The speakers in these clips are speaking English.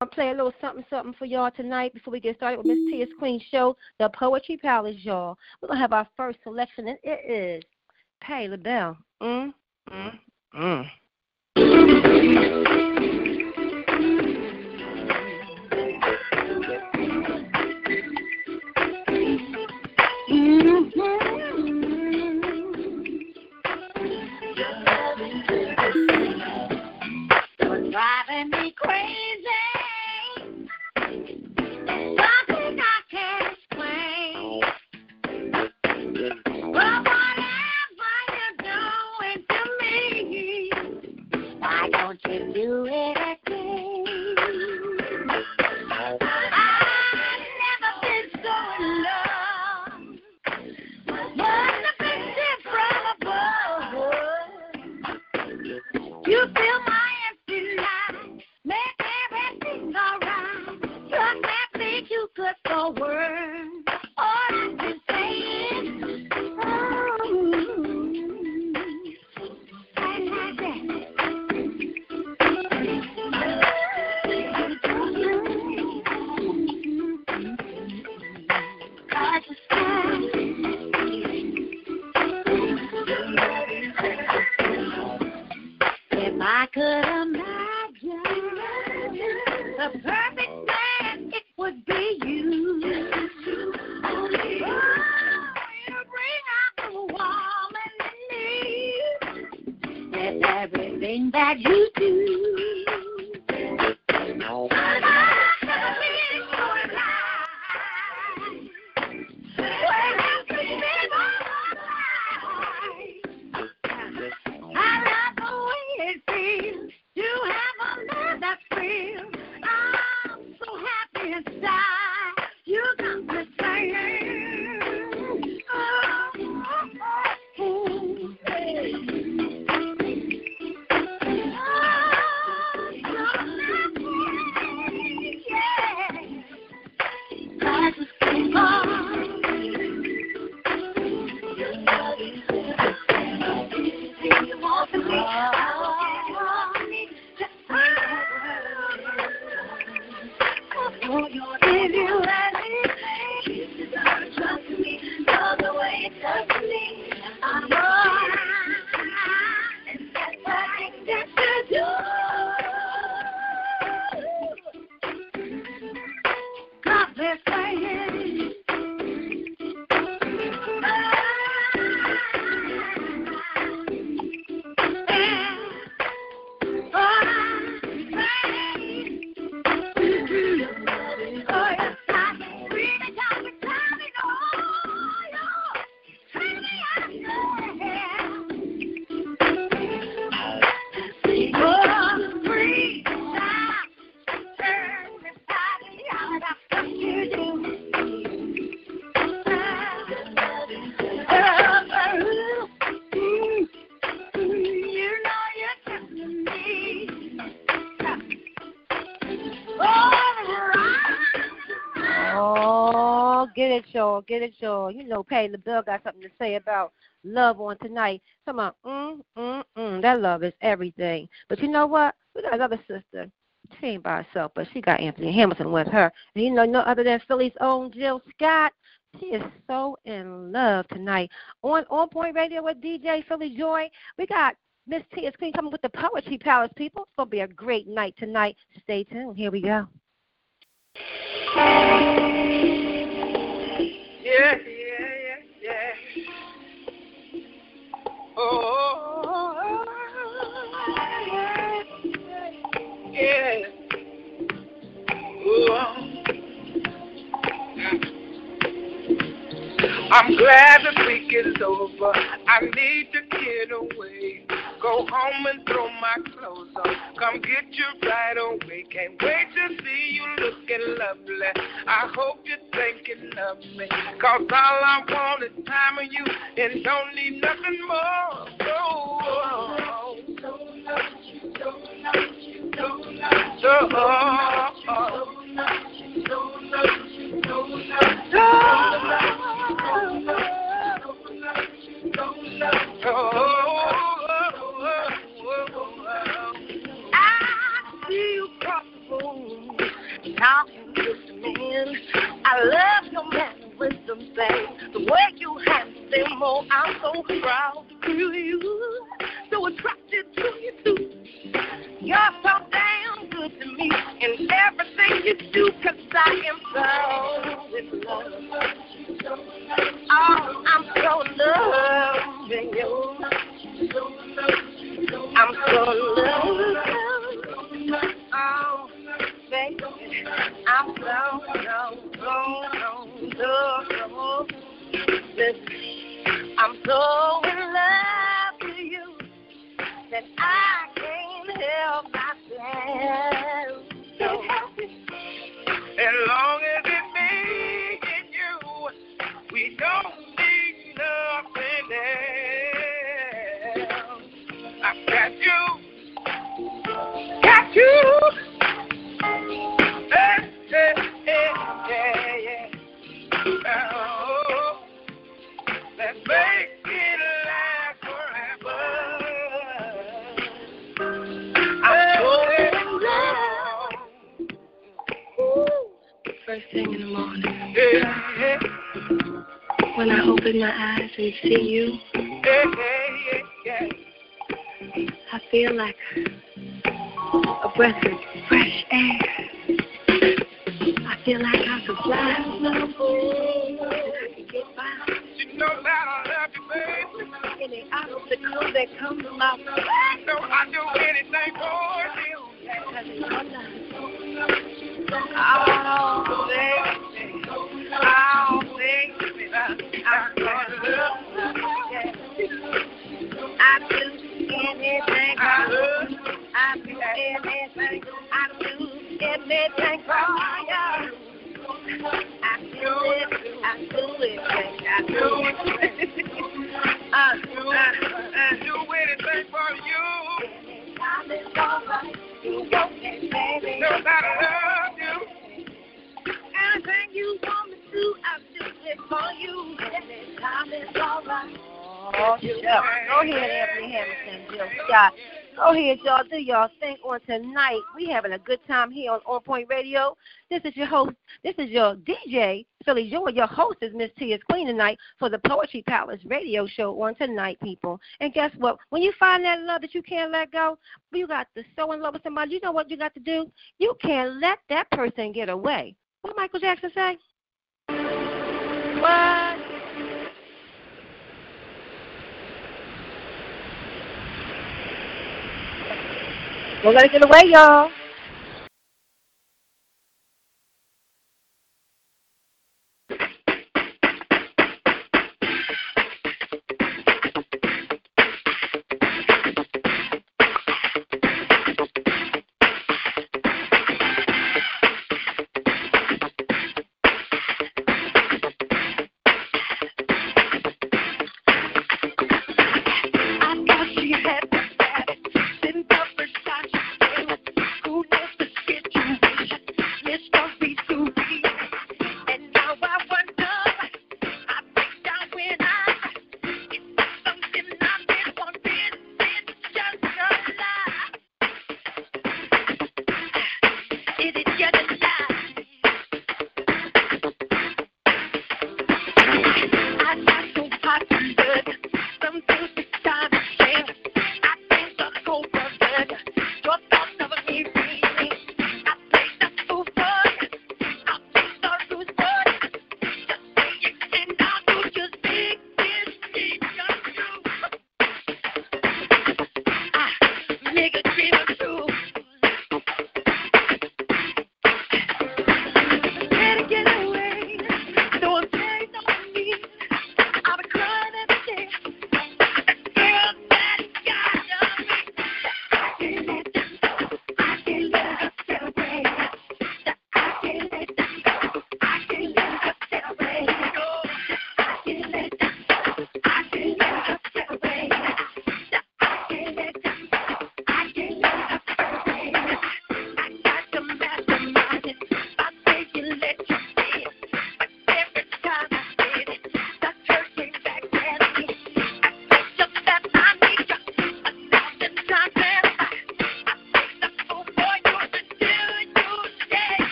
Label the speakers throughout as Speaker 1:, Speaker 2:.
Speaker 1: I'll play a little something something for y'all tonight before we get started with Miss T is Queen Show, the Poetry Palace, y'all. We're gonna have our first selection, and it is Pay Bell. Mm, mm, mm.
Speaker 2: driving me crazy.
Speaker 1: Y'all. Get it, y'all. You know, Patti LaBelle got something to say about love on tonight. Come on, mm, mm, mm. That love is everything. But you know what? We got another sister. She ain't by herself, but she got Anthony Hamilton with her. And you know, no other than Philly's own Jill Scott. She is so in love tonight. On On Point Radio with DJ Philly Joy, we got Miss T is Queen coming with the Poetry Palace, people. It's going to be a great night tonight. Stay tuned. Here we go.
Speaker 3: Yeah, yeah, yeah, yeah. Oh, yeah. Ooh. Oh. I'm glad the week is over. I need to get away.
Speaker 4: Go home and throw my clothes on. Come get you right away. Can't wait to see you looking lovely. I hope you're thinking of me. Cause all I want is time of you and don't need nothing more. Oh,
Speaker 2: I the man. I love your mannerisms, babe. The way you handle them, oh, I'm so proud to you. So attracted to you too. You're so damn good to me in everything you do, cause I am so in love. Oh, I'm so loving you. I'm so loving Oh, baby, I'm so, so, so, so, so, Listen, I'm so in love with you that I can't help myself. So
Speaker 4: As long as it's me and you, we don't need nothing else. I got you, got you. Hey, yeah, yeah. Oh, let's make it last forever. I'm.
Speaker 5: First thing in the morning,
Speaker 4: Yeah, yeah,
Speaker 5: when I open my eyes and see you,
Speaker 4: yeah, yeah, yeah.
Speaker 5: I feel like a breath of fresh air. I feel like I could fly. Get by
Speaker 4: You know that I love you, baby.
Speaker 5: any obstacle that comes my way.
Speaker 4: So I do anything for you.
Speaker 5: Cause it's your love.
Speaker 4: Oh, baby. Oh, baby. I'm gonna love
Speaker 2: I do anything
Speaker 4: I
Speaker 2: you. I do anything. I do anything for you. I do it. I do it. baby. I do it. Uh,
Speaker 4: you.
Speaker 2: uh, uh.
Speaker 4: Do anything for you.
Speaker 2: Time is over. You go and baby.
Speaker 4: Know that I love you.
Speaker 2: Anything you want me to do, I'll do it for you. Anytime is alright.
Speaker 1: Oh, shucks. Go ahead, Anthony Hamilton, Jill Scott. Go ahead, y'all. Do y'all think on tonight? We having a good time here on On Point Radio. This is your host. This is your DJ, Philly Joy. Your host is Miss T is Queen tonight for the Poetry Palace radio show on tonight, people. And guess what? When you find that love that you can't let go, you got to so in love with somebody. You know what you got to do? You can't let that person get away. What Michael Jackson say? What? Don't let it get away, y'all.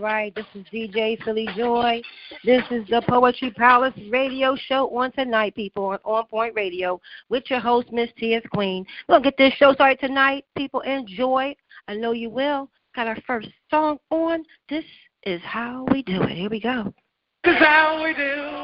Speaker 1: Right. This is DJ Philly Joy. This is the Poetry Palace radio show on tonight, people, on On Point Radio, with your host, Miss T is Queen. We're going to get this show started tonight. People, enjoy. I know you will. Got our first song on. This is how we do it. Here we go.
Speaker 3: This is how we do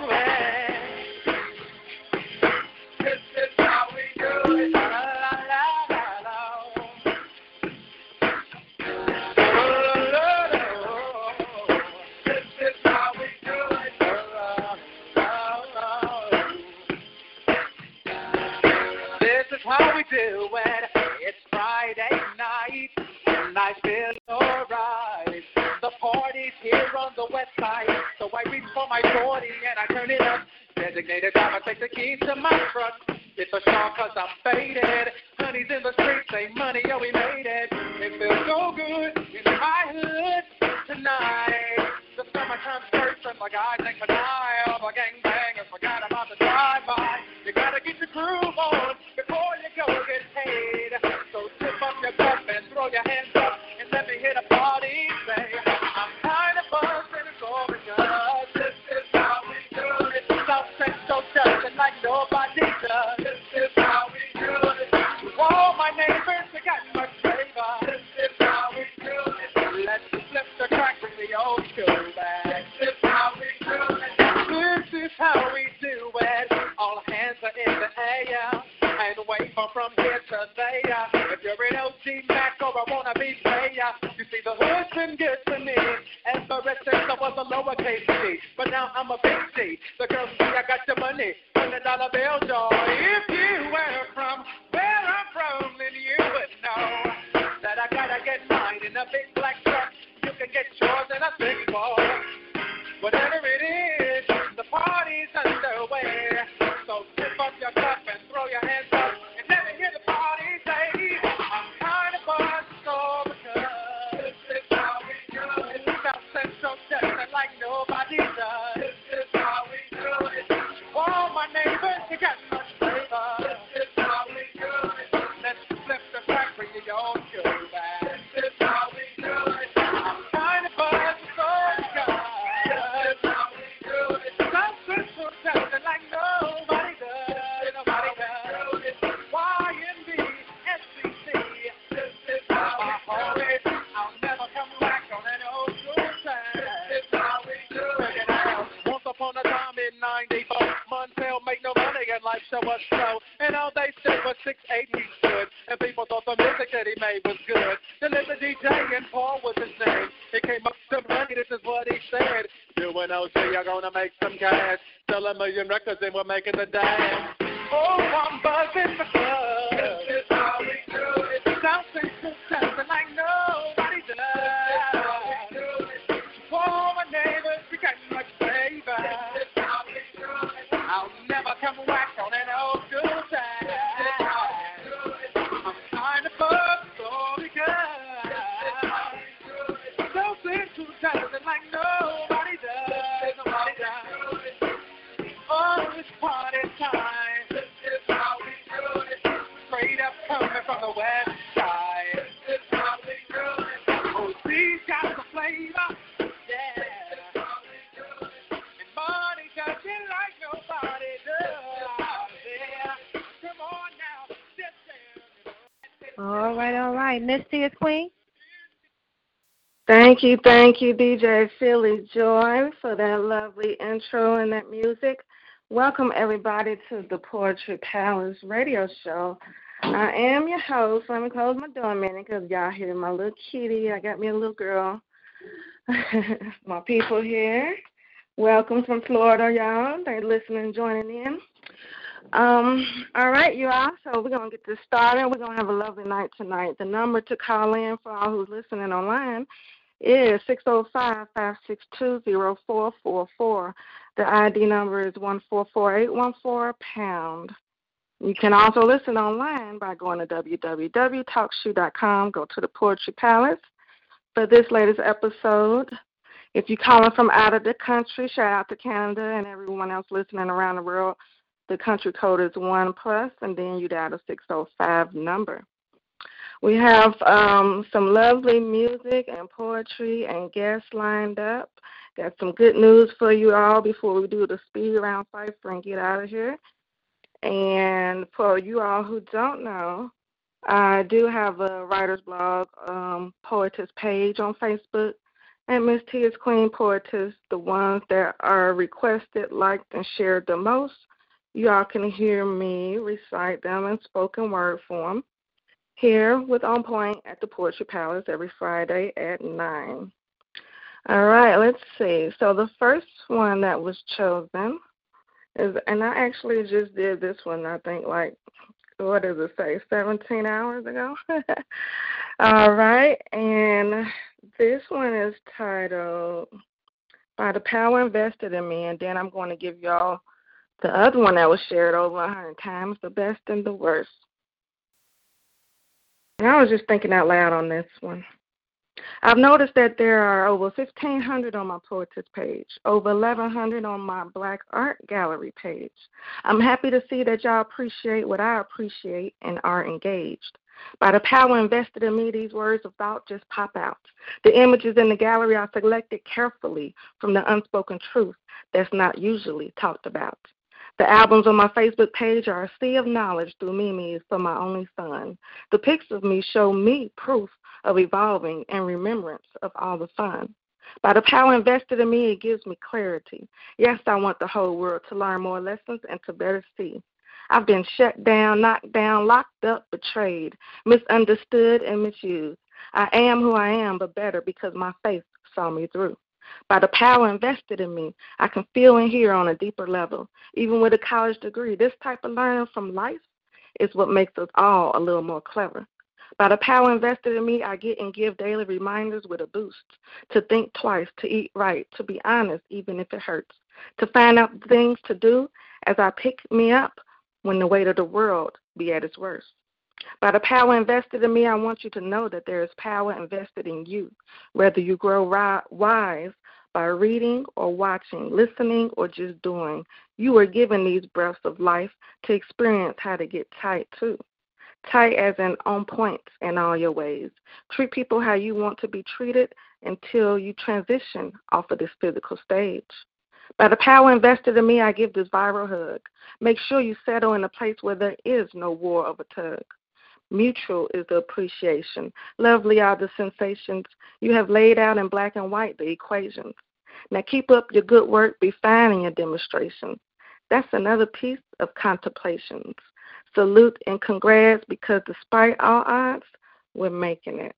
Speaker 3: my 40 and I turn it up. Designated driver, take the keys to my truck. It's a shock cause I'm faded. Honey's in the streets, say money, oh we made it. It feels so good in my hood tonight. The summertime skirts and my guys ain't all the gangbangers forgot about the drive-by. You gotta get your groove on before you go get paid. So tip up your cup and throw your hands
Speaker 6: Thank you, thank you, DJ Philly Joy, for that lovely intro and that music. Welcome, everybody, to the Poetry Palace radio show. I am your host. Let me close my door a minute because y'all hear my little kitty. I got me a little girl. my people here. Welcome from Florida, y'all. They're listening joining in. Um, all right, you all. So we're gonna get this started. We're gonna have a lovely night tonight. The number to call in for all who's listening online is six zero five five six two zero four four four. The ID number is one four four eight one four pound. You can also listen online by going to www.talkshoe.com. Go to the Poetry Palace for this latest episode. If you're calling from out of the country, shout out to Canada and everyone else listening around the world. The country code is one plus, and then you dial the 605 number. We have um, some lovely music and poetry and guests lined up. Got some good news for you all before we do the speed round cipher and get out of here. And for you all who don't know, I do have a writer's blog, um, poetess page on Facebook. And Miss T is Queen Poetess, the ones that are requested, liked, and shared the most. You all can hear me recite them in spoken word form here with On Point at the Poetry Palace every Friday at 9. All right, let's see. So the first one that was chosen is, and I actually just did this one, I think, like, what does it say, 17 hours ago? All right, and this one is titled By the Power Invested in Me, and then I'm going to give y'all the other one that was shared over a hundred times, the best and the worst. And I was just thinking out loud on this one. I've noticed that there are over 1,500 on my Poetess page, over 1,100 on my Black Art Gallery page. I'm happy to see that y'all appreciate what I appreciate and are engaged. By the power invested in me, these words of thought just pop out. The images in the gallery are selected carefully from the unspoken truth that's not usually talked about. The albums on my Facebook page are a sea of knowledge through Mimi for my only son. The pics of me show me proof of evolving and remembrance of all the fun. By the power invested in me, it gives me clarity. Yes, I want the whole world to learn more lessons and to better see. I've been shut down, knocked down, locked up, betrayed, misunderstood, and misused. I am who I am, but better because my faith saw me through. By the power invested in me, I can feel and hear on a deeper level. Even with a college degree, this type of learning from life is what makes us all a little more clever. By the power invested in me, I get and give daily reminders with a boost to think twice, to eat right, to be honest, even if it hurts, to find out things to do as I pick me up when the weight of the world be at its worst. By the power invested in me, I want you to know that there is power invested in you. Whether you grow wise by reading or watching, listening or just doing, you are given these breaths of life to experience how to get tight too. Tight as in on point in all your ways. Treat people how you want to be treated until you transition off of this physical stage. By the power invested in me, I give this viral hug. Make sure you settle in a place where there is no war of a tug. Mutual is the appreciation. Lovely are the sensations. You have laid out in black and white the equations. Now keep up your good work, be fine in your demonstrations. That's another piece of contemplations. Salute and congrats because despite all odds, we're making it.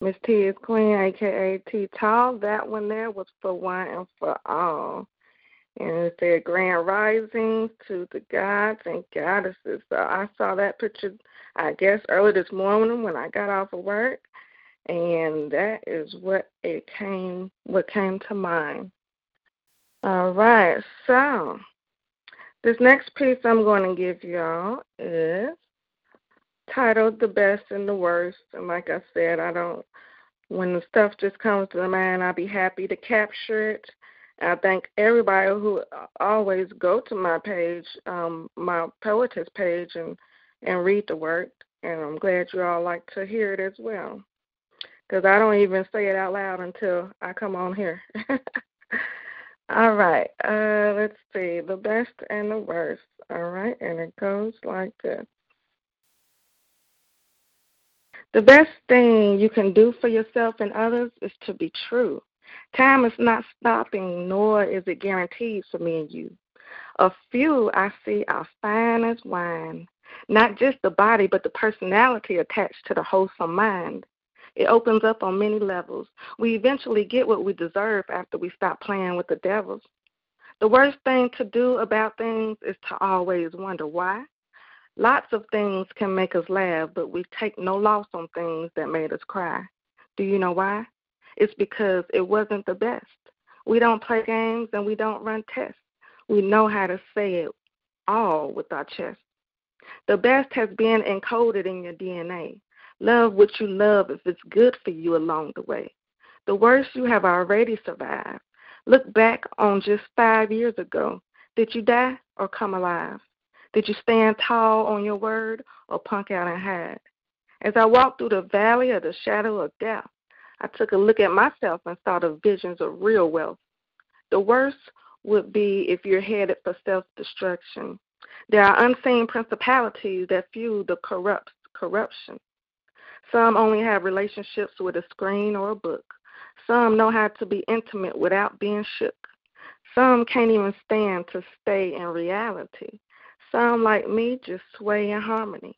Speaker 6: Miss T is Queen, aka T Tall. That one there was for one and for all. And it said grand Rising to the gods and goddesses. So I saw that picture, I guess, early this morning when I got off of work. And that is what it came what came to mind. All right, so this next piece I'm going to give y'all is titled The Best and the Worst. And like I said, I don't when the stuff just comes to the mind, I'll be happy to capture it. I thank everybody who always go to my page, um, my poetess page, and and read the work. And I'm glad you all like to hear it as well, because I don't even say it out loud until I come on here. all right, uh, let's see the best and the worst. All right, and it goes like this. The best thing you can do for yourself and others is to be true. Time is not stopping, nor is it guaranteed for me and you. A few I see are fine as wine, not just the body, but the personality attached to the wholesome mind. It opens up on many levels. We eventually get what we deserve after we stop playing with the devils. The worst thing to do about things is to always wonder why. Lots of things can make us laugh, but we take no loss on things that made us cry. Do you know why? It's because it wasn't the best. We don't play games and we don't run tests. We know how to say it all with our chest. The best has been encoded in your DNA. Love what you love if it's good for you along the way. The worst you have already survived. Look back on just five years ago. Did you die or come alive? Did you stand tall on your word or punk out and hide? As I walked through the valley of the shadow of death, I took a look at myself and saw the visions of real wealth. The worst would be if you're headed for self destruction. There are unseen principalities that fuel the corrupt corruption. Some only have relationships with a screen or a book. Some know how to be intimate without being shook. Some can't even stand to stay in reality. Some, like me, just sway in harmony.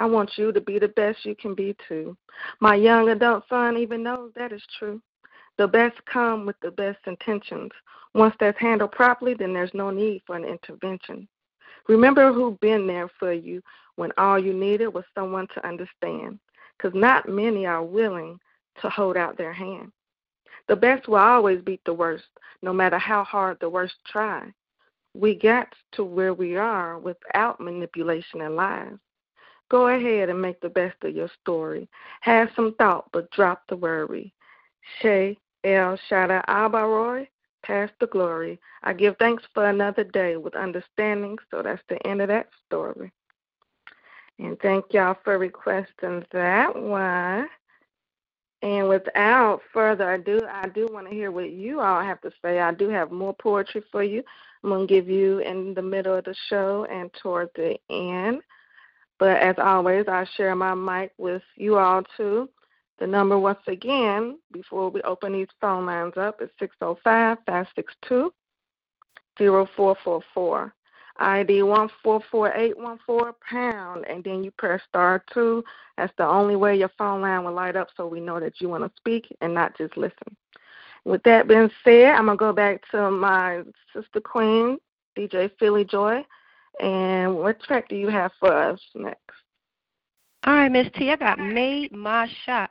Speaker 6: I want you to be the best you can be too. My young adult son even knows that is true. The best come with the best intentions. Once that's handled properly, then there's no need for an intervention. Remember who been there for you when all you needed was someone to understand, because not many are willing to hold out their hand. The best will always beat the worst, no matter how hard the worst try. We got to where we are without manipulation and lies. Go ahead and make the best of your story. Have some thought, but drop the worry. Shay El Shaddai Abaroy, past the glory. I give thanks for another day with understanding. So that's the end of that story. And thank y'all for requesting that one. And without further ado, I do want to hear what you all have to say. I do have more poetry for you. I'm going to give you in the middle of the show and toward the end. But as always, I share my mic with you all too. The number, once again, before we open these phone lines up, is 605 562 0444. ID 144814 pound, and then you press star 2. That's the only way your phone line will light up so we know that you want to speak and not just listen. With that being said, I'm going to go back to my sister queen, DJ Philly Joy. And what track do you have for us next?
Speaker 1: All right, Miss T, I got Made My Shot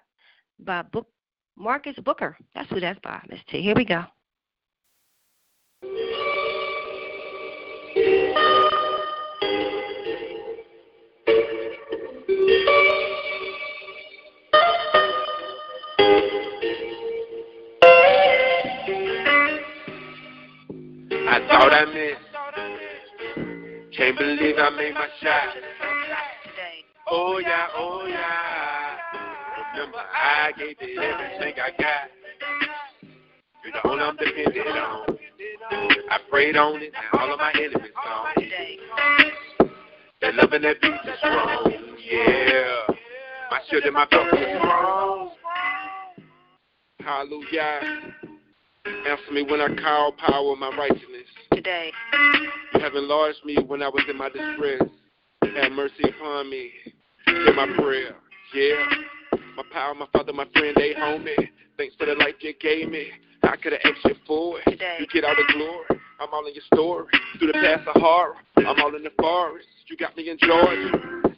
Speaker 1: by Book Marcus Booker. That's who that's by, Miss T. Here we go.
Speaker 7: I thought I missed. Can't believe I made my shot. Oh yeah, oh yeah. Remember I gave it everything I got. You're the only I'm dependent on. I prayed on it, and all of my enemies gone. That love and that beat is strong. Yeah. My shield and my belt is strong. Hallelujah. Answer me when I call power my righteousness.
Speaker 1: Today.
Speaker 7: You have enlarged me when I was in my distress. Have mercy upon me. Hear my prayer. Yeah. My power, my father, my friend, they homie. Thanks for the life you gave me. I could have asked you for it.
Speaker 1: Today.
Speaker 7: You get all the glory. I'm all in your story. Through the past of horror. I'm all in the forest. You got me in Georgia.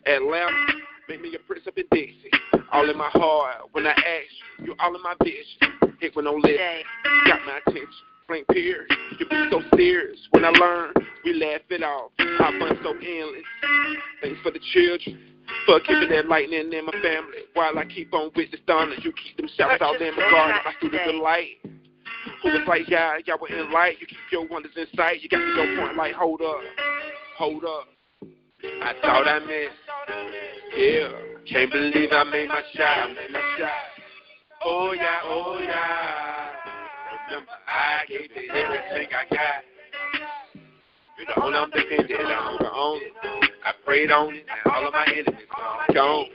Speaker 7: Atlanta. Make me a prince up in Dixie. All in my heart. When I ask you, you all in my vision. Hit with no.
Speaker 1: Today.
Speaker 7: Got my attention. Frank Pierce. You be so serious. When I learn, we laugh it off. Our fun so endless. Thanks for the children. For keeping that lightning in my family. While I keep on with the thunder, you keep them shouts out in my garden. My students are light. Who was like, yeah, y'all were in light. You keep your wonders in sight. You got to go point like, hold up, hold up. I thought I missed. Yeah, can't believe I made my shot. I made my shot. Oh yeah, oh yeah. Remember, I gave it everything I got. You're the only I'm dependent on. The only. I prayed on it, and all of my enemies gone. Gone.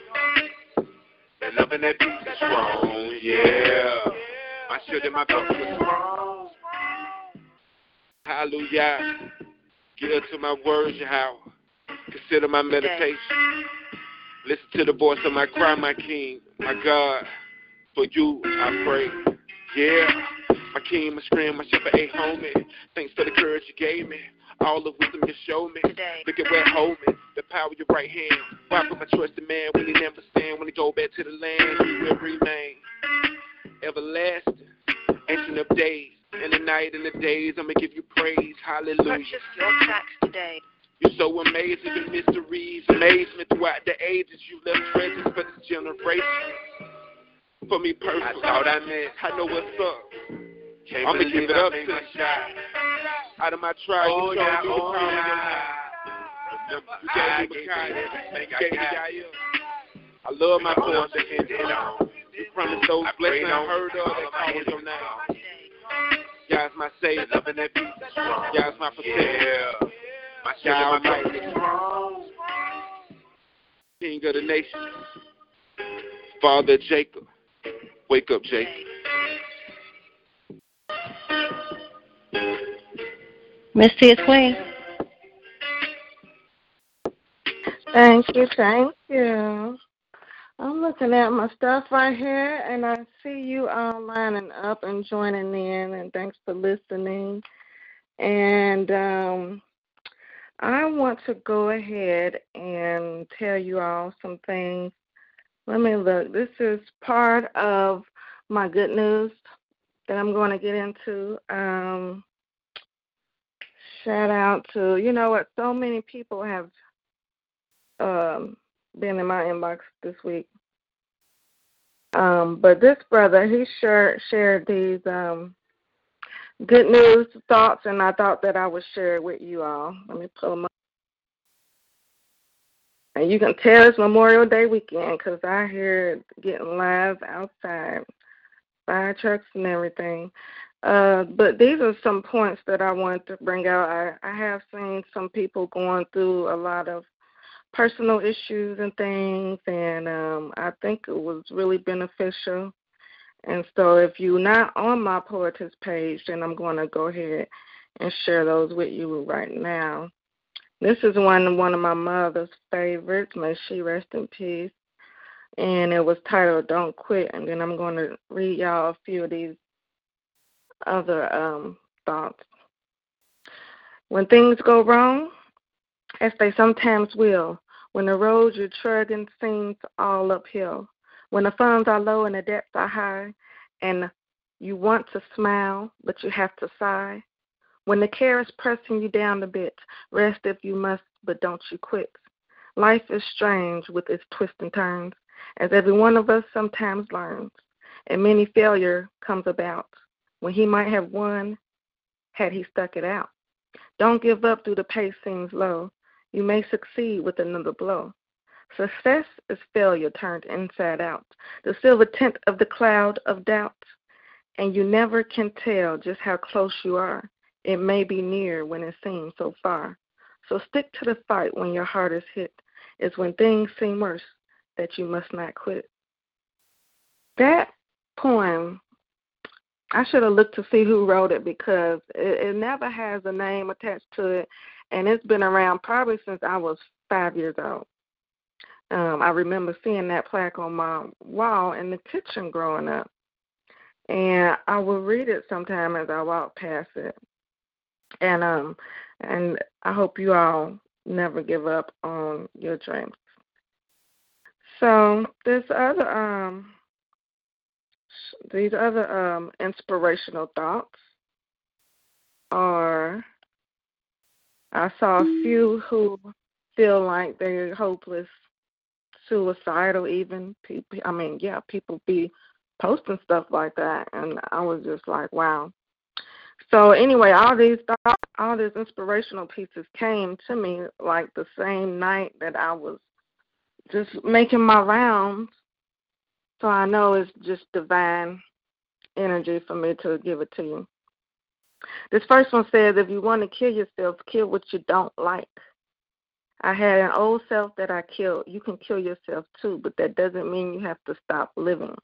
Speaker 7: That love and that peace is strong. Yeah. My shield and my belt is strong. Hallelujah. Get up to my words, Yahweh. Consider my meditation. Listen to the voice of my cry, my King, my God. For you, I pray. Yeah. My king, my scream, my shepherd, a homie. Thanks for the courage you gave me. All the wisdom you showed me.
Speaker 1: Today.
Speaker 7: Look at where hold me. The power of your right hand. Why put my trust in man when he never stand? When he go back to the land, he will remain. Everlasting. Ancient of days. In the night and the days, I'm going to give you praise. Hallelujah.
Speaker 1: Purchase your tracks today.
Speaker 7: You're so amazing, the mysteries, amazement throughout the ages. You left treasures for this generation. For me personally, I thought I meant, I know what's up. I'm gonna give it up to you. Out of my tribe,
Speaker 8: Oh,
Speaker 7: you
Speaker 8: yeah,
Speaker 7: told me
Speaker 8: oh, yeah.
Speaker 7: You gave me you gave me. I love my poems that end strong. We promise those blessings unheard of that call your name. God's my savior, loving that beat. God's my protector. My child, my King of the nation. Father Jacob. Wake up, Jacob.
Speaker 1: Miss T is Queen.
Speaker 6: Thank you, thank you. I'm looking at my stuff right here, and I see you all lining up and joining in, and thanks for listening. And um, I want to go ahead and tell you all some things. Let me look. This is part of my good news that I'm going to get into. Um, shout out to, you know what, so many people have um, been in my inbox this week. Um, but this brother, he shared shared these um, good news thoughts, and I thought that I would share it with you all. Let me pull them up. And you can tell it's Memorial Day weekend because I hear getting live outside, fire trucks and everything. Uh, but these are some points that I want to bring out. I, I have seen some people going through a lot of personal issues and things, and um, I think it was really beneficial. And so, if you're not on my poetess page, then I'm going to go ahead and share those with you right now. This is one one of my mother's favorites. May she rest in peace. And it was titled "Don't Quit." And then I'm going to read y'all a few of these other um, thoughts. When things go wrong, as they sometimes will, when the road you're trudging seems all uphill, when the funds are low and the debts are high, and you want to smile, but you have to sigh, when the care is pressing you down a bit, rest if you must, but don't you quit. Life is strange with its twists and turns, as every one of us sometimes learns, and many failure comes about when he might have won had he stuck it out. Don't give up through the pace seems low. You may succeed with another blow. Success is failure turned inside out, the silver tint of the cloud of doubt. And you never can tell just how close you are. It may be near when it seems so far. So stick to the fight when your heart is hit. It's when things seem worse that you must not quit. That poem, I should have looked to see who wrote it because it, it never has a name attached to it and it's been around probably since I was five years old. Um, I remember seeing that plaque on my wall in the kitchen growing up, and I would read it sometime as I walked past it. And um, and I hope you all never give up on your dreams. So this other um, these other um inspirational thoughts are I saw a few who feel like they're hopeless, suicidal, even. People, I mean, yeah, people be posting stuff like that, and I was just like, wow. So anyway, all these thoughts, all these inspirational pieces came to me like the same night that I was just making my rounds. So I know it's just divine energy for me to give it to you. This first one says, if you want to kill yourself, kill what you don't like. I had an old self that I killed. You can kill yourself too, but that doesn't mean you have to stop living.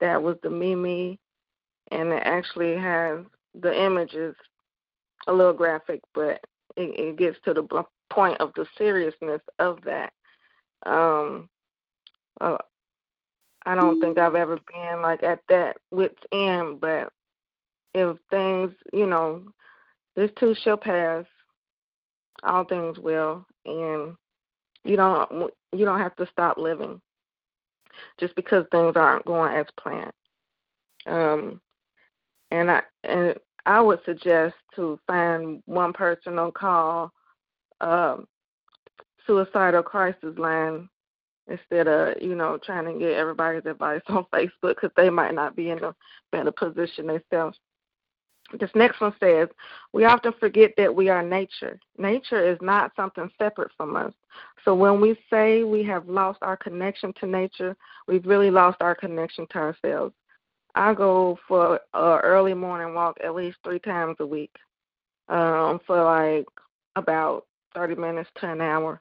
Speaker 6: That was the Mimi, and it actually has the image is a little graphic, but it, it gets to the point of the seriousness of that. Um, uh, I don't think I've ever been like at that wit's end, but if things, you know, this too shall pass, all things will, and you don't you don't have to stop living just because things aren't going as planned. Um, and I and I would suggest to find one person on call um, suicidal crisis line instead of you know trying to get everybody's advice on Facebook because they might not be in a better position themselves. This next one says, We often forget that we are nature. Nature is not something separate from us. So when we say we have lost our connection to nature, we've really lost our connection to ourselves. I go for an early morning walk at least three times a week um, for like about 30 minutes to an hour.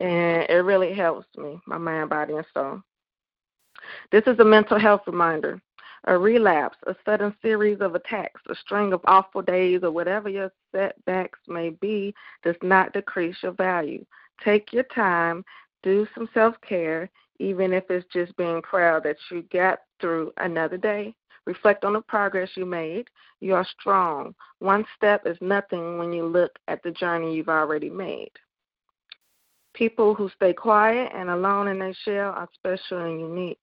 Speaker 6: And it really helps me, my mind, body, and soul. This is a mental health reminder. A relapse, a sudden series of attacks, a string of awful days, or whatever your setbacks may be, does not decrease your value. Take your time, do some self care, even if it's just being proud that you got through another day. Reflect on the progress you made. You are strong. One step is nothing when you look at the journey you've already made. People who stay quiet and alone in their shell are special and unique.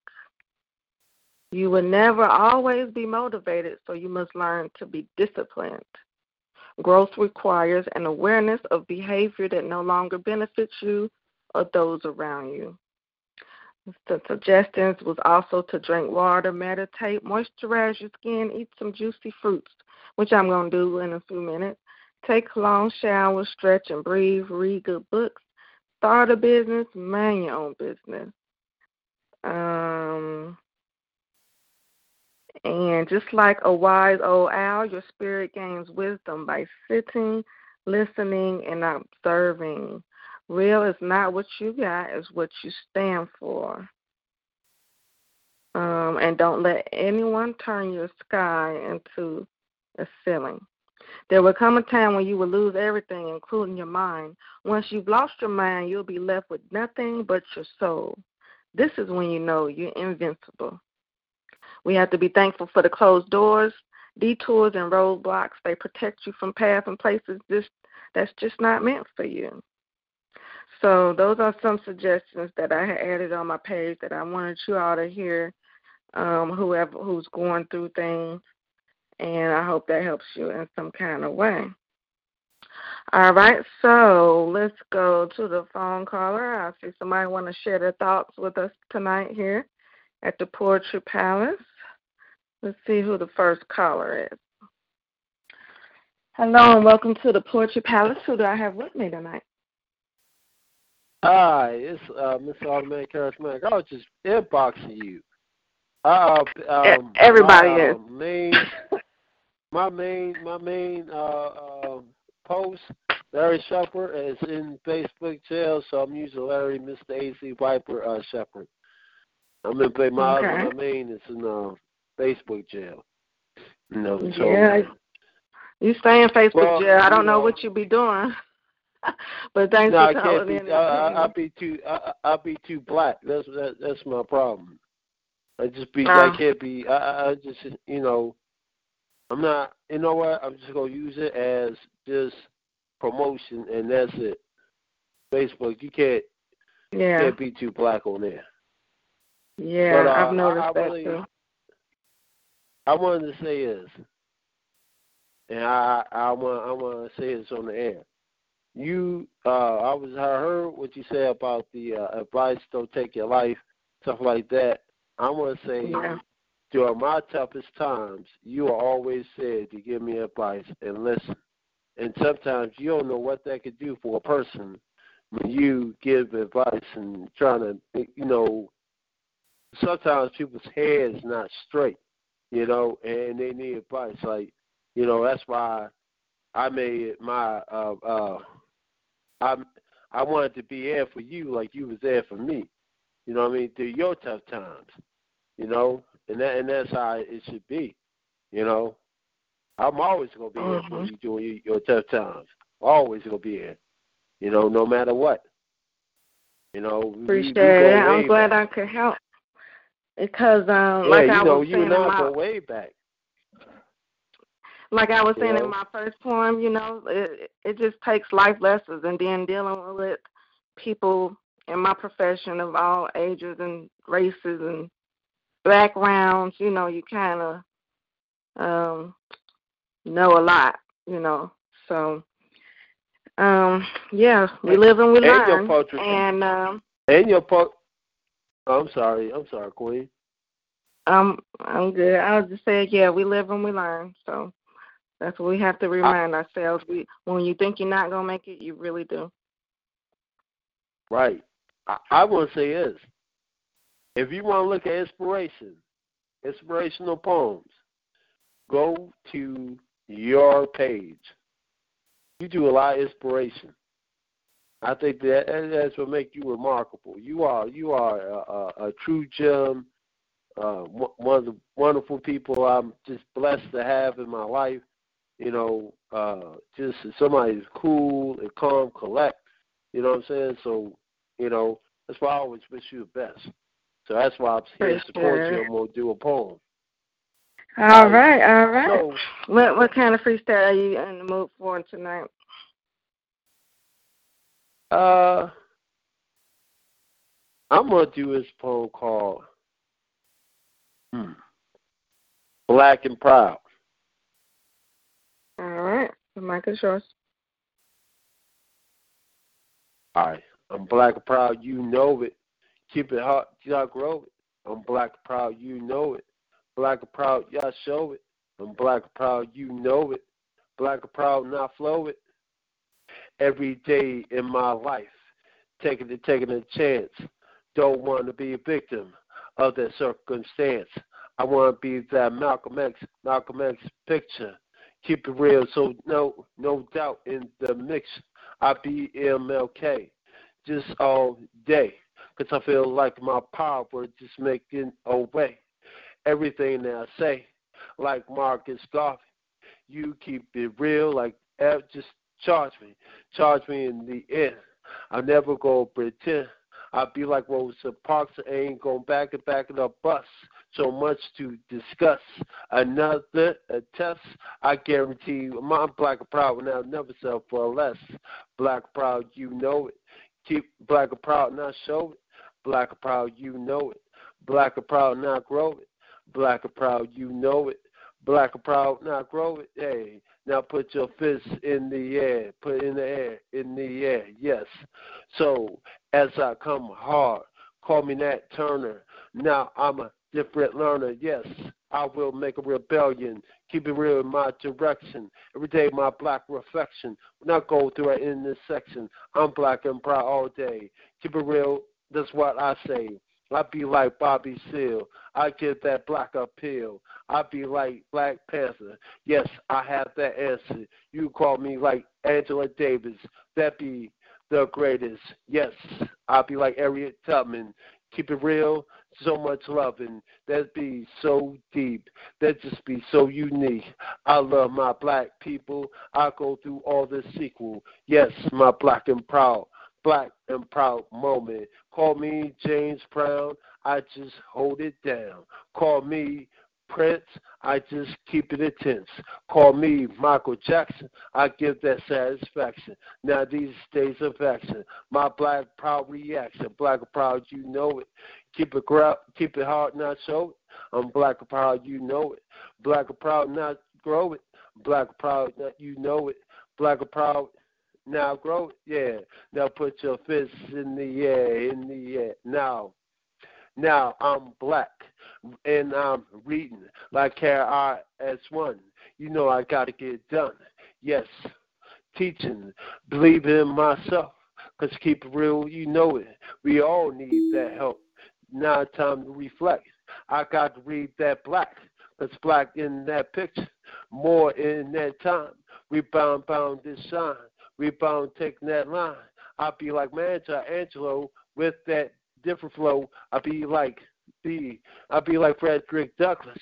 Speaker 6: You will never always be motivated, so you must learn to be disciplined. Growth requires an awareness of behavior that no longer benefits you or those around you. The suggestions was also to drink water, meditate, moisturize your skin, eat some juicy fruits, which I'm going to do in a few minutes. Take a long showers, stretch and breathe, read good books, start a business, mind your own business. Um, and just like a wise old owl, your spirit gains wisdom by sitting, listening, and observing. Real is not what you got, it's what you stand for. Um, and don't let anyone turn your sky into a ceiling. There will come a time when you will lose everything, including your mind. Once you've lost your mind, you'll be left with nothing but your soul. This is when you know you're invincible. We have to be thankful for the closed doors, detours, and roadblocks. They protect you from paths and places that's just not meant for you. So those are some suggestions that I had added on my page that I wanted you all to hear, um, whoever who's going through things, and I hope that helps you in some kind of way. All right, so let's go to the phone caller. I see somebody want to share their thoughts with us tonight here at the Poetry Palace. Let's see who the first caller is. Hello and welcome to the Poetry Palace. Who do I have with me tonight?
Speaker 9: Hi, it's uh, Mr. Automatic Charismatic. I was just inboxing you. Uh, um,
Speaker 6: Everybody
Speaker 9: my,
Speaker 6: is.
Speaker 9: Uh, main, my main, my main uh, uh, post, Larry Shepard, is in Facebook jail, so I'm using Larry, Mr. AC Viper uh, Shepard. I'm in play my
Speaker 6: Okay.
Speaker 9: my main is in uh, Facebook jail. You know, so
Speaker 6: Yeah, you stay in Facebook
Speaker 9: Well,
Speaker 6: jail. I don't
Speaker 9: you
Speaker 6: know
Speaker 9: know-
Speaker 6: what you be doing, but thanks
Speaker 9: no,
Speaker 6: for calling
Speaker 9: be.
Speaker 6: in.
Speaker 9: I, I, I'll be too. I, I'll be too black. That's that, that's my problem. I just be.
Speaker 6: Uh.
Speaker 9: I can't be. I, I just. You know. I'm not. You know what? I'm just gonna use it as just promotion, and that's it. Facebook. You can't.
Speaker 6: yeah,
Speaker 9: Can't be too black on there.
Speaker 6: yeah,
Speaker 9: but, uh,
Speaker 6: I've noticed
Speaker 9: I, I
Speaker 6: that
Speaker 9: really,
Speaker 6: too.
Speaker 9: I wanted to say is, and I I want I want to say this on the air. You, uh, I was I heard what you said about the uh, advice don't take your life, stuff like that. I want to say
Speaker 6: Yeah.
Speaker 9: during my toughest times, you are always said to give me advice and listen. And sometimes you don't know what that could do for a person when you give advice and trying to, you know, sometimes people's heads not straight, you know, and they need advice. Like, you know, that's why I made my uh uh I I wanted to be there for you like you was there for me. You know what I mean? Through your tough times. You know? And that and that's how it should be. You know? I'm always gonna be here for
Speaker 6: Mhm.
Speaker 9: you during your, your tough times. Always gonna be there. You know, no matter what. You know, we- we,
Speaker 6: Appreciate
Speaker 9: we go
Speaker 6: it. I'm glad
Speaker 9: back.
Speaker 6: I could help because, um,
Speaker 9: Yeah,
Speaker 6: like
Speaker 9: you
Speaker 6: I
Speaker 9: know,
Speaker 6: was
Speaker 9: you
Speaker 6: saying
Speaker 9: and I go way back.
Speaker 6: Like I was saying
Speaker 9: know?
Speaker 6: in my first poem, you know, it it just takes life lessons and then dealing with people in my profession of all ages and races and backgrounds, you know, you kind of um know a lot, you know. So um yeah, we live and we
Speaker 9: And your
Speaker 6: learn.
Speaker 9: poetry.
Speaker 6: And um
Speaker 9: And your po oh, I'm sorry, I'm sorry, Queen.
Speaker 6: I'm I'm good. I was just saying, yeah, we live and we learn. So That's what we have to remind I, ourselves. We when you think you're not gonna make it, you really do.
Speaker 9: Right. I, I want to say this: if you want to look at inspiration, inspirational poems, go to your page. You do a lot of inspiration. I think that that's what makes you remarkable. You are you are a, a, a true gem, uh, one of the wonderful people I'm just blessed to have in my life. You know, uh, just somebody who's cool and calm, collect. You know what I'm saying? So, you know, that's why I always wish you the best. So that's why I'm here to support you. I'm gonna do a poem.
Speaker 6: All right, all right. So, what what kind of freestyle are you in the mood for tonight?
Speaker 9: Uh, I'm gonna do this poem called hmm, "Black and Proud."
Speaker 6: The mic is yours.
Speaker 9: All right, I'm black and proud. You know it. Keep it hot, y'all grow it. I'm black proud. You know it. Black and proud, y'all show it. I'm black and proud. You know it. Black proud, not flow it every day in my life, taking it, taking a chance. Don't want to be a victim of that circumstance. I want to be that Malcolm X, Malcolm X picture. Keep it real, so no, no doubt in the mix. I be MLK, just all day, cause I feel like my power just making away. Everything that I say, like Marcus Garvey, you keep it real, like eh, just Charge me. Charge me in the end. I never go pretend. I'll be like Rosa Parks. I ain't going back and back in a bus. So much to discuss. Another a test. I guarantee you, my black proud will now never sell for less. Black proud, you know it. Keep black proud, not show it. Black proud, you know it. Black proud, not grow it. Black proud, you know it. Black proud, not grow it. Hey, now put your fists in the air. Put in the air, in the air. Yes. So as I come hard, call me Nat Turner. Now I'm a different learner. Yes, I will make a rebellion. Keep it real in my direction. Every day my black reflection. When I go through an intersection, I'm black and proud all day. Keep it real. That's what I say. I be like Bobby Seale. I give that black appeal. I be like Black Panther. Yes, I have that answer. You call me like Angela Davis. That be the greatest. Yes, I'll be like Harriet Tubman. Keep it real, so much loving. That'd be so deep. That'd just be so unique. I love my black people. I go through all the sequel. Yes, my black and proud black and proud moment. Call me James Brown, I just hold it down. Call me Prince, I just keep it intense. Call me Michael Jackson, I give that satisfaction. Now these days of action, my black proud reaction, black proud, you know it. Keep it ground, keep it hard, not show it. I'm black proud, you know it. Black proud, not grow it. Black proud, not you know it. Black proud, now grow, it, yeah. Now put your fists in the air, in the air. Now, now I'm black and I'm reading like KRS One. You know I got to get done. Yes, teaching, believe in myself. Cause keep it real, you know it. We all need that help. Now time to reflect. I got to read that black. Cause black in that picture. More in that time. We bound, bound this shine rebound, taking that line. I'll be like Maya Angelou with that different flow. I'll be like be I'll be like Frederick Douglass,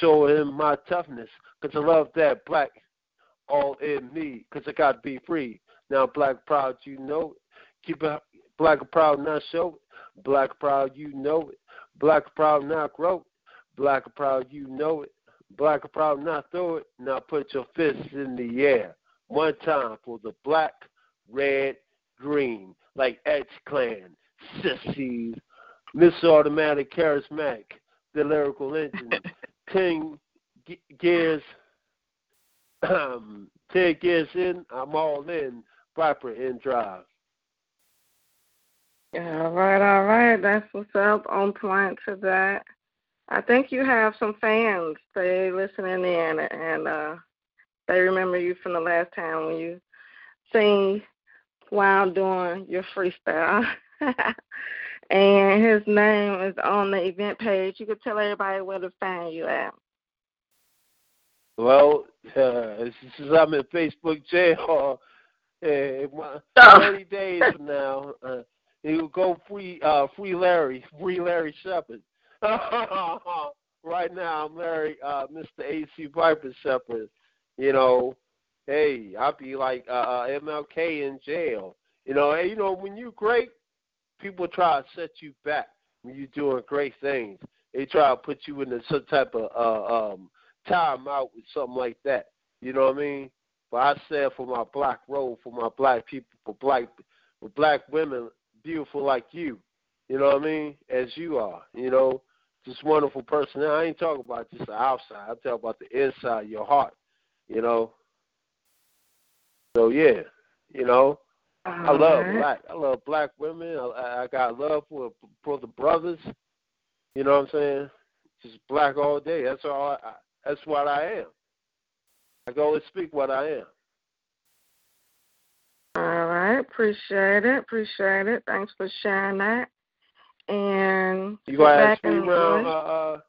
Speaker 9: showing him my toughness, cause I love that black all in me, cause I gotta be free. Now black proud, you know it. Keep it black proud, not show it. Black proud, you know it. Black proud, not grow it. Black proud, you know it. Black proud, not throw it. Now put your fists in the air one time for the black, red, green, like X Clan, Sissies, Miss Automatic Charismatic, the lyrical engine, Ten Gears, um, Ten Gears in, I'm all in, Viper in Drive.
Speaker 6: All right, all right. That's what's up on point to that. I think you have some fans. They listening in, and uh, they remember you from the last time when you sing while doing your freestyle. and his name is on the event page. You could tell everybody where to find you at.
Speaker 9: Well, uh, since I'm in Facebook jail, uh, uh, 30 days from now, uh, he will go free, uh, free Larry, free Larry Shepard. right now, I'm Larry, uh, Mr. A.C. Piper Shepard. You know, hey, I'll be like uh, uh MLK in jail. You know, hey, you know, when you're great, people try to set you back when you're doing great things. They try to put you in some type of uh, um, time out with something like that. You know what I mean? But I said for my black road, for my black people, for black for black women, beautiful like you. You know what I mean? As you are. You know, just wonderful person. Now, I ain't talking about just the outside. I'm talking about the inside, of your heart. You know. So yeah, you know, I love black. I love black women. I, I got love for for the brothers. You know what I'm saying? Just black all day. That's all. I, that's what I am. I go and speak what I am.
Speaker 6: All right, appreciate it, appreciate it. Thanks for sharing that. And
Speaker 9: you gonna ask me around? Uh, uh,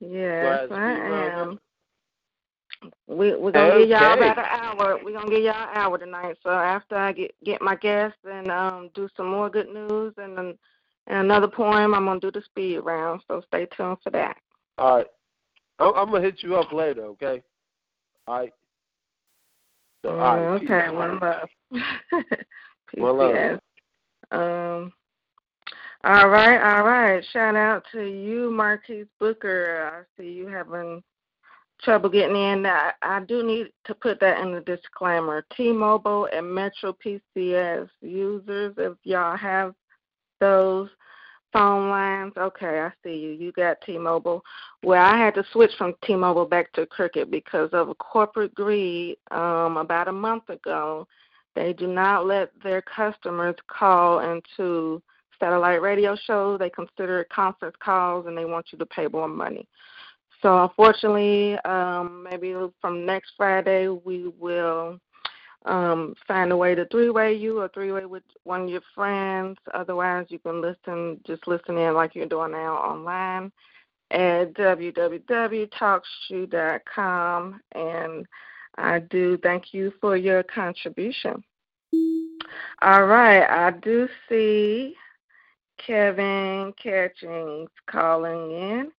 Speaker 6: yes, I am. We we're gonna okay. give y'all about an hour. We're gonna give y'all an hour tonight. So after I get get my guests and um do some more good news and then and another poem, I'm gonna do the speed round. So stay tuned for that.
Speaker 9: All right. I'm, I'm gonna hit you up later, okay? All right.
Speaker 6: So, all right okay, peace. one love.
Speaker 9: one love.
Speaker 6: Um. All right, all right. Shout out to you, Marquise Booker. I see you having trouble getting in. I, I do need to put that in the disclaimer. T-Mobile and Metro PCS users, if y'all have those, phone lines. Okay, I see you. You got T-Mobile. Well, I had to switch from T-Mobile back to Cricket because of a corporate greed. Um, about a month ago, they do not let their customers call into satellite radio shows. They consider it conference calls, and they want you to pay more money. So unfortunately, um, maybe from next Friday we will um, find a way to three-way you or three-way with one of your friends. Otherwise, you can listen, just listen in like you're doing now online at www.talkshoe.com. And I do thank you for your contribution. All right, I do see Kevin Catchings calling in.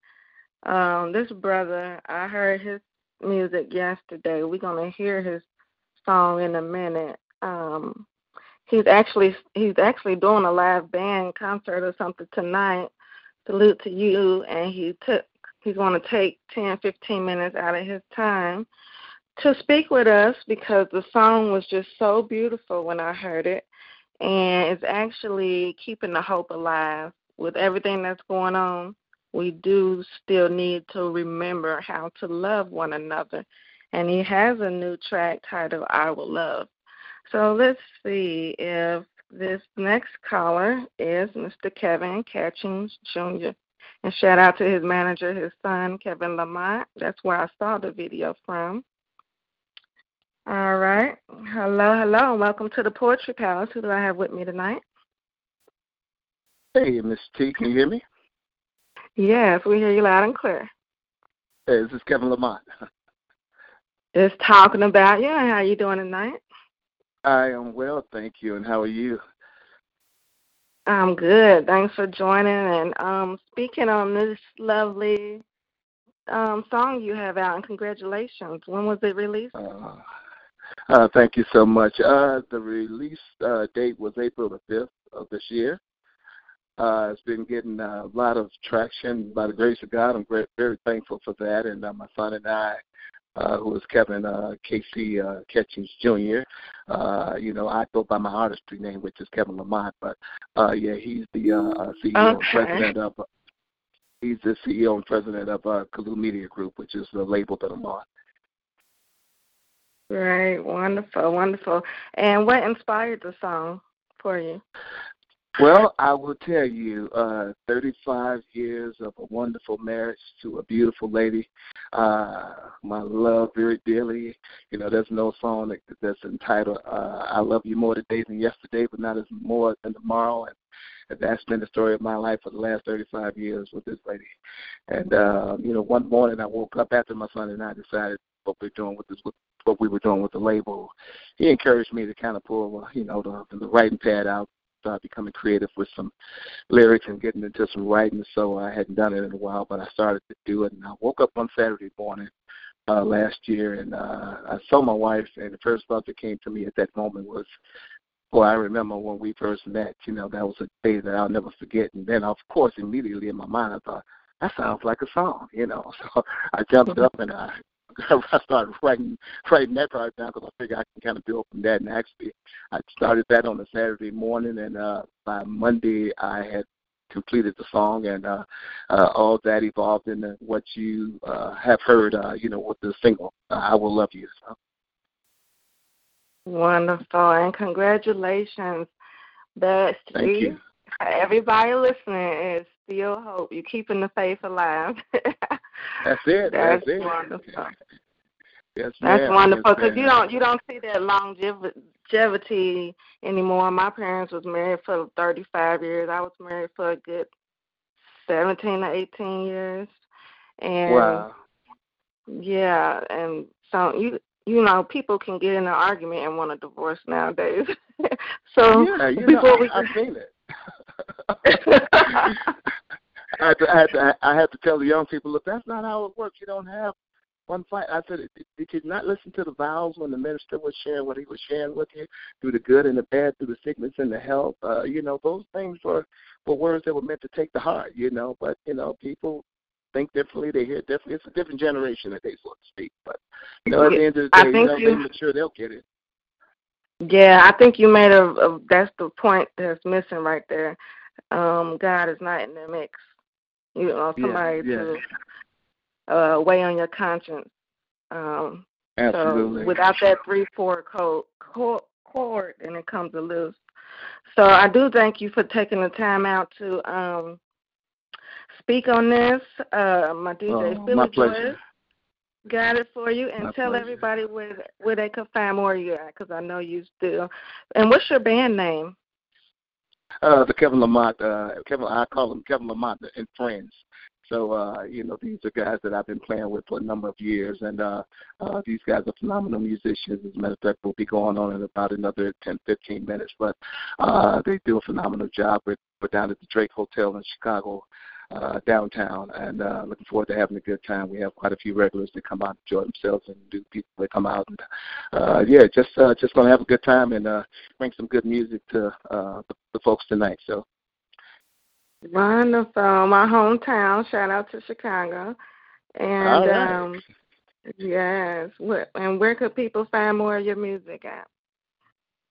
Speaker 6: Um, this brother, I heard his music yesterday. We're gonna hear his song in a minute. Um, he's actually he's actually doing a live band concert or something tonight. Salute to you, and he took he's to take 10, 15 minutes out of his time to speak with us because the song was just so beautiful when I heard it, and it's actually keeping the hope alive with everything that's going on. We do still need to remember how to love one another and he has a new track titled I Will Love. So let's see if this next caller is Mr. Kevin Catchings Jr. And shout out to his manager, his son, Kevin Lamont. That's where I saw the video from. All right. Hello, hello, welcome to the Poetry Palace. Who do I have with me tonight?
Speaker 10: Hey, Miss T, can you hear me?
Speaker 6: Yes, we hear you loud and clear.
Speaker 10: Hey, this is Kevin Lamont.
Speaker 6: Just talking about you. How are you doing tonight?
Speaker 10: I am well, thank you. And how are you?
Speaker 6: I'm good. Thanks for joining. And um, speaking on this lovely um, song you have out, and congratulations. When was it released?
Speaker 10: Uh, uh, thank you so much. Uh, the release uh, date was April the 5th of this year. Uh, it's been getting a lot of traction by the grace of God. I'm very, very thankful for that. And uh, my son and I uh, who is Kevin uh, Casey uh, Catchings Jr. Uh, you know, I go by my artistry name, which is Kevin Lamont, but uh, yeah, he's the uh, uh CEO okay. and president of. Uh, he's the CEO and president of uh, Kalu Media Group, which is the label that I'm on.
Speaker 6: Right, wonderful, wonderful. And what inspired the song for you?
Speaker 10: Well, I will tell you, uh, 35 years of a wonderful marriage to a beautiful lady. Uh, my love very dearly. You know, there's no song that, that's entitled uh, "I Love You More Today Than Yesterday," but not as more than tomorrow. And and that's been the story of my life for the last 35 years with this lady. And uh, you know, one morning I woke up after my son and I decided what we're doing with this, what we were doing with the label. He encouraged me to kind of pull, you know, the, the writing pad out, start becoming creative with some lyrics and getting into some writing. So I hadn't done it in a while, but I started to do it. And I woke up one Saturday morning uh, last year, and uh, I saw my wife, and the first thought that came to me at that moment was, well, I remember when we first met, you know, that was a day that I'll never forget. And then, of course, immediately in my mind, I thought, that sounds like a song, you know. So I jumped up and I I started writing writing that part down because I figured I can kind of build from that. And actually, I started that on a Saturday morning, and uh, by Monday I had completed the song, and uh, uh, all that evolved into what you uh, have heard, uh, you know, with the single uh, "I Will Love You." So.
Speaker 6: Wonderful, and congratulations, Bestie.
Speaker 10: Thank you.
Speaker 6: Everybody listening is still hope. You're keeping the faith alive.
Speaker 10: That's it.
Speaker 6: That's,
Speaker 10: That's it.
Speaker 6: wonderful.
Speaker 10: Yes,
Speaker 6: That's wonderful
Speaker 10: yes,
Speaker 6: because you don't you don't see that longevity anymore. My parents was married for 35 years. I was married for a good 17 to 18 years, and
Speaker 10: Wow.
Speaker 6: yeah, and so you you know people can get in an argument and want a divorce nowadays. so
Speaker 10: yeah, you know,
Speaker 6: before we
Speaker 10: I, I've seen it. I had to, I had to, I had to tell the young people, look, that's not how it works. You don't have one fight. I said, did, you not listen to the vows when the minister was sharing what he was sharing with you through the good and the bad, through the sickness and the health? Uh, you know, those things were were words that were meant to take the heart. You know, but you know, people think differently. They hear differently. It's a different generation that they so to speak. But you know, at the end of the day, you know,
Speaker 6: you-
Speaker 10: they mature, they'll get it.
Speaker 6: Yeah, I think you made a, a that's the point that's missing right there. Um, God is not in the mix. You know, somebody
Speaker 10: yeah.
Speaker 6: to uh, weigh on your conscience. Um,
Speaker 10: Absolutely.
Speaker 6: So without that three four code chord, and it comes a list. So I do thank you for taking the time out to um, speak on this. Uh, my DJ
Speaker 10: Oh,
Speaker 6: Philly
Speaker 10: my
Speaker 6: Joyce got it for you, and
Speaker 10: My
Speaker 6: tell
Speaker 10: pleasure.
Speaker 6: everybody where where they can find more of you at, because I know you still. And what's your band name?
Speaker 10: Uh, the Kevin Lamont, uh, Kevin, I call him Kevin Lamont and friends. So, uh, you know, these are guys that I've been playing with for a number of years, and uh, uh, these guys are phenomenal musicians. As a matter of fact, we'll be going on in about another 10, 15 minutes, but uh, they do a phenomenal job. We're, we're down at the Drake Hotel in Chicago, uh, downtown, and uh, looking forward to having a good time. We have quite a few regulars that come out and enjoy themselves, and new people that come out. And, uh, yeah, just uh, just gonna have a good time and uh, bring some good music to uh, the, the folks tonight. So.
Speaker 6: Wonderful, my hometown. Shout out to Chicago. And
Speaker 10: right.
Speaker 6: um, yes, what and where could people find more of your music at?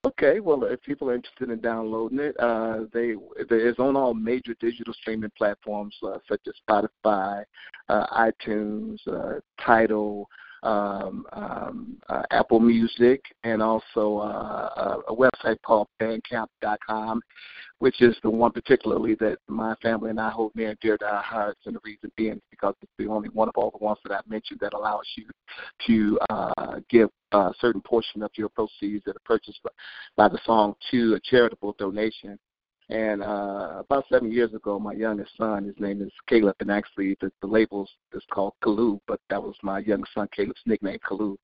Speaker 10: Okay, well, if people are interested in downloading it, uh, they it's on all major digital streaming platforms uh, such as Spotify, uh, iTunes, uh, Tidal, um, um, uh, Apple Music, and also uh, a, a website called Bandcamp.com, which is the one particularly that my family and I hold near and dear to our hearts. And the reason being is because it's the only one of all the ones that I mentioned that allows you to uh, give a certain portion of your proceeds that are purchased by, the song to a charitable donation. And uh, about seven years ago, my youngest son, his name is Caleb, and actually the, the label is called Kalu, but that was my youngest son Caleb's nickname, Kalu.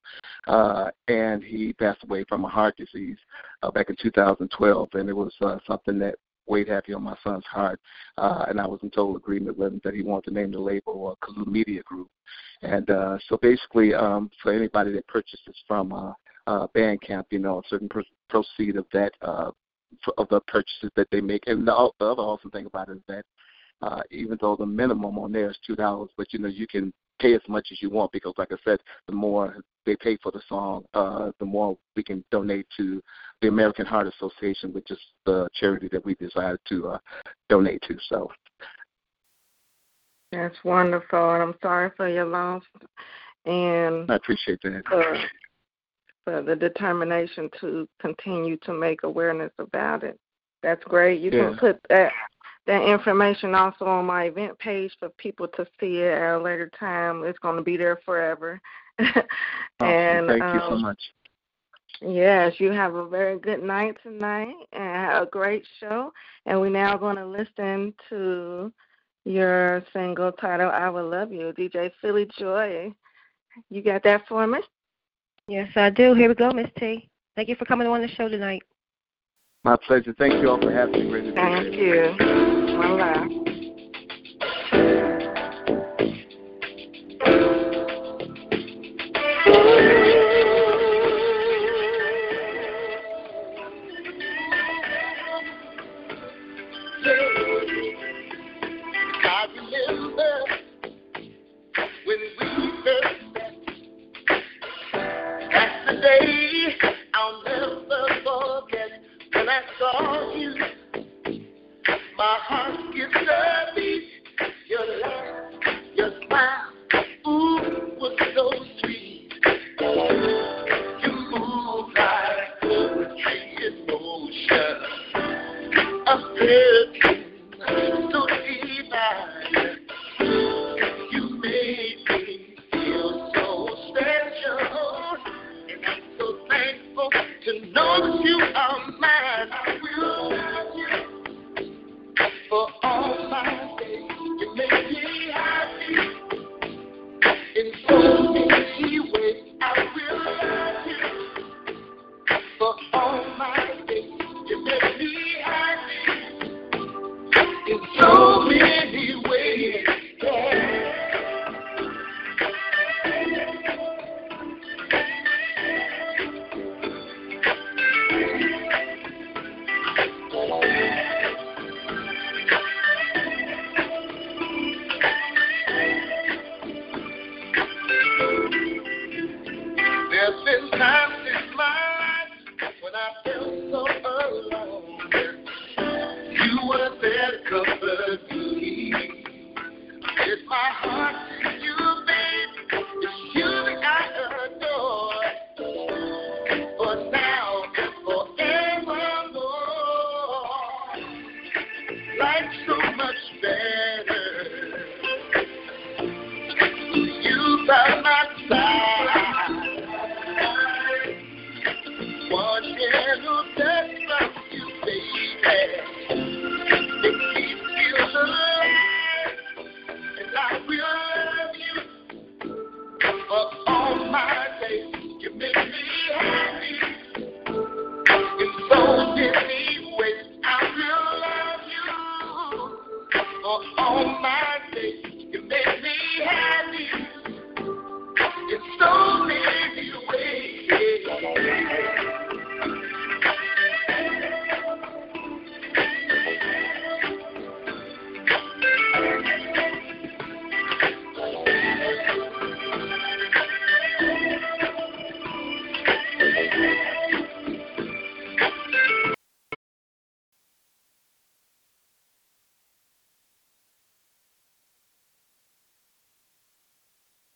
Speaker 10: Uh, and he passed away from a heart disease uh, back in 2012, and it was uh, something that weighed heavy on my son's heart. Uh, and I was in total agreement with him that he wanted to name the label uh, Kalu Media Group. And uh, so basically, um, for anybody that purchases from uh, uh, Bandcamp, you know, a certain per- proceed of that uh, of the purchases that they make. And the, the other awesome thing about it is that uh, even though the minimum on there is two dollars, but you know you can pay as much as you want because, like I said, the more they pay for the song, uh, the more we can donate to the American Heart Association, which is the charity that we desire to uh, donate to. So.
Speaker 6: That's wonderful, and I'm sorry for your loss. And
Speaker 10: I appreciate that.
Speaker 6: For, for the determination to continue to make awareness about it. That's great. You
Speaker 10: yeah.
Speaker 6: can put that that information also on my event page for people to see it at a later time. It's going to be there forever. and oh,
Speaker 10: thank um, you so
Speaker 6: um,
Speaker 10: much.
Speaker 6: Yes, you have a very good night tonight and a great show. And we're now going to listen to your single title, I Will Love You, DJ Philly Joy. You got that for me?
Speaker 1: Yes, I do. Here we go, Miss T. Thank you for coming on the show tonight.
Speaker 10: My pleasure. Thank you all for having me.
Speaker 6: Thank you.
Speaker 11: 你玩我咋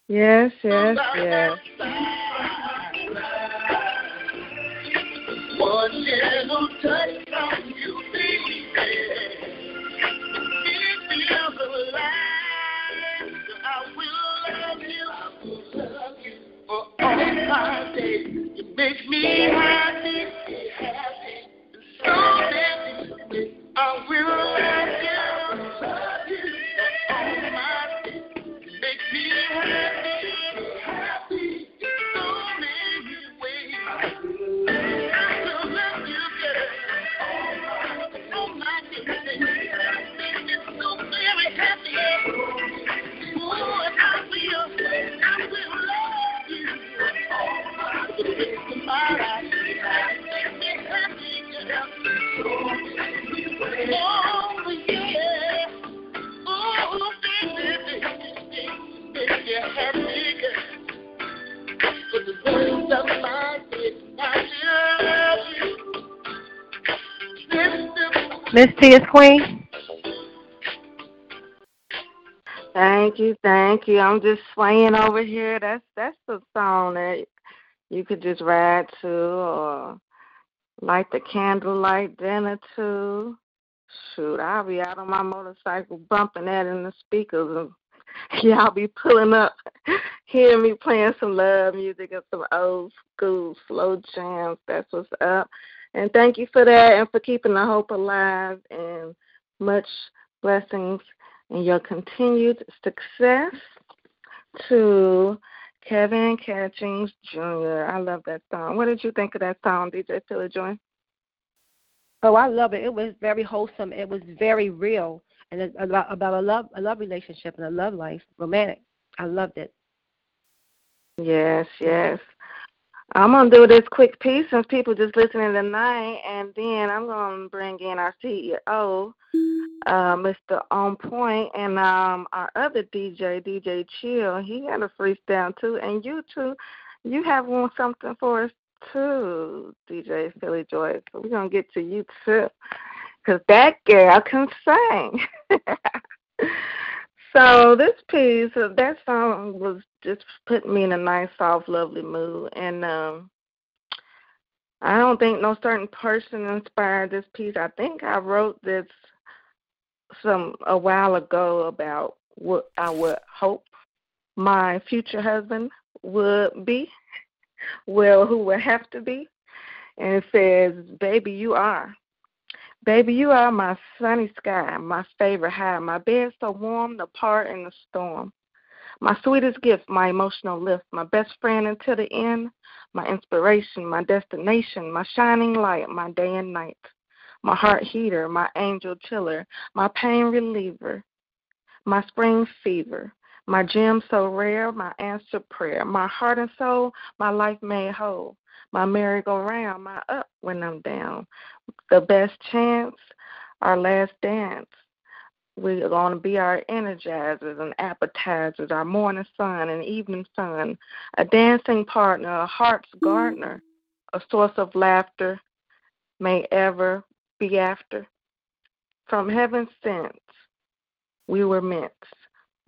Speaker 6: Yes, yes, yes. Just swaying over here. That's that's the song that you could just ride to or light the candlelight dinner to. Shoot, I'll be out on my motorcycle bumping that in the speakers and y'all be pulling up, hearing me playing some love music and some old school slow jams. That's what's up. And thank you for that and for keeping the hope alive and much blessings and your continued success to Kevin Catchings Jr. I love that song. What did you think of that song, DJ Philly Joy?
Speaker 1: Oh, I love it. It was very wholesome. It was very real, and it's about about a love a love relationship and a love life, romantic. I loved it.
Speaker 6: Yes, yes. I'm gonna do this quick piece since people just listening tonight, and then I'm gonna bring in our CEO, uh, Mr. On Point, and um, our other DJ, DJ Chill. He had a freestyle too, and you too. You have one something for us too, DJ Philly Joy. So we're gonna get to you too, cause that girl can sing. so this piece, uh, that song was just putting me in a nice, soft, lovely mood, and um. I don't think no certain person inspired this piece. I think I wrote this some a while ago about what I would hope my future husband would be well, who will have to be. And it says, Baby, you are. Baby, you are my sunny sky, my favorite high, my bed so warm, the part in the storm. My sweetest gift, my emotional lift, my best friend until the end, my inspiration, my destination, my shining light, my day and night, my heart heater, my angel chiller, my pain reliever, my spring fever, my gem so rare, my answer prayer, my heart and soul, my life made whole, my merry-go-round, my up when I'm down, the best chance, our last dance. We're going to be our energizers and appetizers, our morning sun and evening sun, a dancing partner, a heart's mm-hmm. gardener, a source of laughter, may ever be after. From heaven sent, we were meant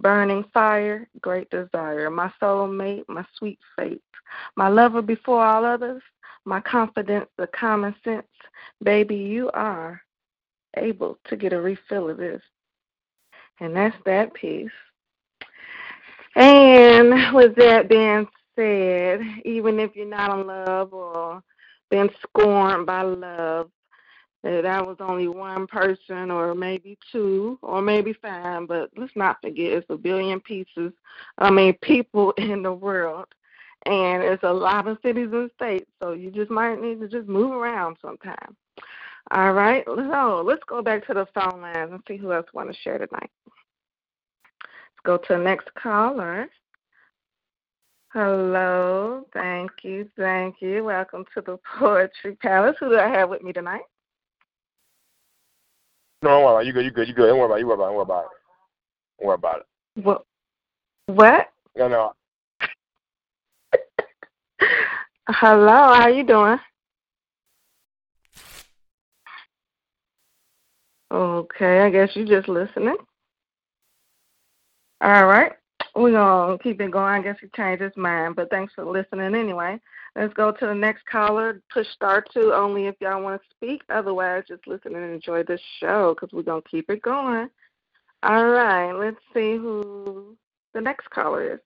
Speaker 6: burning fire, great desire, my soulmate, my sweet fate, my lover before all others, my confidence, the common sense. Baby, you are able to get a refill of this. And that's that piece. And with that being said, even if you're not in love or been scorned by love, that was only one person or maybe two or maybe five, but let's not forget it's a billion pieces, I mean, people in the world. And it's a lot of cities and states, so you just might need to just move around sometime. All right, so let's go back to the phone lines and see who else want to share tonight. Let's go to the next caller. Hello, thank you, thank you. Welcome to the Poetry Palace. Who do I have with me tonight?
Speaker 12: No, don't worry about it. You good, you good, you good. Don't worry about it. You worry about it. Don't worry about it. Don't worry about it.
Speaker 6: What? What?
Speaker 12: No, no.
Speaker 6: Hello, how you doing? Okay, I guess you're just listening. All right. We're going to keep it going. I guess he changed his mind, but thanks for listening anyway. Let's go to the next caller. Push star two only if y'all want to speak. Otherwise, just listen and enjoy the show because we're going to keep it going. All right. Let's see who the next caller is.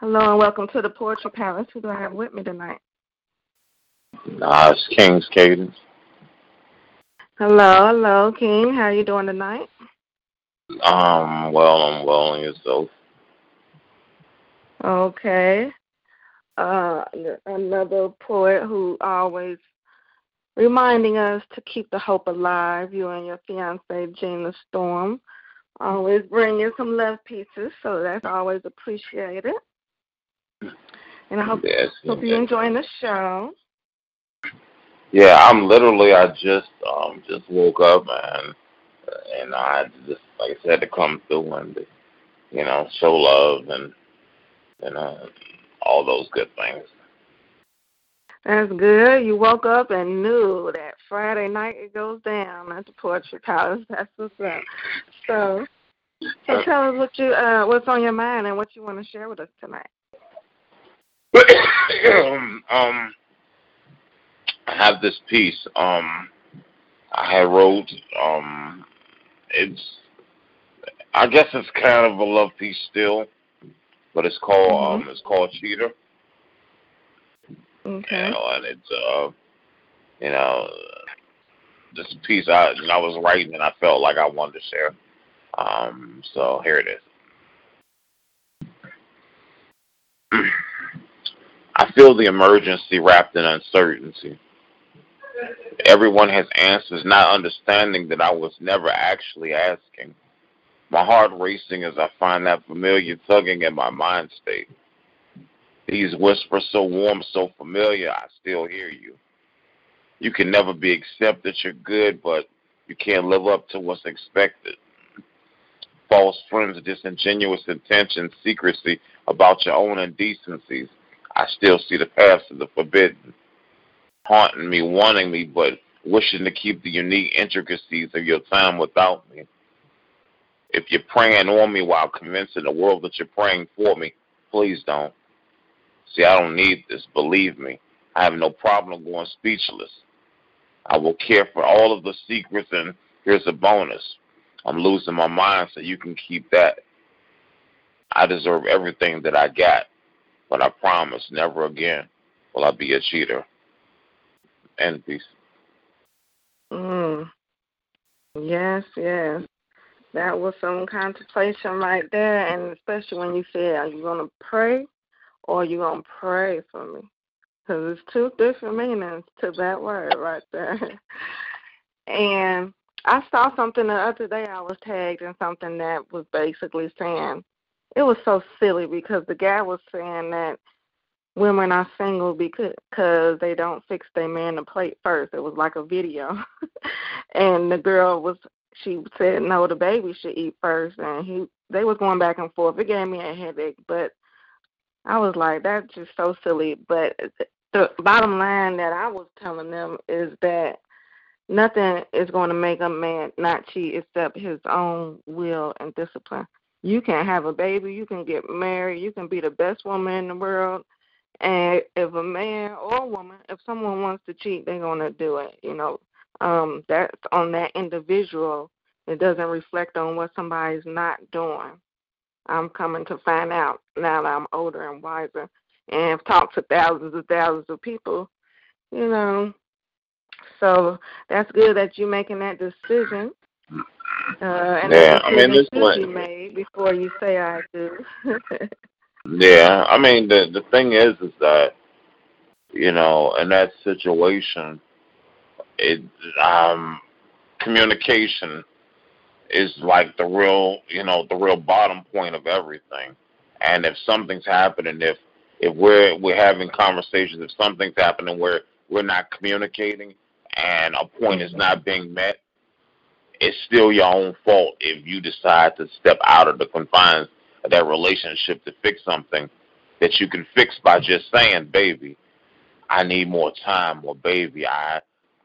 Speaker 6: Hello and welcome to the Poetry Palace. Who do I have with me tonight?
Speaker 13: Nah, it's King's Kadence.
Speaker 6: Hello, hello, King. How are you doing tonight?
Speaker 13: Um, well, I'm well on yourself.
Speaker 6: Okay. Uh, another poet who always reminding us to keep the hope alive. You and your fiance Gina Storm always bring you some love pieces, so that's always appreciated. And I hope,
Speaker 13: Yes,
Speaker 6: hope you're enjoying the show.
Speaker 13: Yeah, I'm literally. I just um just woke up and and I just like I said to come through and you know show love and and know all those good things.
Speaker 6: That's good. You woke up and knew that Friday night it goes down at the Poetry Palace. That's what's up. So, tell us what you uh what's on your mind and what you want to share with us tonight.
Speaker 13: um, have this piece. Um, I wrote. Um, it's. I guess it's kind of a love piece still, but it's called
Speaker 6: Mhm.
Speaker 13: um, it's called Cheater.
Speaker 6: Okay.
Speaker 13: You know, and it's uh, you know, this piece I I was writing and I felt like I wanted to share. Um, so here it is. I feel the emergency wrapped in uncertainty. Everyone has answers, not understanding that I was never actually asking. My heart racing as I find that familiar tugging in my mind state. These whispers so warm, so familiar, I still hear you. You can never be accepted, you're good, but you can't live up to what's expected. False friends, disingenuous intentions, secrecy about your own indecencies. I still see the paths of the forbidden, haunting me, wanting me, but wishing to keep the unique intricacies of your time without me. If you're praying on me while convincing the world that you're praying for me, please don't. See, I don't need this, believe me. I have no problem going speechless. I will care for all of the secrets, and here's a bonus. I'm losing my mind, so you can keep that. I deserve everything that I got, but I promise never again will I be a cheater. And peace.
Speaker 6: Mm. Yes, yes. That was some contemplation right there, and especially when you said, "Are you gonna pray, or you gonna pray for me?" Because it's two different meanings to that word right there. and I saw something the other day. I was tagged in something that was basically saying it was so silly because the guy was saying that women are single because cause they don't fix their man the plate first. It was like a video, and the girl was she said no, the baby should eat first, and he they was going back and forth. It gave me a headache, but I was like that's just so silly. But the bottom line that I was telling them is that nothing is going to make a man not cheat except his own will and discipline. You can have a baby, you can get married, you can be the best woman in the world, and if a man or a woman, if someone wants to cheat, they're gonna do it. You know, um, that's on that individual. It doesn't reflect on what somebody's not doing. I'm coming to find out now that I'm older and wiser, and have talked to thousands and thousands of people. You know, so that's good that you're making that decision. Uh, and
Speaker 13: Yeah, I mean, this
Speaker 6: decision should be
Speaker 13: one-
Speaker 6: made before you say I do.
Speaker 13: Yeah, I mean the the thing is is that you know in that situation, it um communication is like the real you know the real bottom point of everything. And if something's happening, if if we're we're having conversations, if something's happening where we're not communicating and a point is not being met, it's still your own fault if you decide to step out of the confines of that relationship to fix something that you can fix by just saying, "Baby, I need more time," or "Baby, I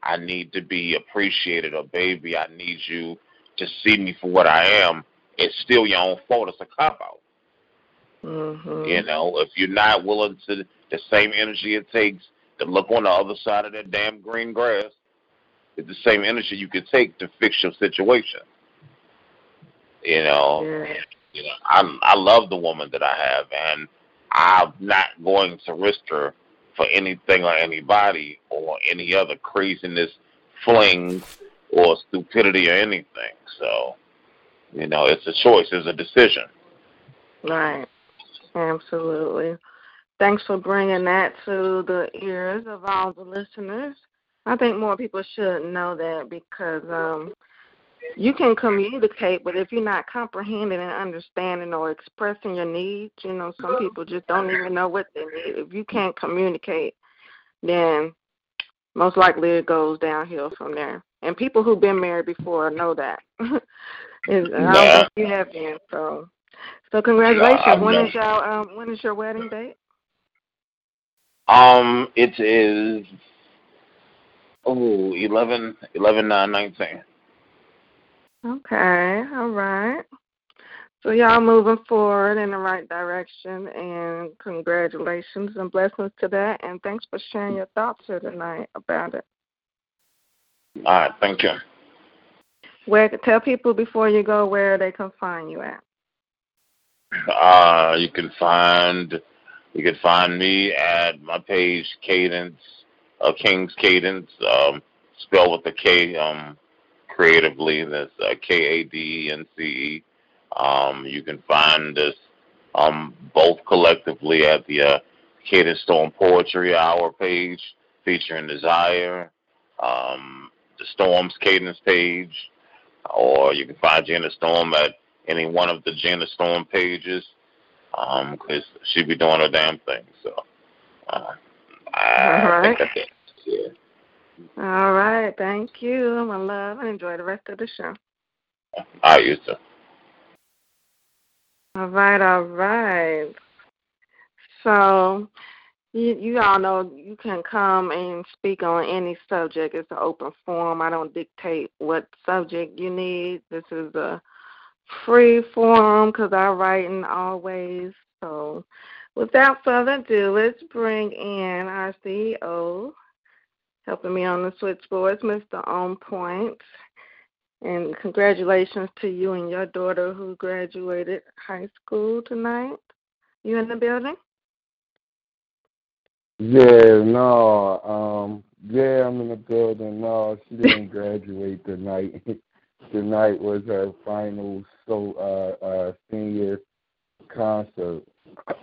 Speaker 13: I need to be appreciated," or "Baby, I need you to see me for what I am." It's still your own fault. It's a cop out.
Speaker 6: hmm
Speaker 13: You know, if you're not willing to the same energy it takes to look on the other side of that damn green grass, it's the same energy you could take to fix your situation. You know,
Speaker 6: Yeah.
Speaker 13: you know, I I love the woman that I have, and I'm not going to risk her for anything or anybody or any other craziness, fling, or stupidity or anything. So, you know, it's a choice, it's a decision.
Speaker 6: Right. Absolutely. Thanks for bringing that to the ears of all the listeners. I think more people should know that because um, you can communicate, but if you're not comprehending and understanding or expressing your needs, you know, some people just don't even know what they need. If you can't communicate, then most likely it goes downhill from there. And people who've been married before know that. and I don't
Speaker 13: Yeah.
Speaker 6: think you have been. So, so congratulations.
Speaker 13: I've
Speaker 6: when
Speaker 13: known-
Speaker 6: is your um, when is your wedding date?
Speaker 13: Um, it is oh eleven eleven nine nineteen.
Speaker 6: Okay, all right. So y'all moving forward in the right direction, and congratulations and blessings to that. And thanks for sharing your thoughts here tonight about it.
Speaker 13: All right, thank you.
Speaker 6: Where tell people before you go where they can find you at.
Speaker 13: Uh, you can find you can find me at my page Kadence, uh, King's Kadence, um, spelled with the K um, creatively. That's uh, K A D E N C E. Um, you can find us um, both collectively at the uh, Kadence Storm Poetry Hour page featuring Desire, um, the Storm's Kadence page, or you can find Gina Storm at any one of the Gina Storm pages because um, she be doing her damn thing. So uh, I
Speaker 6: right.
Speaker 13: think that's it. Yeah.
Speaker 6: All right. Thank you, my love, and enjoy the rest of the show.
Speaker 13: All right, you too.
Speaker 6: All right, all right. So, you you all know you can come and speak on any subject. It's an open forum. I don't dictate what subject you need. This is a free forum because I write in always. So, without further ado, let's bring in our CEO, helping me on the switchboards, Mr. On Point. And congratulations to you and your daughter who graduated high school tonight. You in the building?
Speaker 14: Yeah, no, um, yeah, I'm in the building. No, she didn't graduate tonight. tonight was her final so uh uh senior concert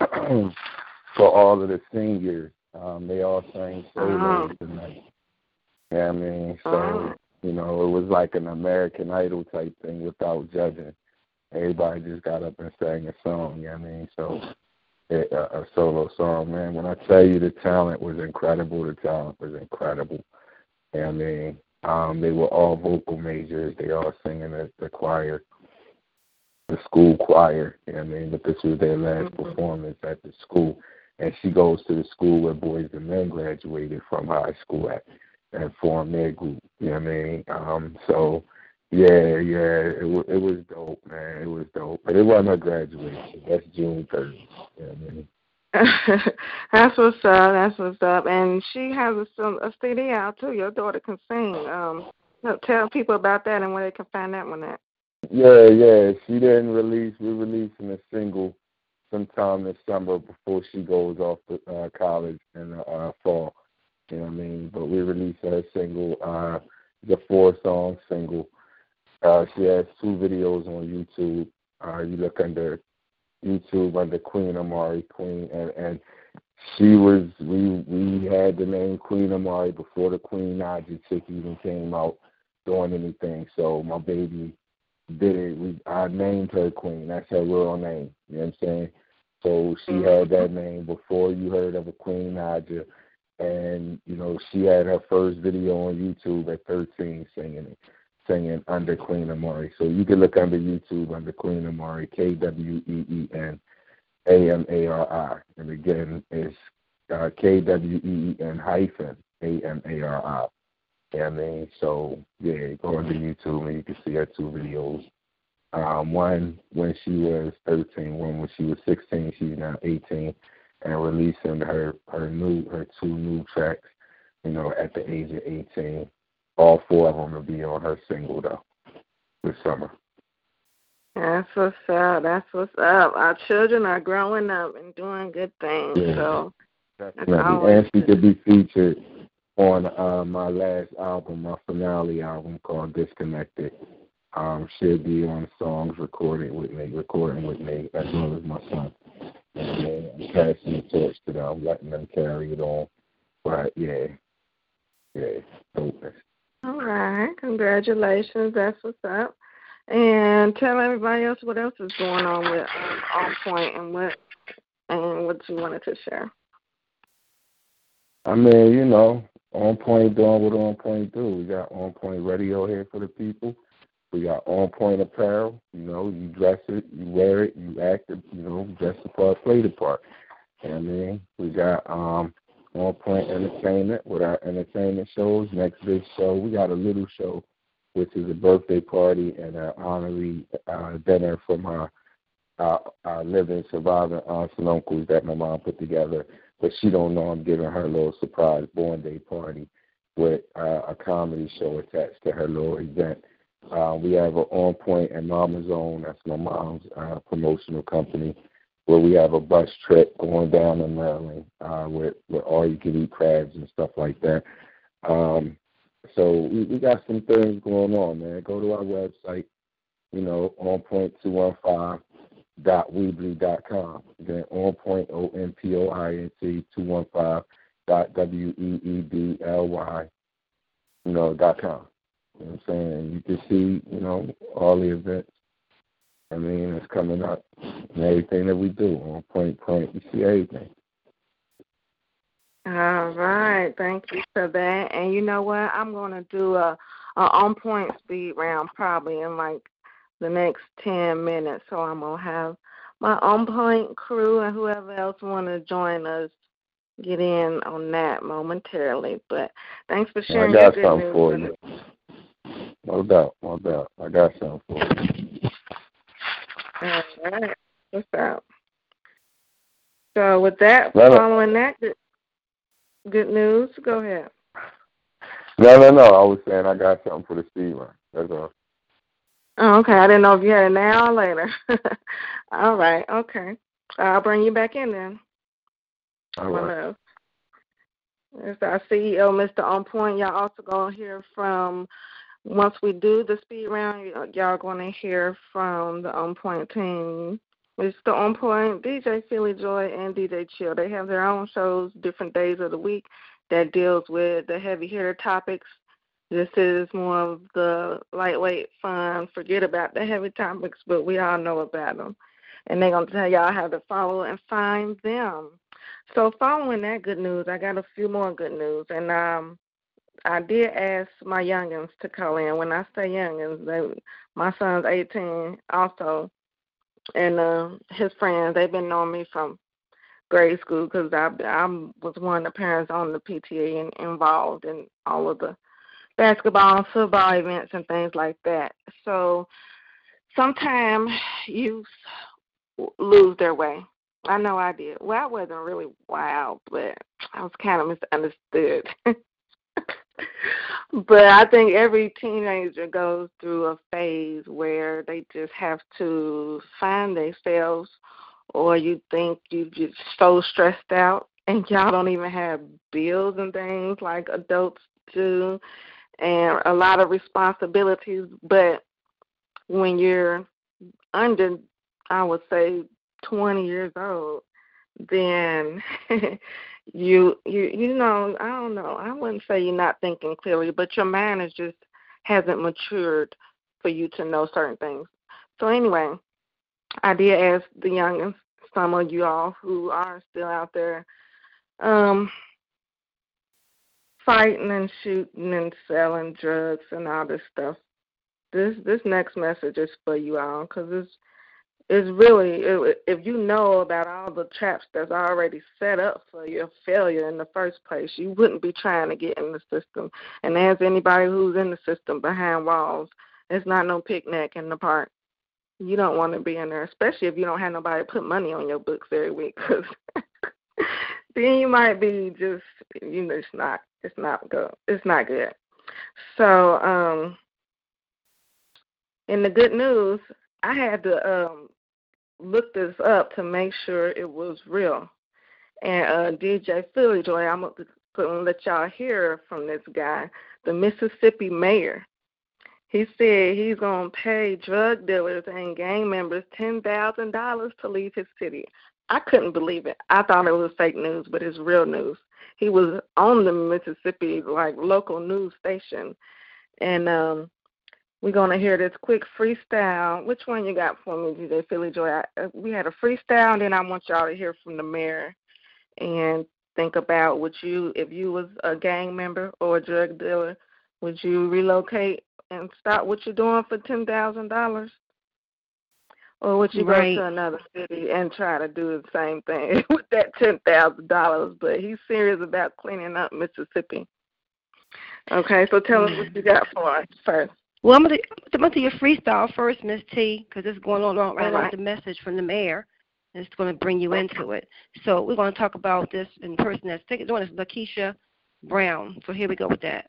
Speaker 14: for all of the seniors. Um, they all sang solos
Speaker 6: Oh.
Speaker 14: tonight. Yeah, I mean, so
Speaker 6: Oh.
Speaker 14: you know, it was like an American Idol type thing without judging. Everybody just got up and sang a song. You know what I mean? So a, a a solo song, man. When I tell you the talent was incredible, the talent was incredible. You know I mean? Um, they were all vocal majors. They all singing the, the choir, the school choir. You know what I mean? But this was their last
Speaker 6: Mhm.
Speaker 14: performance at the school. And she goes to the school where Boyz II Men graduated from high school at and form their group. You know what I mean? Um, so yeah, yeah, it was it was dope, man. It was dope, but it wasn't a graduation. That's June third. You know what I mean?
Speaker 6: that's what's up. That's what's up. And she has a, a CD out too. Your daughter can sing. Um, so tell people about that and where they can find that one at.
Speaker 14: Yeah, yeah. She didn't release. We're releasing a single sometime this summer before she goes off to uh, college in the uh, fall. You know what I mean? But we released her single. Uh, it's a four-song single. Uh, she has two videos on YouTube. Uh, you look under YouTube under Kween Amari Queen, and and she was we we had the name Kween Amari before the Queen Naija chick even came out doing anything. So my baby did it. We I named her Queen. That's her real name. You know what I'm saying? So she had that name before you heard of a Queen Naija, and you know she had her first video on YouTube at 13 singing singing under Kween Amari. So you can look under YouTube under Kween Amari, K W E E N A M A R I, and again it's uh, K W E E N hyphen A M A R I. I mean, so yeah, go under YouTube and you can see her two videos. Um, one when she was 13, one when she was 16. She's now 18, and releasing her her new her two new tracks. You know, at the age of 18, all four of them will be on her single though this summer.
Speaker 6: That's what's up. That's what's up. Our children are growing up and doing good things.
Speaker 14: Yeah.
Speaker 6: So
Speaker 14: Definitely. And she could be featured on uh, my last album, my finale album called Disconnected. Um, she'll be on songs recorded with me, recording with me, as well as my son. And I'm passing the torch to them, letting them carry it on. But yeah, yeah,
Speaker 6: all right. Congratulations. That's what's up. And tell everybody else what else is going on with um, On Point and what and what you wanted to share.
Speaker 14: I mean, you know, on point doing what on point do. We got on point radio here for the people. We got on point apparel. You know, you dress it, you wear it, you act it, you know, dress the part, play the part. I mean? We got um on point entertainment with our entertainment shows. Next big show, we got a little show, which is a birthday party and an honorary uh, dinner from our our, our living surviving aunts and uncles that my mom put together but she don't know I'm giving her a little surprise born day party with uh, a comedy show attached to her little event. Uh, we have an On Point and Mama's Own. That's my mom's uh, promotional company, where we have a bus trip going down in Maryland uh, with with all you can eat crabs and stuff like that. Um, so we, we got some things going on, man. Go to our website, you know, on point two one five dot weebly dot com. Again, on point O N P O I N T two one five dot W E E B L Y, you know, dot com. You know what I'm saying? You can see, you know, all the events. I mean, it's coming up and everything that we do on point point. You see everything.
Speaker 6: All right, thank you for that. And you know what? I'm gonna do a, a on point speed round probably in like the next ten minutes. So I'm gonna have my on point crew and whoever else wanna join us get in on that momentarily. But thanks for sharing
Speaker 14: I got
Speaker 6: your good
Speaker 14: something
Speaker 6: news
Speaker 14: for you. No doubt, no doubt. I got something for you.
Speaker 6: All right. What's up? So with that,
Speaker 14: No, no.
Speaker 6: following that good, good news, go ahead.
Speaker 14: No, no, no. I was saying I got something for the run. That's all.
Speaker 6: Oh, okay. I didn't know if you had it now or later. All right. Okay. I'll bring you back in then.
Speaker 14: All
Speaker 6: my
Speaker 14: right.
Speaker 6: love. It's our CEO, Mr. On Point. Y'all also gonna hear from once we do the speed round. y- Y'all gonna hear from the On Point team. Mr. On Point, DJ Philly Joy, and DJ Chill. They have their own shows, different days of the week that deals with the heavy hitter topics. This is more of the lightweight fun. Forget about the heavy topics, but we all know about them. And they're gonna tell y'all how to follow and find them. So following that good news, I got a few more good news, and um, I did ask my youngins to call in. When I say youngins, they, my son's 18 also, and uh, his friends they've been knowing me from grade school because I I was one of the parents on the PTA and involved in all of the basketball and football events and things like that. So sometimes youth lose their way. I know I did. Well, I wasn't really wild, but I was kind of misunderstood. but I think every teenager goes through a phase where they just have to find themselves, or you think you're just so stressed out and y'all don't even have bills and things like adults do, and a lot of responsibilities. But when you're under, I would say, 20 years old, then you you you know I don't know I wouldn't say you're not thinking clearly, but your mind is just hasn't matured for you to know certain things. So anyway, I did ask the youngins, some of you all who are still out there, um, fighting and shooting and selling drugs and all this stuff. This this next message is for you all because it's it's really if you know about all the traps that's already set up for your failure in the first place, you wouldn't be trying to get in the system. And as anybody who's in the system behind walls, it's not no picnic in the park. You don't want to be in there, especially if you don't have nobody to put money on your books every week, because then you might be just you know it's not it's not good it's not good. So um, in the good news, I had to um look this up to make sure it was real. And uh, DJ Philly Joy, I'm going to let y'all hear from this guy, the Mississippi mayor. He said he's going to pay drug dealers and gang members $10,000 to leave his city. I couldn't believe it. I thought it was fake news, but it's real news. He was on the Mississippi like local news station, and um, we're gonna hear this quick freestyle. Which one you got for me, DJ Philly Joy? I, uh, we had a freestyle, and then I want y'all to hear from the mayor and think about would you, if you was a gang member or a drug dealer, would you relocate and stop what you're doing for ten thousand dollars? Or would you
Speaker 1: Right.
Speaker 6: go to another city and try to do the same thing with that ten thousand dollars? But he's serious about cleaning up Mississippi. Okay, so tell us what you got for us first.
Speaker 1: Well, I'm gonna, I'm gonna do your freestyle first, Miss T, because it's going on right
Speaker 6: All
Speaker 1: now
Speaker 6: right.
Speaker 1: with the message from the mayor. And it's going to bring you into it. So we're going to talk about this in person that's taking doing this. Lakeisha Brown. So here we go with that.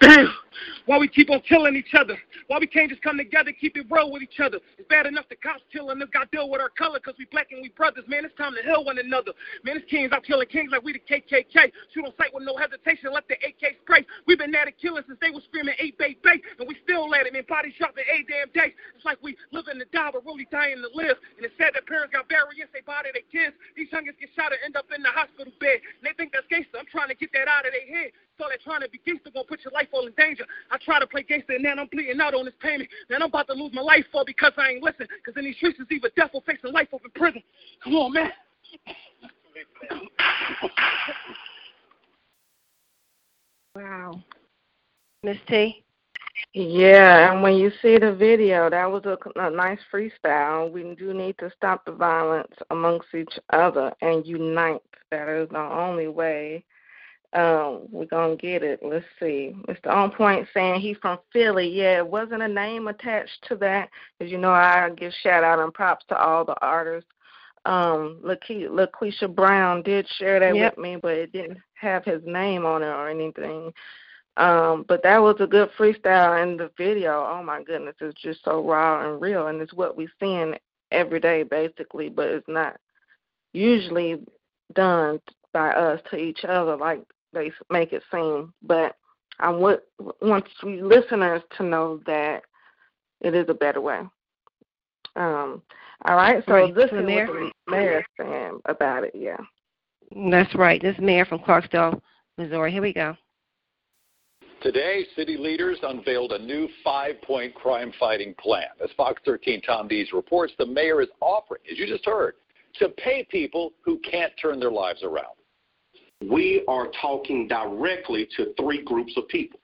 Speaker 15: Damn. Why we keep on killing each other? Why we can't just come together, keep it real with each other? It's bad enough the cops killing us, got deal with our color, cause we black and we brothers. Man, it's time to heal one another. Man, it's kings out killing kings like we the KKK. Shoot on sight with no hesitation, let the AK spray. We've been at it killing since they was screaming eight bay bay, and we still at it. Man, body shopping eight damn day. It's like we living to die, but really dying to live. And it's sad that parents got variants, they body their kids. These youngins get shot and end up in the hospital bed. And they think that's gangster. I'm trying to get that out of their head. So they're trying to be gangster, gonna put your life all in danger. I try to play gangster and then I'm bleeding out on this payment. Man, I'm about to lose my life for because I ain't listen. Because in these streets it's either death or facing life up in prison. Come on, man.
Speaker 1: Wow. Miss T.
Speaker 6: Yeah, and when you see the video, that was a, a nice freestyle. We do need to stop the violence amongst each other and unite. That is the only way um, we're gonna get it. Let's see. Mr. On Point saying he's from Philly. Yeah, it wasn't a name attached to that. As you know, I give shout out and props to all the artists. Um, LaQuisha Brown did share that
Speaker 1: Yep.
Speaker 6: with me, but it didn't have his name on it or anything. Um, but that was a good freestyle and the video, oh my goodness, it's just so raw and real and it's what we're seeing every day basically, but it's not usually done by us to each other like they make it seem. But I would want listeners to know that it is a better way. Um, all right, so
Speaker 1: Right,
Speaker 6: this
Speaker 1: to
Speaker 6: is
Speaker 1: the mayor?
Speaker 6: what the mayor's saying about it, yeah.
Speaker 1: That's right. This is Mayor from Clarksdale, Missouri. Here we go.
Speaker 16: Today, city leaders unveiled a new five point crime fighting plan. As Fox 13 Tom Dees reports, the mayor is offering, as you just heard, to pay people who can't turn their lives around.
Speaker 17: We are talking directly to three groups of people.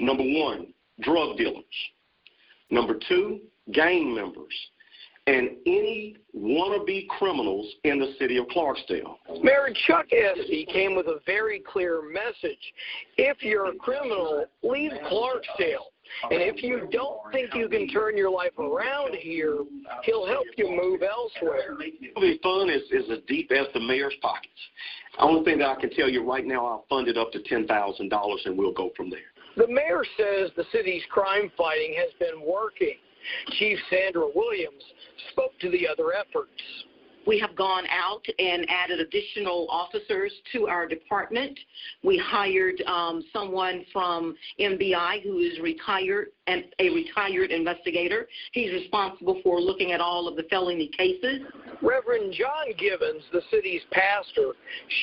Speaker 17: Number one, drug dealers. Number two, gang members. And any wannabe criminals in the city of Clarksdale.
Speaker 18: Mayor Chuck Espy came with a very clear message. If you're a criminal, leave Clarksdale. And if you don't think you can turn your life around here, he'll help you move elsewhere.
Speaker 17: The fund is, is as deep as the mayor's pockets. Only thing that I can tell you right now, I'll fund it up to $10,000 and we'll go from there.
Speaker 18: The mayor says the city's crime fighting has been working. Chief Sandra Williams spoke to the other efforts.
Speaker 19: We have gone out and added additional officers to our department. We hired um, someone from MBI who is retired and a retired investigator. He's responsible for looking at all of the felony cases.
Speaker 18: Reverend John Givens, the city's pastor,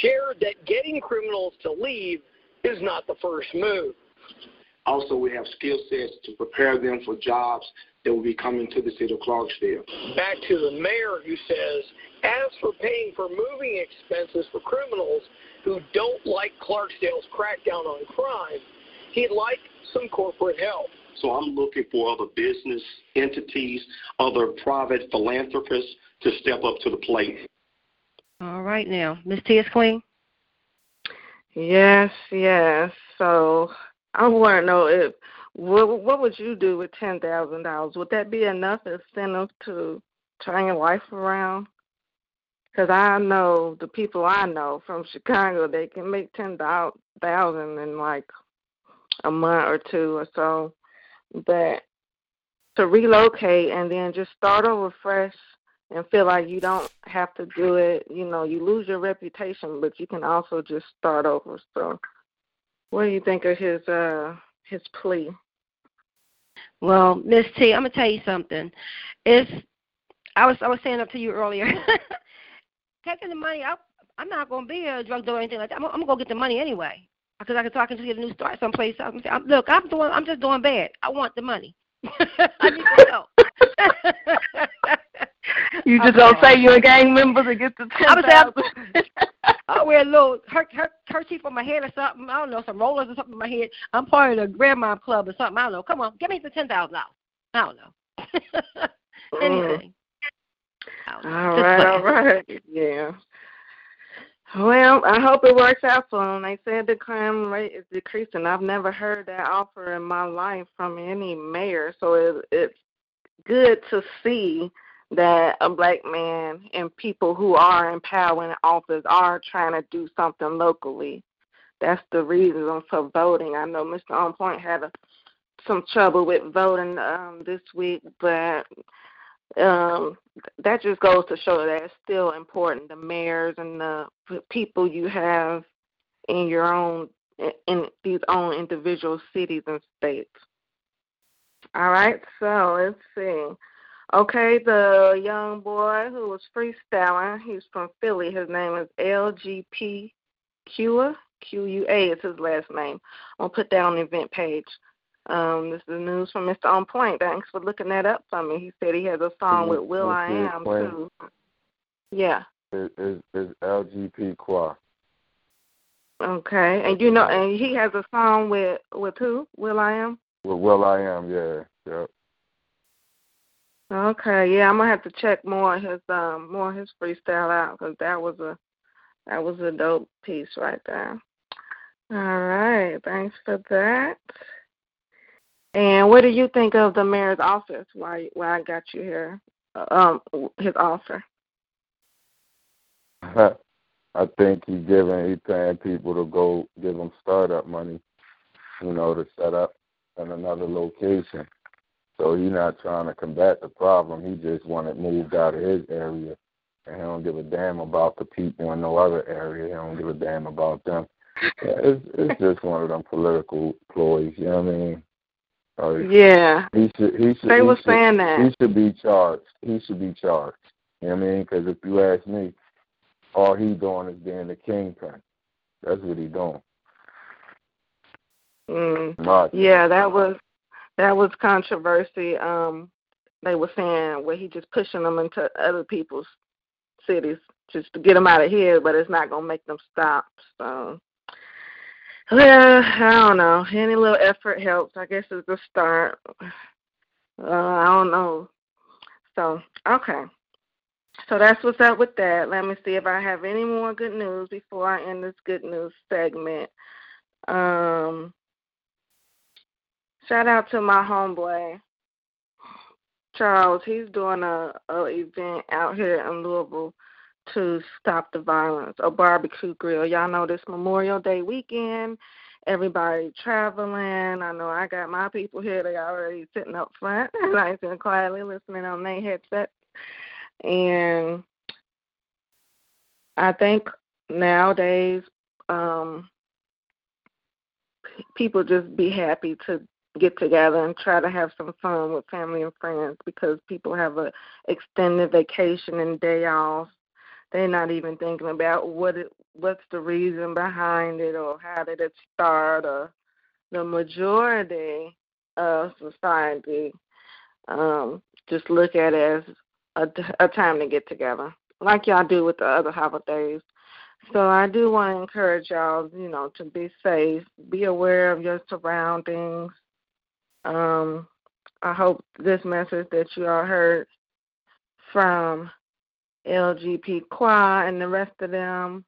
Speaker 18: shared that getting criminals to leave is not the first move.
Speaker 17: Also, we have skill sets to prepare them for jobs that will be coming to the city of Clarksville.
Speaker 18: Back to the mayor who says, as for paying for moving expenses for criminals who don't like Clarksdale's crackdown on crime, he'd like some corporate help.
Speaker 17: So I'm looking for other business entities, other private philanthropists to step up to the plate.
Speaker 1: All right now. Miss T is Queen?
Speaker 6: Yes, yes. So I want to know if what would you do with ten thousand dollars? Would that be enough incentive to turn your life around? Because I know the people I know from Chicago, they can make ten thousand in like a month or two or so. But to relocate and then just start over fresh and feel like you don't have to do it, you know, you lose your reputation, but you can also just start over. So, what do you think of his uh his plea?
Speaker 1: Well, Miss T, I'm gonna tell you something. It's I was I was saying up to you earlier. Taking the money, I, I'm not gonna be a drug dealer or anything like that. I'm, I'm gonna go get the money anyway because I can talk and just get a new start someplace. I'm, I'm, look, I'm doing I'm just doing bad. I want the money. I need to know.
Speaker 6: You just don't say you're a gang member to get the ten
Speaker 1: I was out.
Speaker 6: thousand?
Speaker 1: I wear a little her, her, kerchief on my head or something. I don't know, some rollers or something on my head. I'm part of the grandma club or something. I don't know. Come on, give me the ten thousand dollars. I don't know. Anything. I don't know.
Speaker 6: All right, all right, yeah. Well, I hope it works out for them. They said the crime rate is decreasing. I've never heard that offer in my life from any mayor, so it, it's good to see that a black man and people who are in power and office are trying to do something locally. That's the reason for voting. I know Mr. On Point had a, some trouble with voting um, this week, but um, that just goes to show that it's still important. The mayors and the people you have in your own in these own individual cities and states. All right, so let's see. Okay, the young boy who was freestyling, he's from Philly. His name is LGP Q U A is his last name. I'm gonna put that on the event page. Um, this is news from Mr. On Point. Thanks for looking that up for me. He said he has a song with will.i.am too. Yeah.
Speaker 14: Is is, is LGP Qua.
Speaker 6: Okay, and you know, and he has a song with with who? will.i.am.
Speaker 14: With will.i.am, yeah, yep.
Speaker 6: Okay, yeah, I'm gonna have to check more his um more his freestyle out because that was a that was a dope piece right there. All right, thanks for that. And what do you think of the mayor's office? Why why I got you here? Um, his offer.
Speaker 14: I think he's giving he's paying people to go give them startup money, you know, to set up in another location. So he's not trying to combat the problem. He just wanted it moved out of his area, and he don't give a damn about the people in no other area. He don't give a damn about them. Yeah, it's it's just one of them political ploys. You know what I mean? Uh,
Speaker 6: yeah.
Speaker 14: He should. He should.
Speaker 6: They
Speaker 14: he
Speaker 6: were
Speaker 14: should,
Speaker 6: saying that.
Speaker 14: He should be charged. He should be charged. You know what I mean? Because if you ask me, all he doing is being the kingpin. That's what he doing.
Speaker 6: Mm. Yeah, that was that was controversy. Um, they were saying where he just pushing them into other people's cities just to get them out of here, but it's not gonna make them stop. So, well, I don't know. Any little effort helps. I guess it's a start. Uh, I don't know. So, okay. So that's what's up with that. Let me see if I have any more good news before I end this good news segment. Um, shout out to my homeboy Charles. He's doing a, a event out here in Louisville to stop the violence. A barbecue grill. Y'all know this Memorial Day weekend. Everybody traveling. I know I got my people here. They already sitting up front, nice and quietly listening on their headsets. And I think nowadays um, people just be happy to get together and try to have some fun with family and friends because people have a extended vacation and day off. They're not even thinking about what it, what's the reason behind it or how did it start or the majority of society um, just look at it as a, a time to get together, like y'all do with the other holidays. So I do want to encourage y'all, you know, to be safe, be aware of your surroundings. Um, I hope this message that you all heard from LGP Qua and the rest of them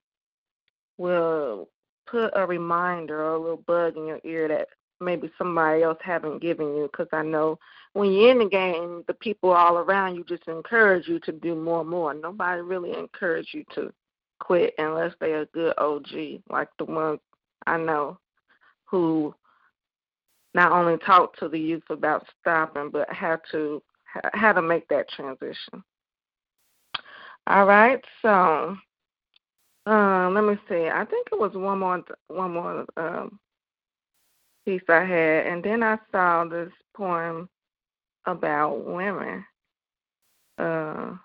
Speaker 6: will put a reminder or a little bug in your ear that maybe somebody else haven't given you because I know when you're in the game, the people all around you just encourage you to do more and more. Nobody really encourage you to quit unless they're a good OG, like the ones I know who not only talk to the youth about stopping, but how to how to make that transition. All right, so um, let me see. I think it was one more one more um, piece I had, and then I saw this poem about women. Uh,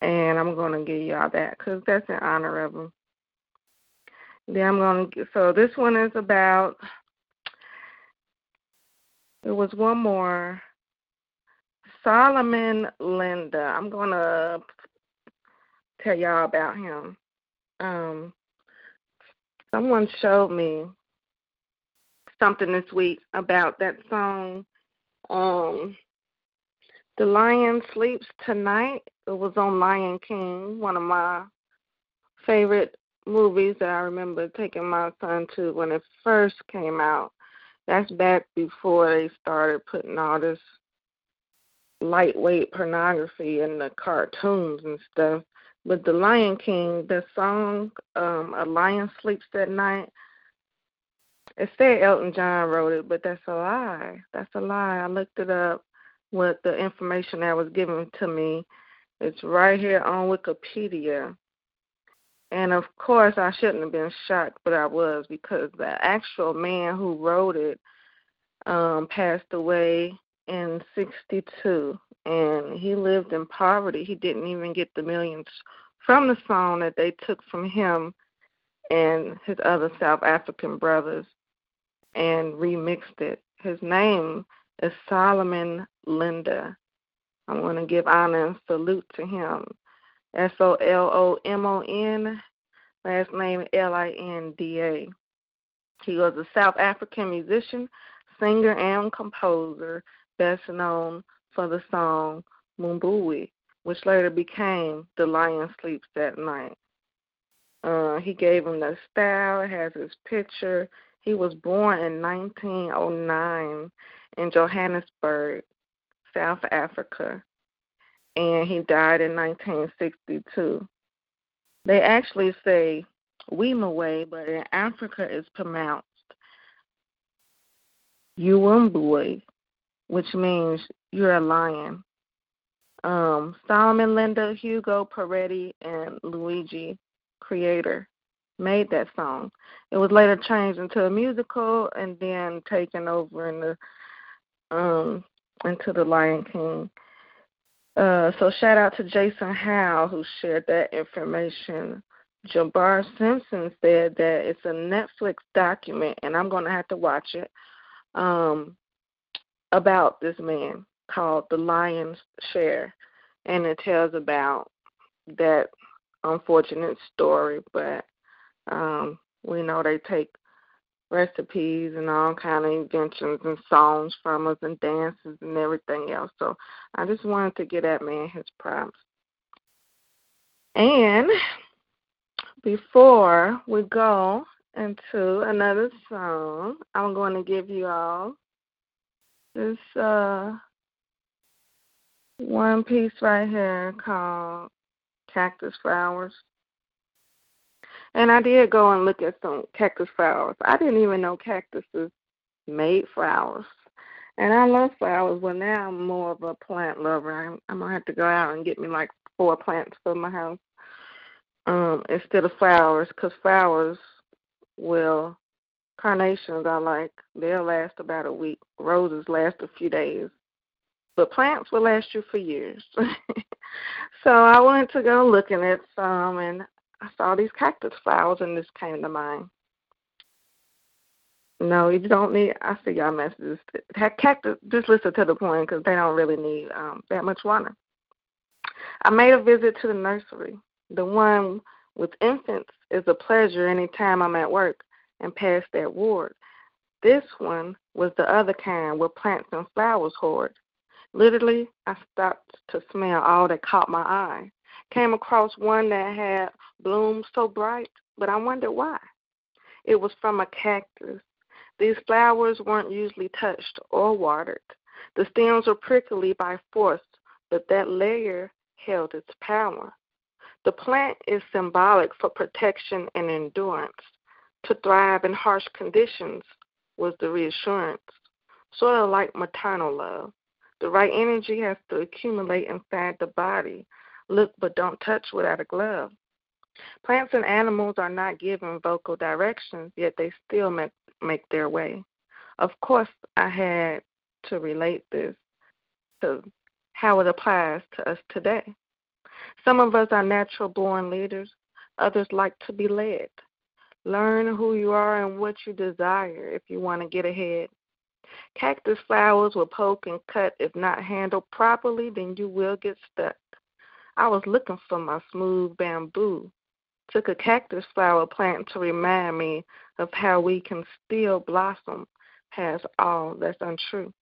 Speaker 6: and I'm going to give y'all that because that's in honor of them. Then I'm going to, so this one is about, there was one more. Solomon Linda. I'm going to tell y'all about him. Um, someone showed me something this week about that song um the lion sleeps tonight it was on lion king one of my favorite movies that I remember taking my son to when it first came out. That's back before they started putting all this lightweight pornography in the cartoons and stuff. But The Lion King, the song um, "A Lion Sleeps at Night," it said Elton John wrote it, but that's a lie. That's a lie. I looked it up with the information that was given to me. It's right here on Wikipedia. And of course, I shouldn't have been shocked, but I was because the actual man who wrote it um, passed away in 62 and he lived in poverty. He didn't even get the millions from the song that they took from him and his other South African brothers and remixed it. His name is Solomon Linda. I want to give honor and salute to him. S O L O M O N, last name L I N D A. He was a South African musician, singer, and composer, best known for the song Mbube, which later became The Lion Sleeps at Night. Uh, he gave him the style, has his picture. He was born in 1909 in Johannesburg, South Africa, and he died in 1962. They actually say Wimoweh, but in Africa it's pronounced Uwumbuwe, which means you're a lion. Um, Solomon Linda, Hugo Peretti, and Luigi Creatore made that song. It was later changed into a musical and then taken over in the um into the Lion King. Uh, so shout out to Jason Howe who shared that information. Jabbar Simpson said that it's a Netflix document, and I'm going to have to watch it. Um, about this man called The Lion's Share, and it tells about that unfortunate story. But um, we know they take recipes and all kind of inventions and songs from us and dances and everything else. So I just wanted to get that man his props. And before we go into another song, I'm going to give you all this uh one piece right here called Cactus Flowers. And I did go and look at some cactus flowers. I didn't even know cactuses made flowers. And I love flowers, but now I'm more of a plant lover. I'm, I'm gonna have to go out and get me like four plants for my house um, instead of flowers, because flowers will carnations I like they'll last about a week. Roses last a few days, but plants will last you for years. so I went to go looking at some, and I saw these cactus flowers, and this came to mind. No, you don't need. I see y'all messages. Cactus. Just listen to the point because they don't really need um, that much water. I made a visit to the nursery. The one with infants is a pleasure anytime I'm at work and past that ward. This one was the other kind where plants and flowers hoard. Literally, I stopped to smell all that caught my eye. Came across one that had blooms so bright, but I wondered why. It was from a cactus. These flowers weren't usually touched or watered. The stems were prickly by force, but that layer held its power. The plant is symbolic for protection and endurance. To thrive in harsh conditions was the reassurance, sort of like maternal love. The right energy has to accumulate inside the body. Look but don't touch without a glove. Plants and animals are not given vocal directions, yet they still make, make their way. Of course, I had to relate this to how it applies to us today. Some of us are natural born leaders, others like to be led. Learn who you are and what you desire if you want to get ahead. Cactus flowers will poke and cut. If not handled properly, then you will get stuck. I was looking for my smooth bamboo. Took a cactus flower plant to remind me of how we can still blossom past all that's untrue.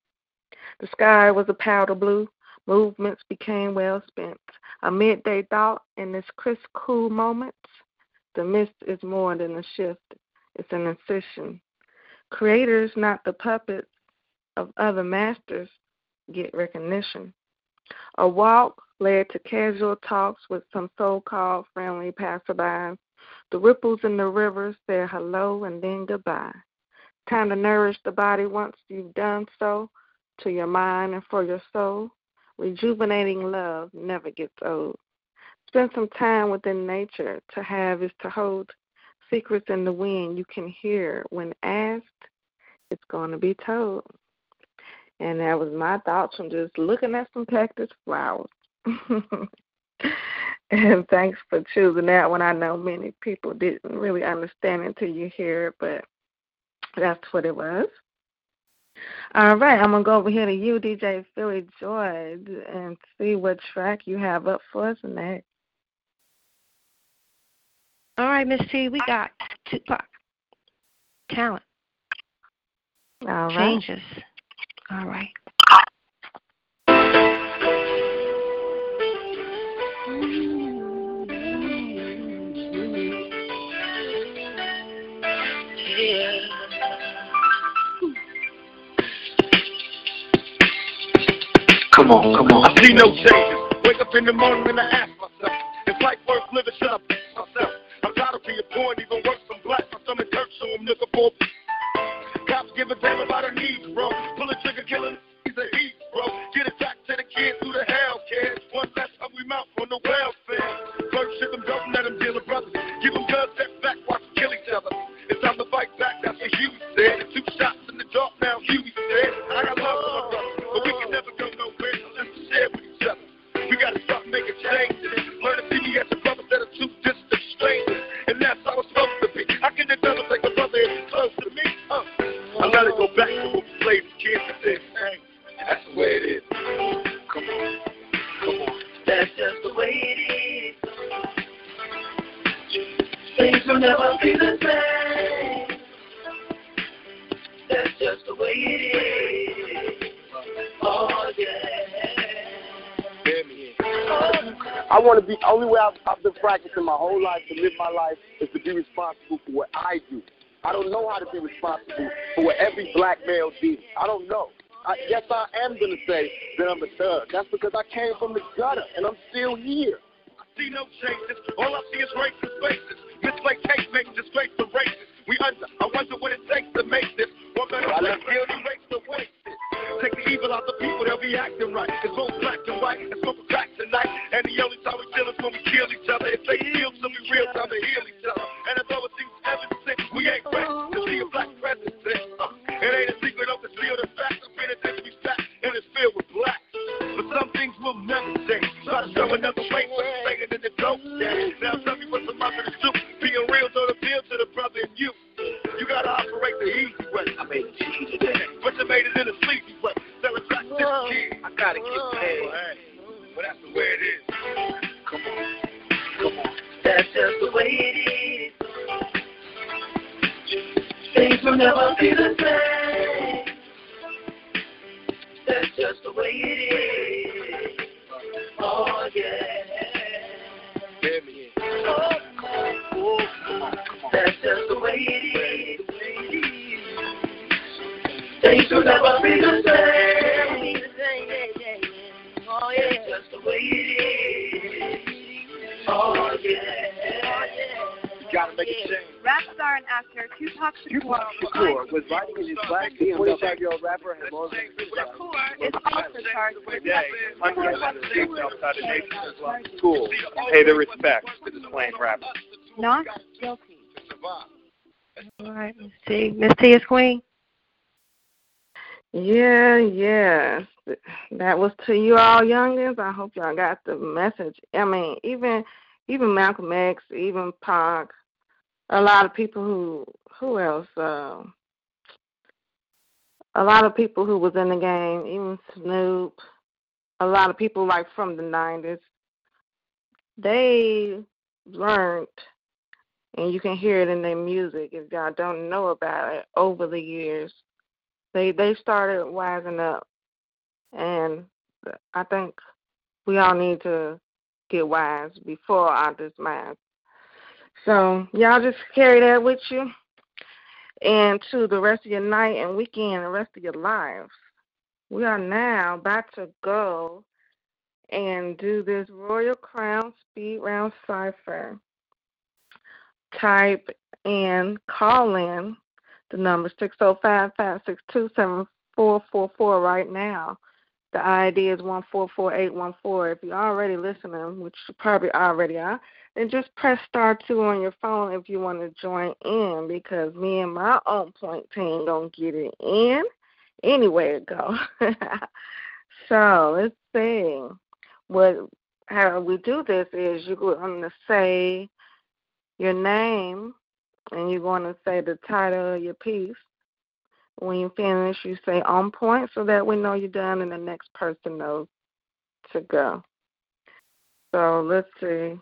Speaker 6: The sky was a powder blue. Movements became well spent. A midday thought in this crisp, cool moment The mist is more than a shift, it's an incision. Creators, not the puppets of other masters, get recognition. A walk led to casual talks with some so called friendly passerbys. The ripples in the river said hello and then goodbye. Time to nourish the body once you've done so to your mind and for your soul. Rejuvenating love never gets old. Spend some time within nature. To have is to hold. Secrets in the wind you can hear when asked, it's going to be told. And that was my thoughts from just looking at some cactus flowers. and thanks for choosing that one. I know many people didn't really understand until you hear it, but that's what it was. All right, I'm gonna go over here to you, DJ Philly Joy, and see what track you have up for us next.
Speaker 1: All right, Miss T, we got Tupac. Talent.
Speaker 6: All right.
Speaker 1: Changes. All right.
Speaker 20: Come on, come on. I see no changes. Wake up in the morning and I ask myself, if life worth living, should I myself? I'm tired of being poor even worse, I'm black. My stomach hurts, so I'm looking for. Cops give a damn about our needs, bro. Pull a trigger, killing these are heat, bro. Get it back to the kids who the hell cares. One less hungry mouth on the welfare. First ship them, don't let them deal with brothers. Give
Speaker 21: only way I've, I've been practicing my whole life to live my life is to be responsible for what I do. I don't know how to be responsible for what every black male did. I don't know. I, yes, I am going to say that I'm a thug. That's because I came from the gutter and I'm still here.
Speaker 20: I see no changes. All I see is racist faces. Misplaced hate makes disgrace to races. We under. I wonder what it takes to make this. One better
Speaker 21: I
Speaker 20: place, guilty race to waste it. Take the evil out the people, they'll be acting right. It's both black and white. It's to the
Speaker 22: not guilty.
Speaker 1: All right, Miss T. Miss T is queen.
Speaker 6: Yeah, yeah. That was to you all youngins. I hope y'all got the message. I mean, even even Malcolm X, even Pac, a lot of people who who else? Uh, a lot of people who was in the game, even Snoop, a lot of people like from the nineties, they learned and you can hear it in their music if y'all don't know about it over the years they they started wising up and i think we all need to get wise before our demise So y'all just carry that with you and to the rest of your night and weekend, the rest of your lives. We are now about to go and do this Royal Crown Speed Round Cipher. Type in, call in the number 605 562 7444 right now. The ID is 144814. If you're already listening, which you probably already are, then just press star two on your phone if you want to join in because me and my on point team gonna get it in anywhere it go. so let's see. What how we do this is you're going to say your name and you're going to say the title of your piece. When you finish, you say on point so that we know you're done and the next person knows to go. So let's see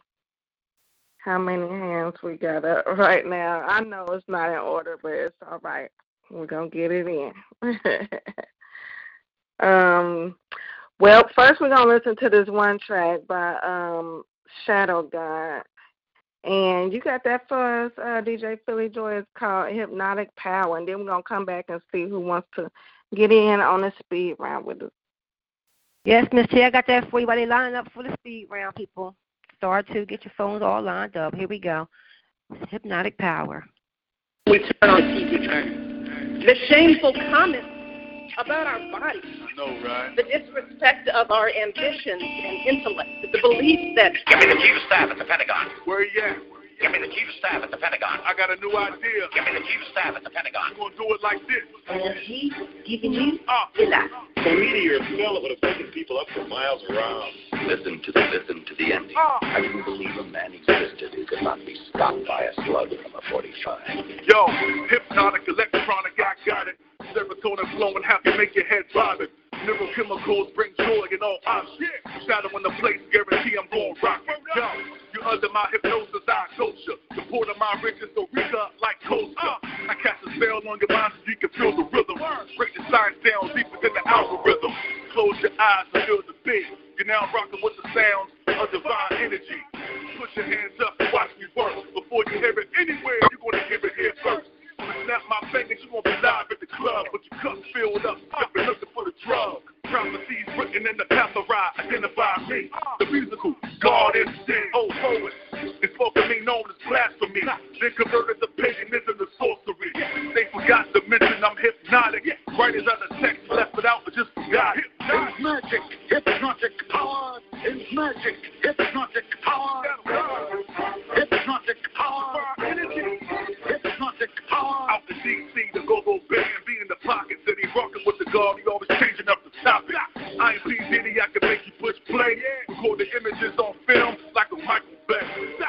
Speaker 6: how many hands we got up right now. I know it's not in order, but it's all right. We're gonna get it in. um, well, first we're gonna listen to this one track by um, Shadow God, and you got that for us, uh, DJ Philly Joy. It's called Hypnotic Power, and then we're gonna come back and see who wants to get in on the speed round with us.
Speaker 1: Yes, Miss T, I got that for you while they line up for the speed round, people. Star two, get your phones all lined up. Here we go. Hypnotic Power.
Speaker 23: We turn on TV turn. The shameful comments about our bodies.
Speaker 8: I know, right?
Speaker 23: The disrespect of our ambitions and intellect. The belief that.
Speaker 24: Give me the chief of staff at the Pentagon.
Speaker 8: Where are you at?
Speaker 24: Give me the chief of staff at the Pentagon.
Speaker 8: I got a new idea.
Speaker 24: Give me the chief of staff at the Pentagon.
Speaker 8: We're gonna do it like this.
Speaker 23: And he's giving you
Speaker 8: uh,
Speaker 23: a.
Speaker 20: The meteor fell, it would have taken people up for miles around.
Speaker 24: Listen to the listen to the ending.
Speaker 8: uh.
Speaker 24: I didn't believe a man existed who could not be stopped by a slug from a 45.
Speaker 8: Yo, hypnotic, electronic, I got it. Serotonin flowing, happy, make your head bobbing. Neurochemicals bring joy in all objects. Shadowing the place, guarantee I'm gon' rock. Yo, you under my hypnosis, I coach you. The port of my riches, so Rika like Costa. I cast a spell on your mind so you can feel the rhythm. Break the science down deeper than the algorithm. Close your eyes and feel the beat. You're now rocking with the sounds of divine energy. Put your hands up and watch me work. Before you hear it anywhere, you're gonna hear it here first. Snap my fingers, you won't be live at the club, but your cup's filled up, sipping looking for the drug. Prophecies written in the path of ride, identify me. The musical God instinct, old poet. It's me known as blasphemy. Then converted to paganism to sorcery. They forgot to mention I'm hypnotic. Writers out the text left it out, but just forgot it.
Speaker 20: It's magic, hypnotic power. It's magic, hypnotic power. Hypnotic power.
Speaker 8: Out the DC, the go-go band, be in the pockets, Said he rocking with the guard, he always changing up the topic. I ain't P. Diddy, I can make you push play. Record the images on film like a Michael Bay.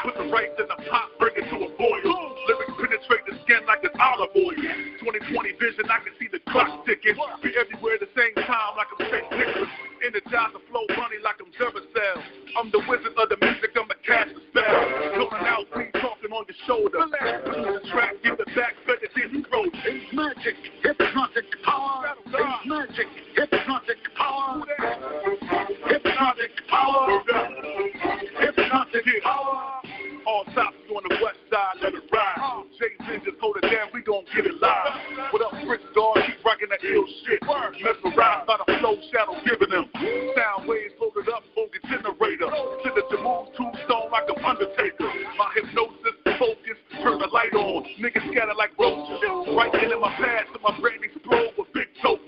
Speaker 8: Put the rights in the pot, bring it to a boil. Lyrics penetrate the skin like an olive oil. 2020 vision, I can see the clock ticking. Be everywhere at the same time like I'm St. Nicholas. Energize the flow money like I'm Duracell. I'm the wizard of the music, I'm a cast a spell. Going out, we talking on your shoulder. The track, give the back, better than you wrote.
Speaker 20: It's magic, hypnotic power. It's magic, hypnotic power. Hypnotic power. Hypnotic power.
Speaker 8: All tops on the west side, let it ride. Jay-Z just hold it down, we gon' get it live. What up, Rich Dog? Keep rocking that ill shit. Mesmerized by the flow, shadow giving them. Sound waves loaded up, focus generator. Send it to move tombstone like I'm Undertaker. My hypnosis, turn the light on. Niggas scatter like roaches. Right in my past, and my brain explode with big dope.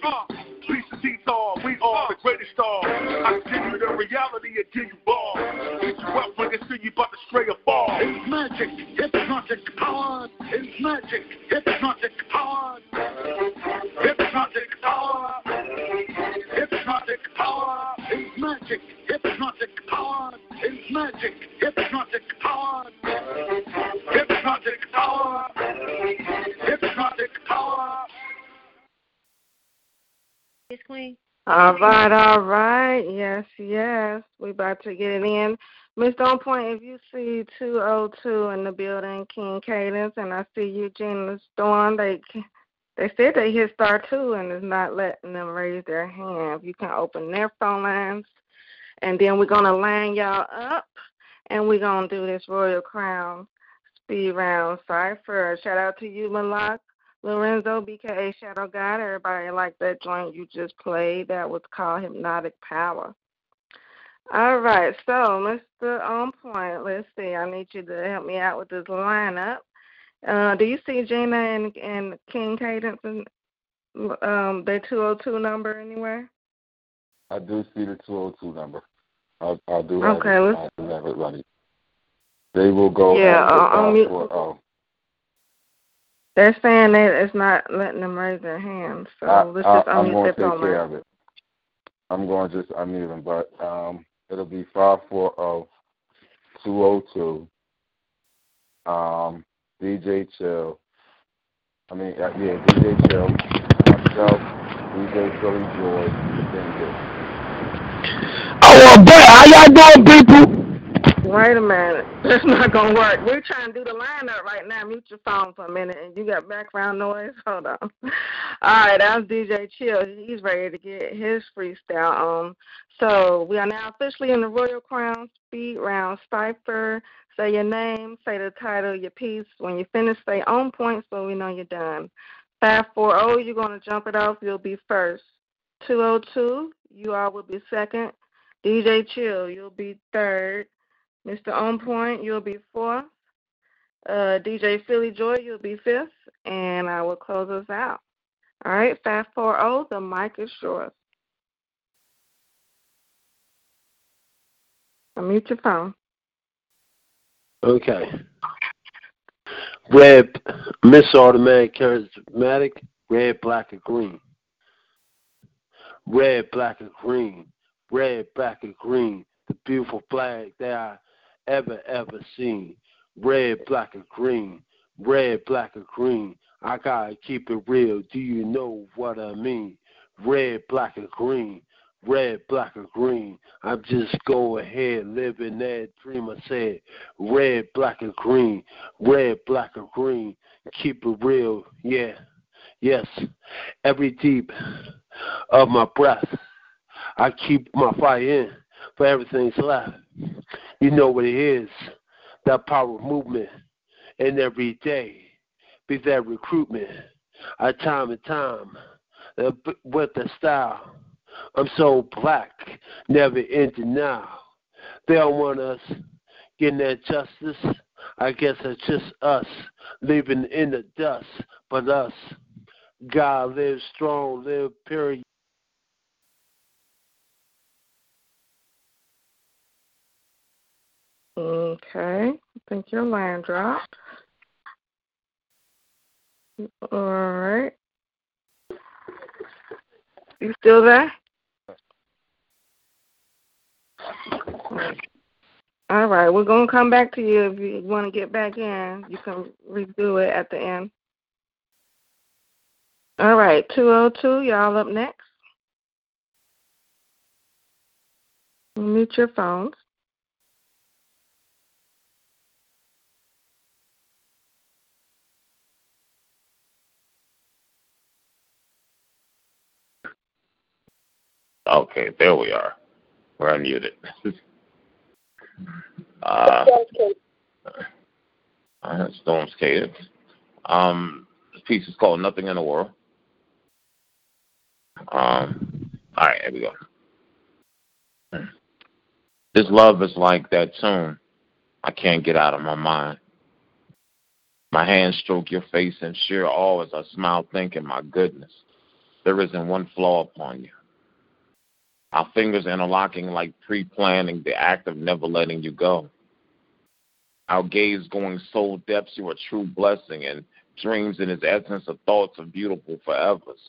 Speaker 8: Piece of detail, we are the greatest stars. I give you the reality and give you bars. Beat you up when they see you about to stray or fall.
Speaker 20: It's magic, hypnotic power. It's magic, hypnotic power. Hypnotic power. Hypnotic power. It's magic, hypnotic power. It's magic, hypnotic power.
Speaker 1: Yes, Queen.
Speaker 6: All right, all right. Yes, yes. We about to get it in. Miss On Point, if you see 202 in the building, King Kadence, and I see Eugene Storm, they they said they hit star two and is not letting them raise their hand. You can open their phone lines, and then we're gonna line y'all up, and we're gonna do this Royal Crown Speed Round Cipher. Shout out to you, Malak. Lorenzo, BKA Shadow God. Everybody like that joint you just played. That was called Hypnotic Power. All right, so Mr. On Point, let's see. I need you to help me out with this lineup. Uh, do you see Gina and, and King Kadence and um, their 202 number anywhere?
Speaker 14: I do see the 202 number. I, I do have
Speaker 6: Okay,
Speaker 14: it.
Speaker 6: let's-
Speaker 14: I do have it ready. They will go
Speaker 6: Yeah, uh, mute.
Speaker 14: 540.
Speaker 6: They're saying that it's not letting them raise their hands, so
Speaker 14: I,
Speaker 6: let's
Speaker 14: I,
Speaker 6: just
Speaker 14: I'm going to take care of it. I'm going to just unmute them, but um, it'll be five four zero two zero two. Um, DJ Chill. I mean, uh, yeah, DJ Chill. Myself, DJ Philly Joy, and
Speaker 25: Oh, boy, how y'all doing, people?
Speaker 6: Wait a minute. That's not going to work. We're trying to do the lineup right now. Mute your phone for a minute. And you got background noise? Hold on. All right, that's DJ Chill. He's ready to get his freestyle on. So we are now officially in the Royal Crown Speed Round Cipher. Say your name, say the title of your piece. When you finish, say on point so we know you're done. 540, you're going to jump it off. You'll be first. 202, you all will be second. DJ Chill, you'll be third. Mr. On Point, you'll be fourth. Uh, DJ Philly Joy, you'll be fifth. And I will close us out. All right, 540, the mic is yours. Unmute your phone.
Speaker 9: Okay. Red, Miss Automatic, Charismatic, red, black, and green. Red, black, and green. Red, black, and green. The beautiful flag that I ever, ever seen. Red, black, and green. Red, black, and green. I gotta keep it real. Do you know what I mean? Red, black, and green. Red, black, and green. I'm just go ahead living that dream. I said, red, black, and green. Red, black, and green. Keep it real. Yeah. Yes. Every deep of my breath. I keep my fire in for everything's left. You know what it is. That power movement. And every day be that recruitment. I time and time with the style. I'm so black, never in denial. They don't want us getting that justice. I guess it's just us living in the dust, but us. God live strong, live period.
Speaker 6: Okay. Your line dropped. All right. You still there? All right, we're gonna come back to you if you want to get back in. You can redo it at the end. All right, two oh two, y'all up next. Mute your phones.
Speaker 13: Okay, there we are. We're unmuted. uh, uh, Storm's Kadence. Um, this piece is called Nothing in the World. Um, all right, here we go. This love is like that tune I can't get out of my mind. My hands stroke your face in sheer awe as I smile, thinking, my goodness, there isn't one flaw upon you. Our fingers interlocking like pre planning the act of never letting you go. Our gaze going soul depths, you are true blessing, and dreams in its essence of thoughts of beautiful forevers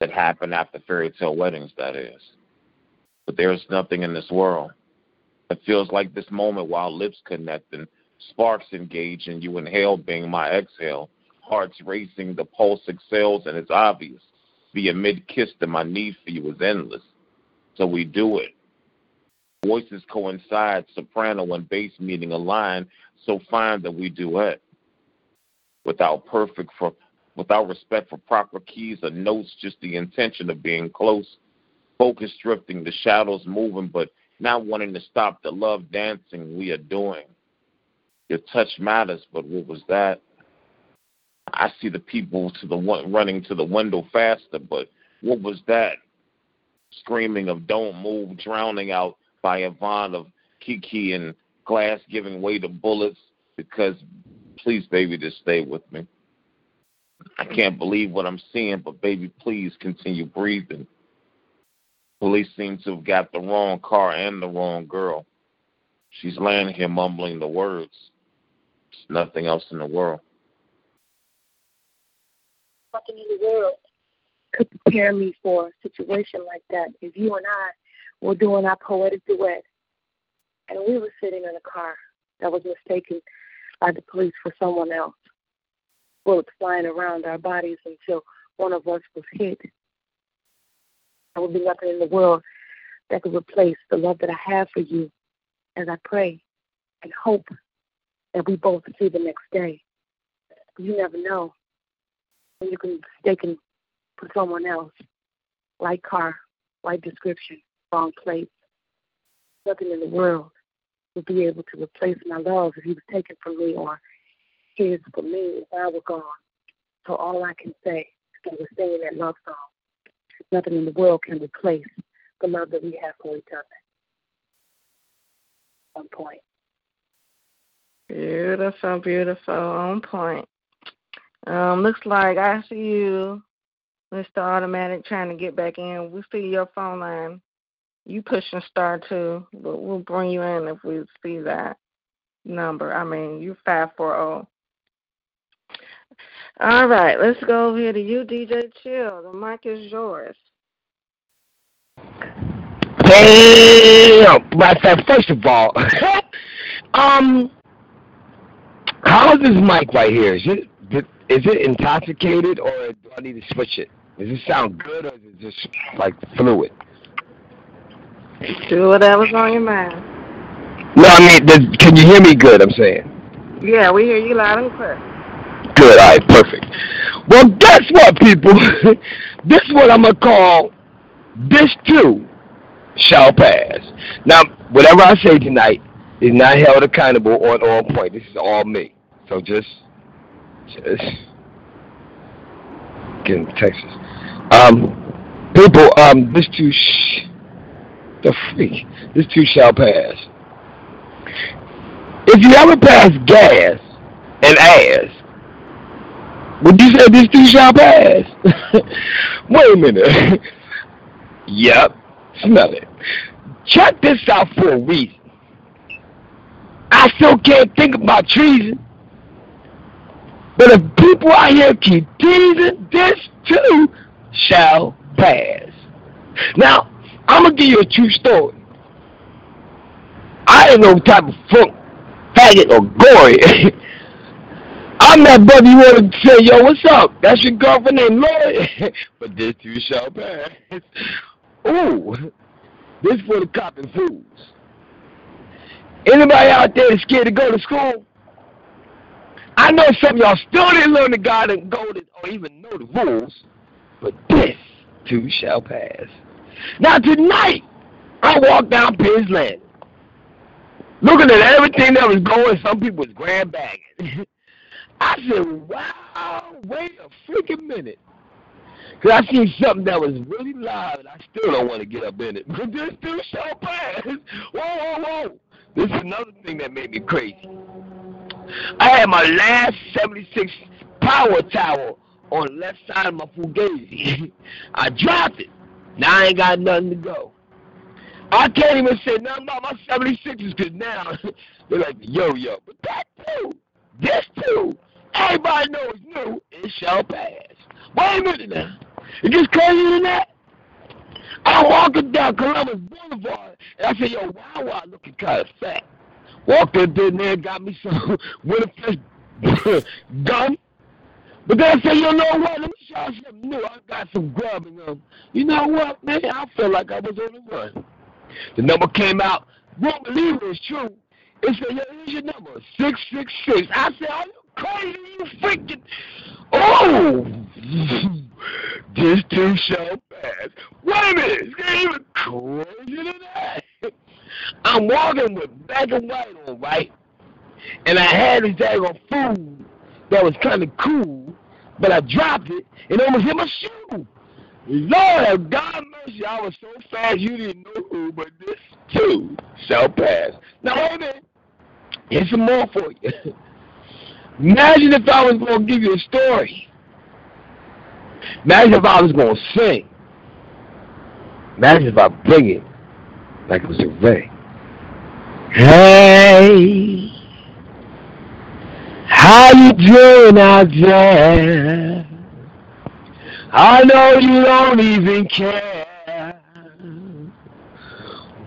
Speaker 13: that happen after fairy tale weddings, that is. But there is nothing in this world that feels like this moment while lips connect and sparks engage and you inhale being my exhale, hearts racing, the pulse excels, and it's obvious via mid kiss that my need for you is endless. So we do it. Voices coincide, soprano and bass meeting a line so fine that we duet. Without perfect for without respect for proper keys or notes, just the intention of being close. Focus drifting, the shadows moving, but not wanting to stop the love dancing we are doing. Your touch matters, but what was that? I see the people to the one running to the window faster, but what was that? Screaming of "Don't move," drowning out by a Yvonne of Kiki and Glass giving way to bullets because, please, baby, just stay with me. I can't believe what I'm seeing, but baby, please continue breathing. Police seem to have got the wrong car and the wrong girl. She's laying here mumbling the words. There's nothing else in the world.
Speaker 26: Nothing in the world could prepare me for a situation like that. If you and I were doing our poetic duet and we were sitting in a car that was mistaken by the police for someone else, bullets flying around our bodies until one of us was hit, there would be nothing in the world that could replace the love that I have for you as I pray and hope that we both see the next day. You never know when you can mistaken for someone else. Like car, like description, wrong place. Nothing in the world would be able to replace my love if he was taken from me or his for me if I were gone. So all I can say is that we're singing that love song. Nothing in the world can replace the love that we have for each other. On point.
Speaker 6: Beautiful, beautiful, on point. Um, looks like I see you, Mr. Automatic, trying to get back in. We see your phone line. You pushing star two, but we'll bring you in if we see that number. I mean, you five four zero. All right, let's go over here to you, DJ Chill. The mic is yours.
Speaker 25: Damn! Of first of all, um, how is this mic right here? Is it is it intoxicated or do I need to switch it? Does it sound good or is it just like fluid?
Speaker 6: Do whatever's on your mind.
Speaker 25: No, I mean, can you hear me good? I'm saying.
Speaker 6: Yeah, we hear you loud and clear.
Speaker 25: Good, all right, perfect. Well, guess what, people? this is what I'm gonna call this too shall pass. Now, whatever I say tonight is not held accountable on all point. This is all me. So just, just get in Texas. Um, people, um, this too, sh- the freak, this too shall pass. If you ever pass gas and ass, would you say this too shall pass? Wait a minute. yep, smell it. Check this out for a reason. I still can't think about treason. But if people out here keep teasing, this too shall pass. Now, I'm going to give you a true story. I ain't no type of funk, faggot, or gory. I'm that brother you want to say, yo, what's up? That's your girlfriend named Lloyd. but this too shall pass. Ooh, this for the copping fools. Anybody out there that's scared to go to school? I know some y'all still didn't learn the God and golden or even know the rules, but this too shall pass. Now tonight, I walked down Landing, looking at everything that was going. Some people was grand bagging. I said, wow, wait a freaking minute. Because I seen something that was really loud, and I still don't want to get up in it. But this too shall pass. Whoa, whoa, whoa. This is another thing that made me crazy. I had my last 76 power tower on the left side of my Fugazi. I dropped it. Now I ain't got nothing to go. I can't even say nothing about my 76s because now they're like, yo, yo. But that too, this too, everybody knows new, it shall pass. Wait a minute now. It gets crazier than that. I'm walking down Columbus Boulevard, and I say, yo, wow, wow, looking kind of fat. Walked up there, there, got me some Winterfest gum. But then I say, you know what? Let me show you something new. I got some grub in them. Um, you know what, man? I feel like I was on the run. The number came out. Won't believe it, it's true. It said, yo, here's your number, six six six. I said, are you crazy? You freaking Oh this too shall pass. Wait a minute, it's even crazier than that. I'm walking with black and white on, right? and I had this daggone food that was kind of cool, but I dropped it and almost hit my shoe. Lord God mercy, I was so fast you didn't know who, but this too shall pass. Now hold minute. Here's some more for you. Imagine if I was going to give you a story. Imagine if I was going to sing. Imagine if I bring it like it was a ring. Hey, how you doing out there? I know you don't even care.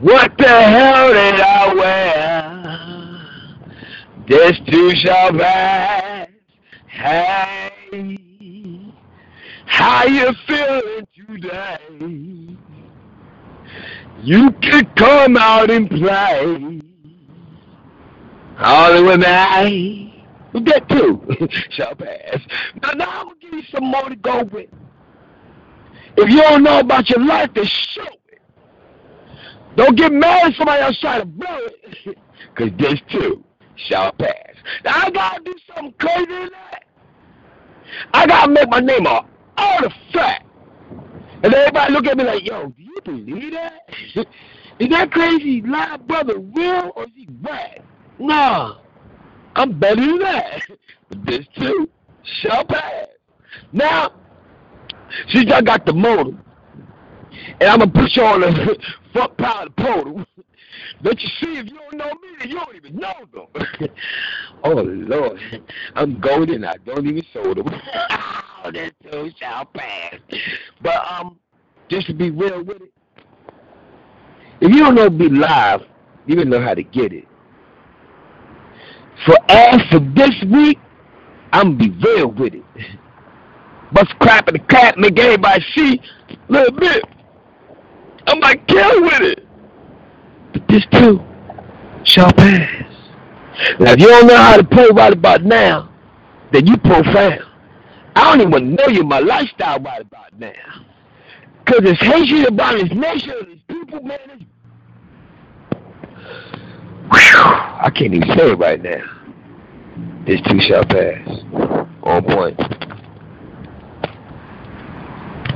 Speaker 25: What the hell did I wear? This too shall pass. Hey, how you feeling today? You could come out and play. Hollywood night. That too shall pass. Now, now I'm gonna give you some more to go with. If you don't know about your life, then show it. Don't get mad if somebody else try to blow it. Cause this too shall pass. Now I gotta do something crazy than that. I gotta make my name a artifact. And everybody look at me like, yo, do you believe that? is that crazy live brother real or is he whack? Nah. I'm better than that. But this too shall pass. Now, since I got the motor, and I'm gonna put you on the fuck the podium, let you see if you don't know me, then you don't even know them. oh Lord, I'm golden. I don't even show them. oh, this too shall pass. But um, just to be real with it, if you don't know be live, you don't know how to get it. For as for this week, I'm be real with it. Bust crap in the clap, make everybody see a little bit. I'm like kill with it. But this too shall pass. Now if you don't know how to play right about now, then you profound. I don't even know you my lifestyle right about now. Cause it's hatred about his nation, his people, man. It's... Whew, I can't even say it right now. This too shall pass. On point.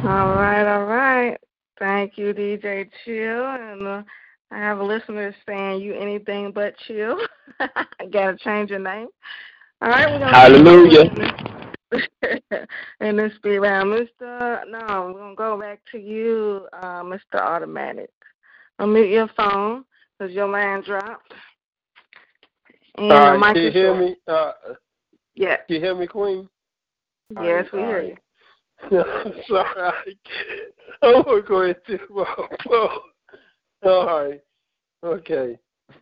Speaker 6: All right, all right. Thank you, DJ Chill. And uh, I have a listener saying you anything but chill. I gotta change your name. All right, we're gonna
Speaker 25: Hallelujah.
Speaker 6: in this speed round, Mr. No, we're gonna go back to you, uh, Mr. Automatic. Unmute your phone because your line dropped. And
Speaker 9: All
Speaker 6: the
Speaker 9: right, can you hear me? Uh,
Speaker 6: Yeah.
Speaker 9: can you hear me, Queen?
Speaker 6: Yes, we hear you.
Speaker 9: I'm sorry. I'm gonna go ahead and my phone. All right. Okay.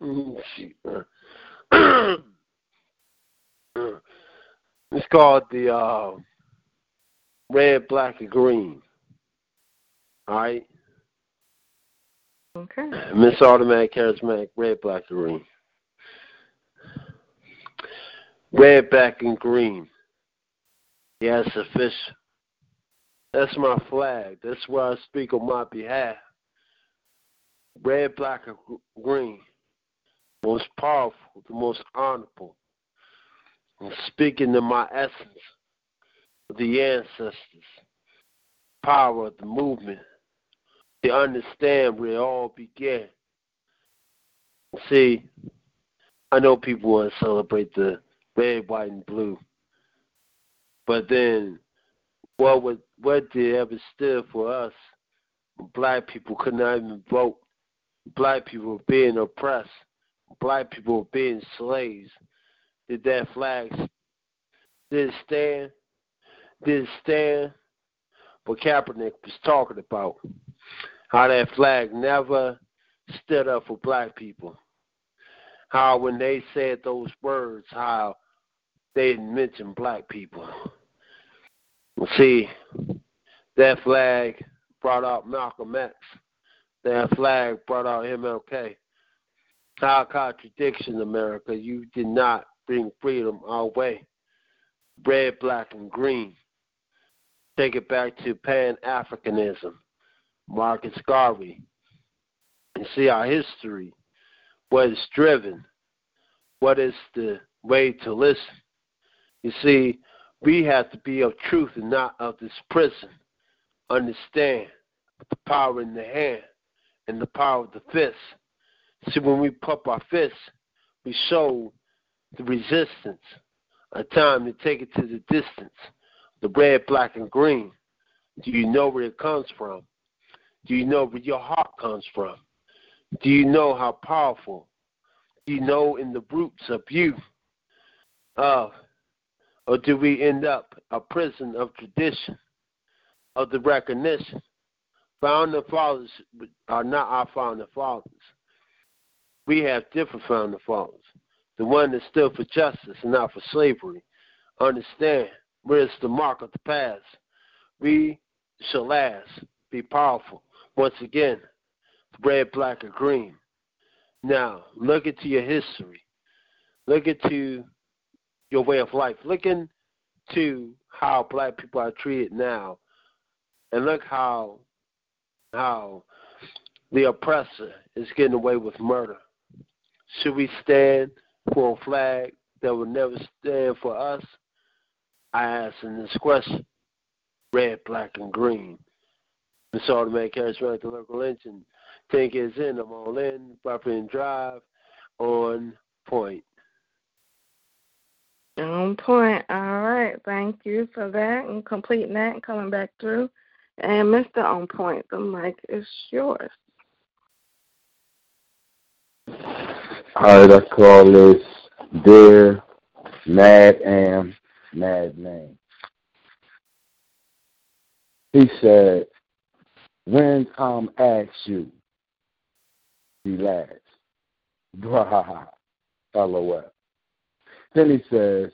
Speaker 9: it's called the uh, red, black, and green. All right.
Speaker 6: Okay.
Speaker 9: Miss Automatic Charismatic, red, black, and green. Red, black, and green. Yes, official. That's my flag. That's where I speak on my behalf. Red, black, and green. Most powerful, the most honorable. I'm speaking in my essence the ancestors. Power of the movement. To understand where it all began. See, I know people want to celebrate the red, white, and blue. But then, what would what did ever stood for us? Black people could not even vote. Black people were being oppressed. Black people were being slaves. Did that flag did stand? Did stand? What Kaepernick was talking about. How that flag never stood up for black people. How when they said those words, how they didn't mention black people. See, that flag brought out Malcolm X. That flag brought out MLK. How contradiction, America. You did not bring freedom our way. Red, black, and green. Take it back to Pan Africanism. Marcus Garvey. And see our history. What is driven. What is the way to listen. You see, we have to be of truth and not of this prison. Understand the power in the hand and the power of the fist. See, when we pump our fists, we show the resistance, a time to take it to the distance, the red, black, and green. Do you know where it comes from? Do you know where your heart comes from? Do you know how powerful? Do you know in the roots of you? Of, or do we end up a prison of tradition, of the recognition? Founding fathers are not our founding fathers. We have different founding fathers. The one that stood for justice and not for slavery. Understand, where's the mark of the past? We shall last, be powerful. Once again, red, black, or green. Now, look into your history. Look into your way of life. Look into how black people are treated now. And look how how the oppressor is getting away with murder. Should we stand for a flag that will never stand for us? I ask in this question. Red, black, and green. It's automatic carriage right to local engine. Tank is in. I'm all in, property and drive on point.
Speaker 6: On point. All right. Thank you for that and completing that and coming back through. And Mr. On Point, the mic is yours.
Speaker 14: All right, I call this Dear Mad Am Mad Name. He said, when Tom asks you, relax. Blah, LOL. Then he says,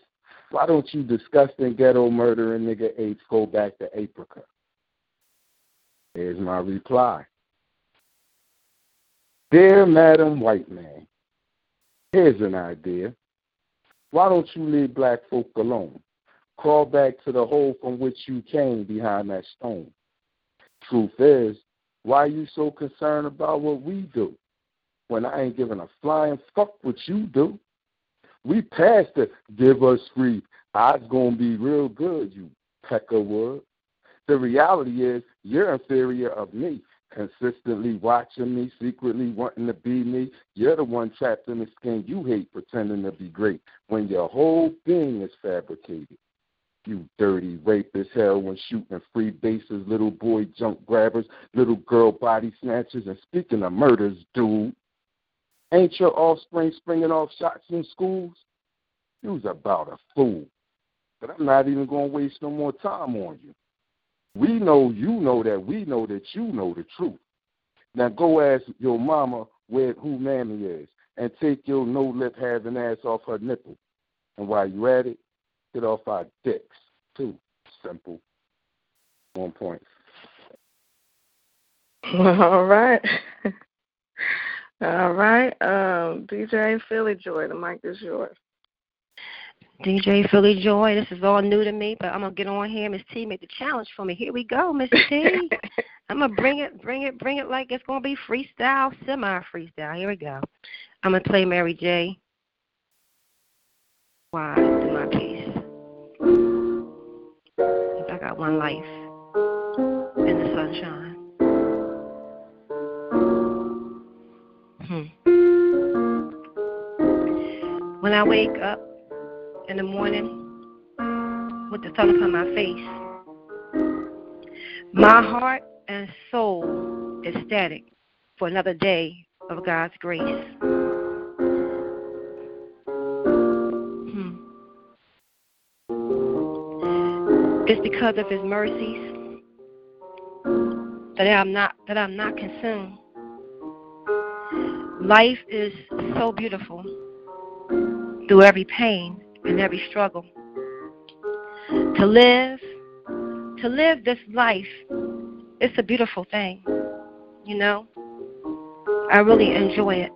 Speaker 14: why don't you disgusting ghetto murdering nigga H go back to Africa? Here's my reply. Dear Madam White Man, here's an idea. Why don't you leave black folk alone? Crawl back to the hole from which you came behind that stone. Truth is, why are you so concerned about what we do when I ain't giving a flying fuck what you do? We passed the give us free. I's gonna be real good, you peckerwood. The reality is you're inferior of me, consistently watching me, secretly wanting to be me. You're the one trapped in the skin you hate, pretending to be great when your whole being is fabricated. You dirty rapist, heroin shooting, free bases, little boy junk grabbers, little girl body snatchers, and speaking of murders, dude, ain't your offspring springing off shots in schools? You's about a fool. But I'm not even going to waste no more time on you. We know you know that we know that you know the truth. Now go ask your mama where who mammy is and take your no lip having ass off her nipple. And while you're at it, get off our dicks too. Simple. One point.
Speaker 6: All right. All right. Um, DJ Philly Joy, the mic is yours.
Speaker 1: DJ Philly Joy, this is all new to me, but I'm gonna get on here. Miss T made the challenge for me. Here we go, Miss T. I'm gonna bring it, bring it, bring it like it's gonna be freestyle, semi freestyle. Here we go. I'm gonna play Mary J. Why do my piece? I got one life in the sunshine. Hmm. When I wake up in the morning with the sun upon my face. My heart and soul is static for another day of God's grace. Hmm. It's because of His mercies that I'm not that I'm not consumed. Life is so beautiful through every pain and every struggle. To live, to live this life, it's a beautiful thing, you know. I really enjoy it.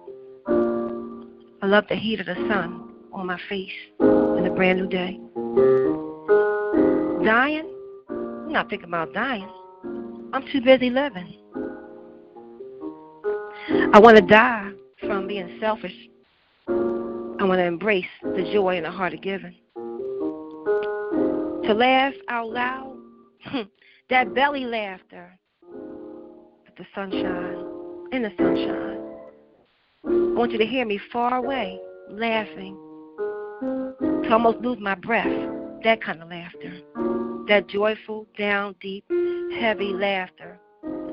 Speaker 1: I love the heat of the sun on my face in a brand new day. Dying? I'm not thinking about dying. I'm too busy living. I want to die being selfish I want to embrace the joy and the heart of giving. To laugh out loud, that belly laughter at the sunshine, in the sunshine. I want you to hear me far away, laughing, to almost lose my breath. That kind of laughter. That joyful, down deep, heavy laughter.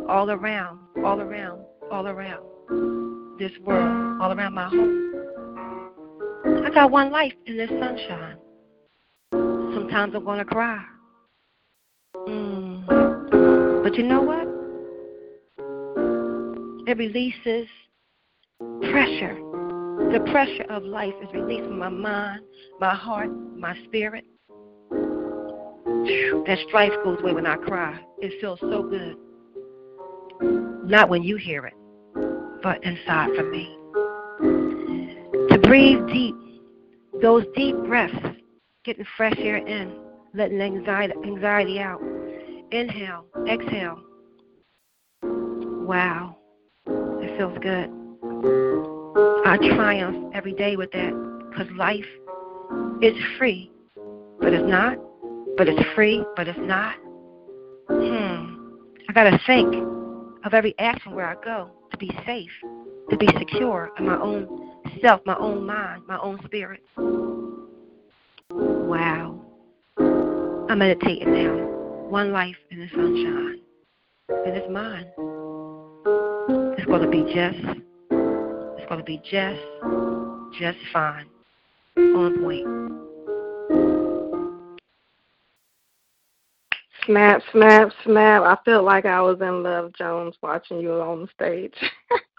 Speaker 1: All around, all around, all around this world, all around my home. I got one life in this sunshine. Sometimes I'm going to cry. Mm. But you know what? It releases pressure. The pressure of life is released from my mind, my heart, my spirit. That strife goes away when I cry. It feels so good. Not when you hear it, but inside for me. To breathe deep, those deep breaths, getting fresh air in, letting anxiety, anxiety out. Inhale, exhale. Wow, it feels good. I triumph every day with that because life is free, but it's not. But it's free, but it's not. Hmm. I got to think of every action where I go to be safe, to be secure in my own self, my own mind, my own spirit. Wow. I'm meditating now. One life in the sunshine. And it's mine. It's going to be just, it's going to be just, just fine. On point.
Speaker 6: Snap, snap, snap. I felt like I was in Love Jones watching you on the stage.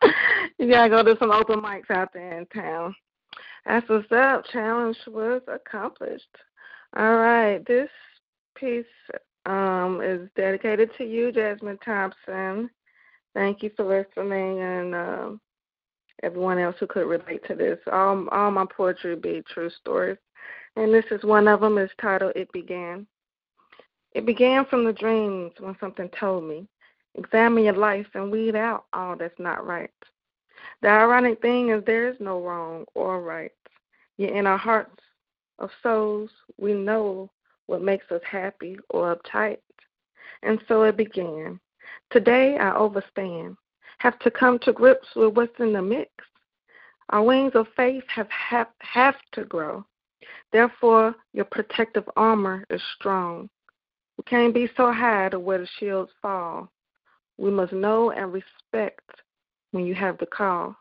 Speaker 6: you gotta go to some open mics out there in town. That's what's up. Challenge was accomplished. All right. This piece um, is dedicated to you, Jasmine Thompson. Thank you for listening and uh, everyone else who could relate to this. All, all my poetry be true stories. And this is one of them. It's titled It Began. It began from the dreams when something told me. Examine your life and weed out all that's not right. The ironic thing is there is no wrong or right. Yet in our hearts of souls, we know what makes us happy or uptight. And so it began. Today I overstand, have to come to grips with what's in the mix. Our wings of faith have have, have to grow. Therefore, your protective armor is strong. We can't be so high to where the shields fall. We must know and respect when you have the call.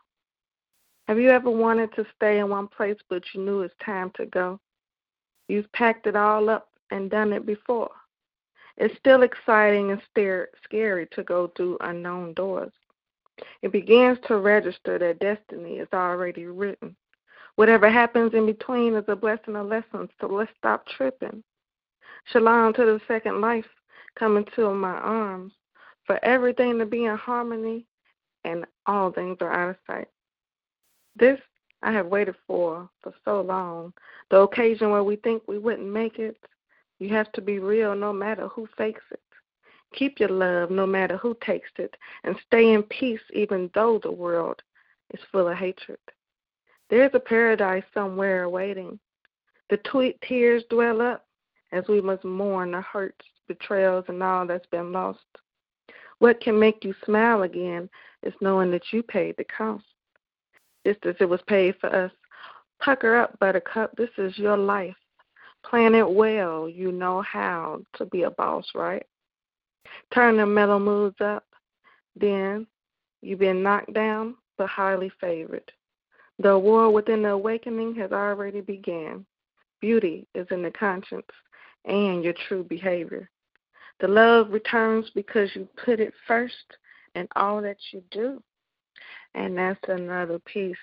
Speaker 6: Have you ever wanted to stay in one place but you knew it's time to go? You've packed it all up and done it before. It's still exciting and scary to go through unknown doors. It begins to register that destiny is already written. Whatever happens in between is a blessing or lesson, so let's stop tripping. Shalom to the second life coming to my arms, for everything to be in harmony and all things are out of sight. This I have waited for for so long. The occasion where we think we wouldn't make it, you have to be real no matter who fakes it. Keep your love no matter who takes it, and stay in peace even though the world is full of hatred. There's a paradise somewhere waiting. The tweet tears dwell up as we must mourn the hurts, betrayals, and all that's been lost. What can make you smile again is knowing that you paid the cost, just as it was paid for us. Pucker up, Buttercup. This is your life. Plan it well. You know how to be a boss, right? Turn the metal moods up. Then you've been knocked down, but highly favored. The war within the awakening has already begun. Beauty is in the conscience and your true behavior. The love returns because you put it first in all that you do. And that's another piece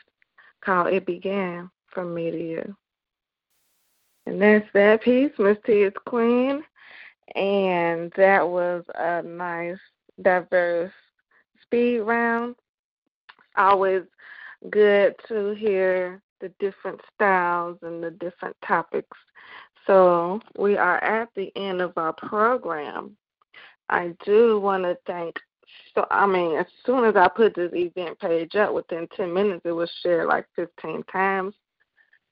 Speaker 6: called It Began from Me to You. And that's that piece, Miss T is Queen. And that was a nice, diverse speed round. Always good to hear the different styles and the different topics so we are at the end of our program. I do want to thank. So I mean, as soon as I put this event page up, within ten minutes it was shared like fifteen times.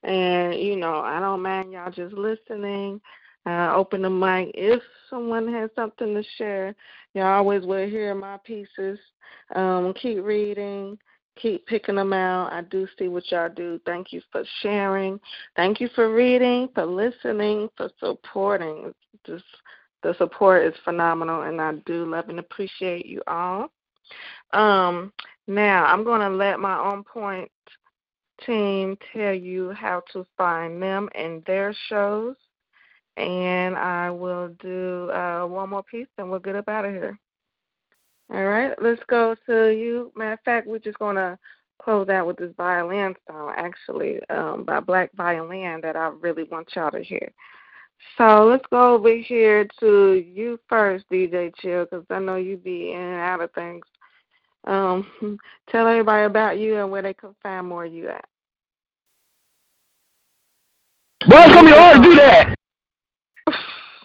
Speaker 6: And, you know, I don't mind y'all just listening. Uh, open the mic. If someone has something to share, y'all always will hear my pieces. Um, keep reading, keep picking them out. I do see what y'all do. Thank you for sharing. Thank you for reading, for listening, for supporting. Just the support is phenomenal, and I do love and appreciate you all. Um, now I'm going to let my on point team tell you how to find them and their shows, and I will do uh, one more piece, and we'll get up out of here. All right, let's go to you. Matter of fact, we're just going to close out with this violin song, actually, um, by Black Violin, that I really want y'all to hear. So let's go over here to you first, DJ Chill, because I know you be in and out of things. Um, tell everybody about you and where they can find more of you at.
Speaker 25: Well, it's gonna be hard to do that.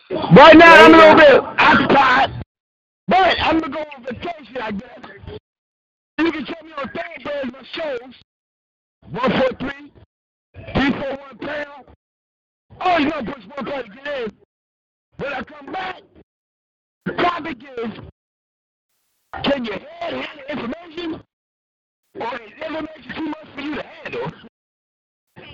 Speaker 25: Right now, I'm a little bit I'm gonna go on vacation, I guess. You can check me on Thursdays, my shows. One four three, three four one pound. Oh, you gonna push get in. When I come back, the topic is, can head handle information, or is information too much for you to handle?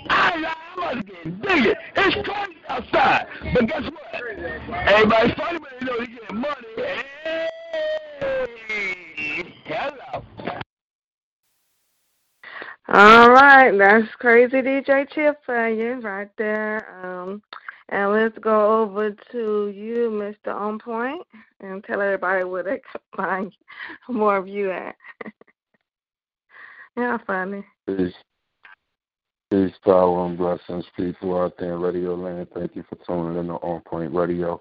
Speaker 25: I, I'm about to get bigger. It's cold outside, but guess what? Everybody's funny when they know they getting money. Hello.
Speaker 6: All right, that's crazy DJ Chip for you right there. Um, and let's go over to you, Mr. On Point, and tell everybody where they can find more of you at. yeah, funny.
Speaker 14: Peace. Peace, power, and blessings, people out there in Radio Land. Thank you for tuning in to On Point Radio.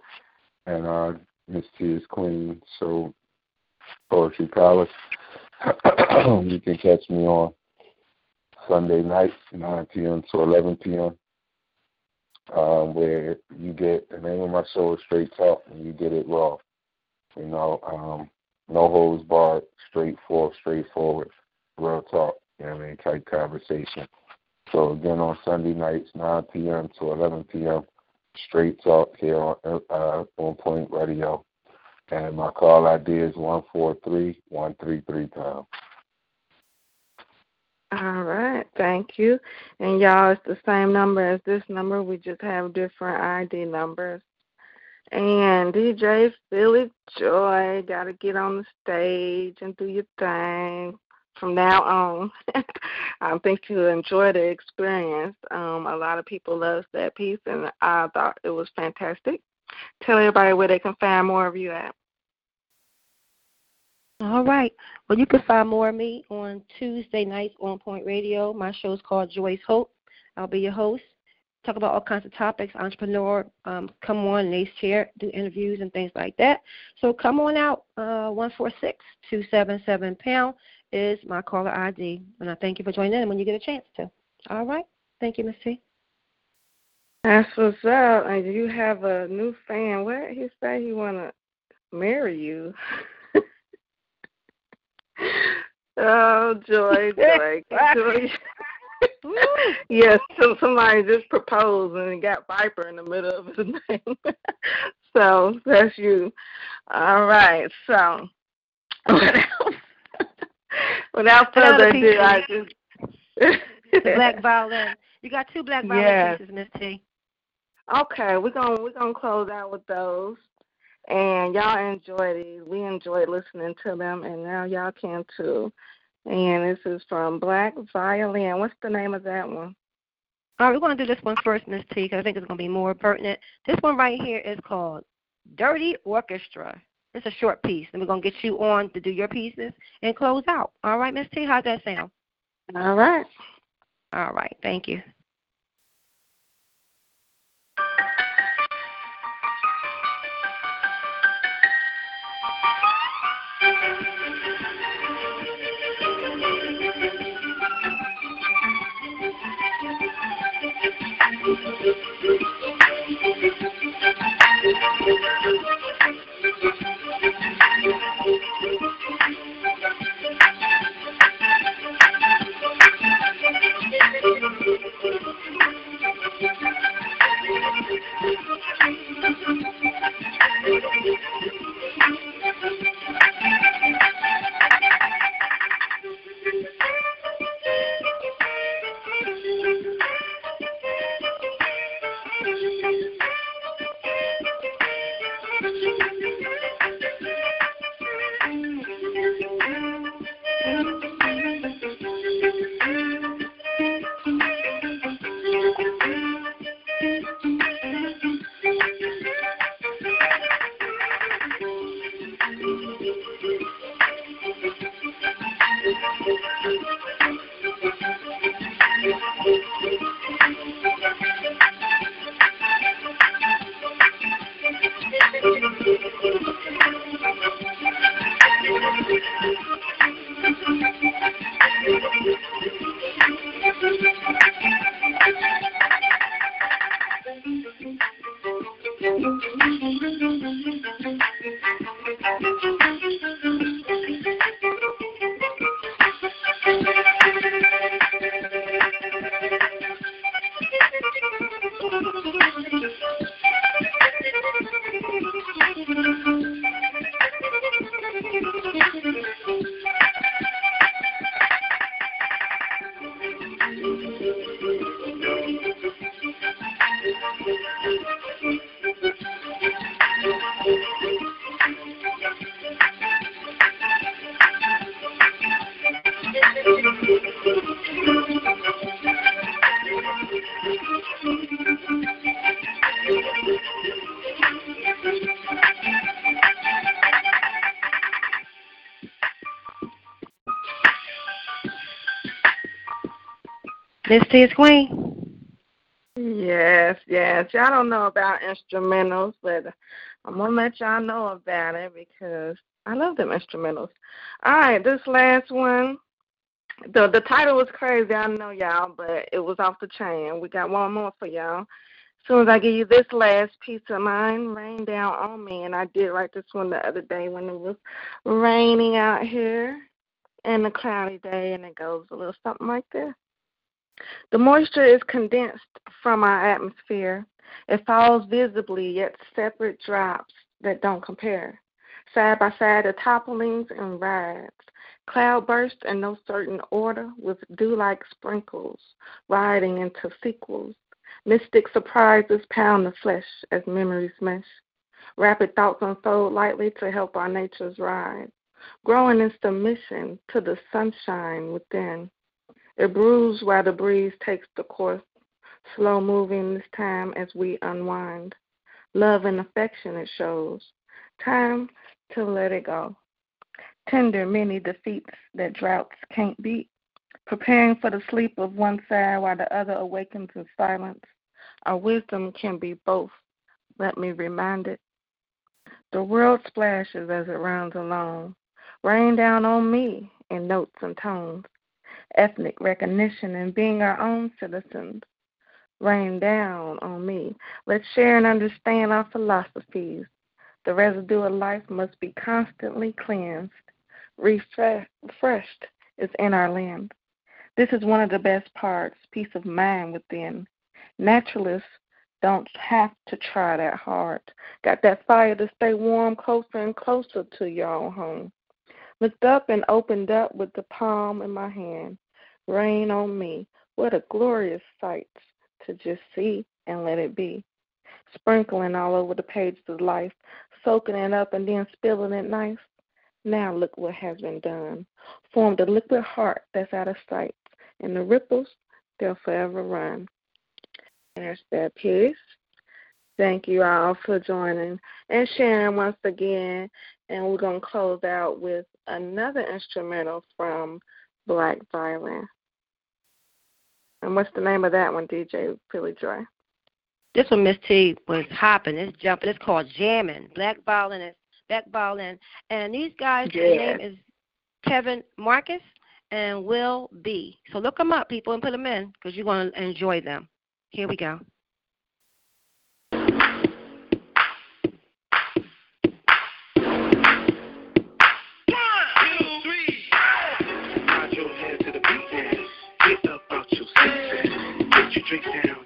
Speaker 14: And uh, Miss T is Queen, so Poetry Palace. you can catch me on Sunday nights, 9 p.m. to 11 p.m., um, where you get the name of my show is Straight Talk, and you get it raw. You know, um, no holds barred, straightforward, straightforward, real talk. You know what I mean? Type conversation. So again, on Sunday nights, 9 p.m. to 11 p.m., Straight Talk here on uh, On Point Radio. And my call ID is one four three one three three pound.
Speaker 6: All right, thank you. And y'all, it's the same number as this number. We just have different ID numbers. And DJ Philly Joy, got to get on the stage and do your thing from now on. I think you'll enjoy the experience. Um, a lot of people love that piece, and I thought it was fantastic. Tell everybody where they can find more of you at.
Speaker 1: All right. Well, you can find more of me on Tuesday nights on Point Radio. My show is called Joyce Hope. I'll be your host. Talk about all kinds of topics. Entrepreneur, um, come on, Nace Chair, do interviews and things like that. So come on out. Uh, one four six two seven seven pound is my caller ID, and I thank you for joining in when you get a chance to. All right. Thank you, Miss T.
Speaker 6: That's what's up. And you have a new fan. What he say he wanna marry you? oh, joy, joy, joy. yes, so somebody just proposed and got Viper in the middle of his name. so that's you. All right. So without further ado, I just
Speaker 1: black violin. You got two black violin
Speaker 6: Yes.
Speaker 1: pieces, Miss T.
Speaker 6: Okay, we're gonna we're gonna close out with those. And y'all enjoy these. We enjoyed listening to them and now y'all can too. And this is from Black Violin. What's the name of that one?
Speaker 1: All right, we're going to do this one first, Miss T, because I think it's going to be more pertinent. This one right here is called Dirty Orchestra. It's a short piece, and we're going to get you on to do your pieces and close out. All right, Miss T, how's that sound?
Speaker 6: All right.
Speaker 1: All right. Thank you. Miss T Queen.
Speaker 6: Yes, yes. Y'all don't know about instrumentals, but I'm gonna let y'all know about it because I love them instrumentals. All right, this last one. The the title was crazy, I know y'all, but it was off the chain. We got one more for y'all. As soon as I give you this last piece of mine, rain down on me, and I did write this one the other day when it was raining out here and a cloudy day, and it goes a little something like this. The moisture is condensed from our atmosphere. It falls visibly, yet separate drops that don't compare. Side by side, the topplings and rides. Cloud bursts in no certain order, with dew like sprinkles, riding into sequels. Mystic surprises pound the flesh as memories mesh. Rapid thoughts unfold lightly to help our natures ride. Growing in submission to the sunshine within. It brews while the breeze takes the course, slow moving this time as we unwind. Love and affection it shows. Time to let it go. Tender many defeats that droughts can't beat. Preparing for the sleep of one side while the other awakens in silence. Our wisdom can be both. Let me remind it. The world splashes as it runs along. Rain down on me in notes and tones ethnic recognition and being our own citizens rain down on me. Let's share and understand our philosophies. The residue of life must be constantly cleansed. Refreshed is in our land. This is one of the best parts, peace of mind within. Naturalists don't have to try that hard. Got that fire to stay warm closer and closer to your own home. Looked up and opened up with the palm in my hand. Rain on me. What a glorious sight to just see and let it be. Sprinkling all over the pages of life, soaking it up and then spilling it nice. Now look what has been done. Formed a liquid heart that's out of sight, and the ripples, they'll forever run. And there's that piece. Thank you all for joining and sharing once again. And we're going to close out with another instrumental from Black Violin. And what's the name of that one, DJ Philly Joy?
Speaker 1: This one, Miss T, was hopping. It's jumping. It's called jamming. Black violin is black violin. And these guys,
Speaker 6: yeah.
Speaker 1: their name is Kevin Marcus and Wil B. So look them up, people, and put them in because you're going to enjoy them. Here we go.
Speaker 27: drink down, get your hands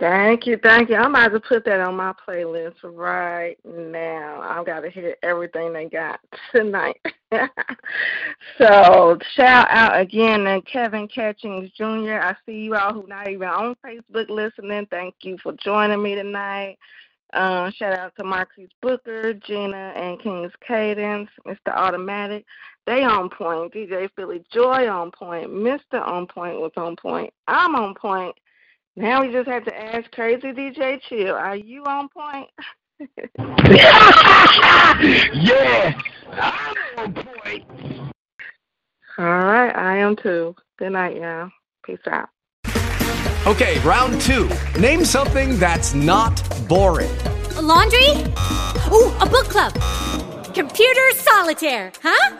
Speaker 6: Thank you, thank you. I'm about to put that on my playlist right now. I've got to hear everything they got tonight. so shout out again to Kevin Catchings Jr. I see you all who not even on Facebook listening. Thank you for joining me tonight. Uh, shout out to Marquise Booker, Gina, and King's Kadence, Mr. Automatic. They on point. DJ Philly Joy on point. Mr. On Point was on point. I'm on point. Now we just have to ask Crazy DJ Chill. Are you on point?
Speaker 25: yeah, I'm on point.
Speaker 6: All right, I am too. Good night, y'all. Peace out.
Speaker 28: Okay, round two. Name something that's not boring.
Speaker 29: A laundry? Ooh, a book club. Computer solitaire, huh?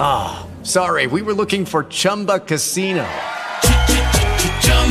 Speaker 28: Ah, sorry, we were looking for Chumba Casino.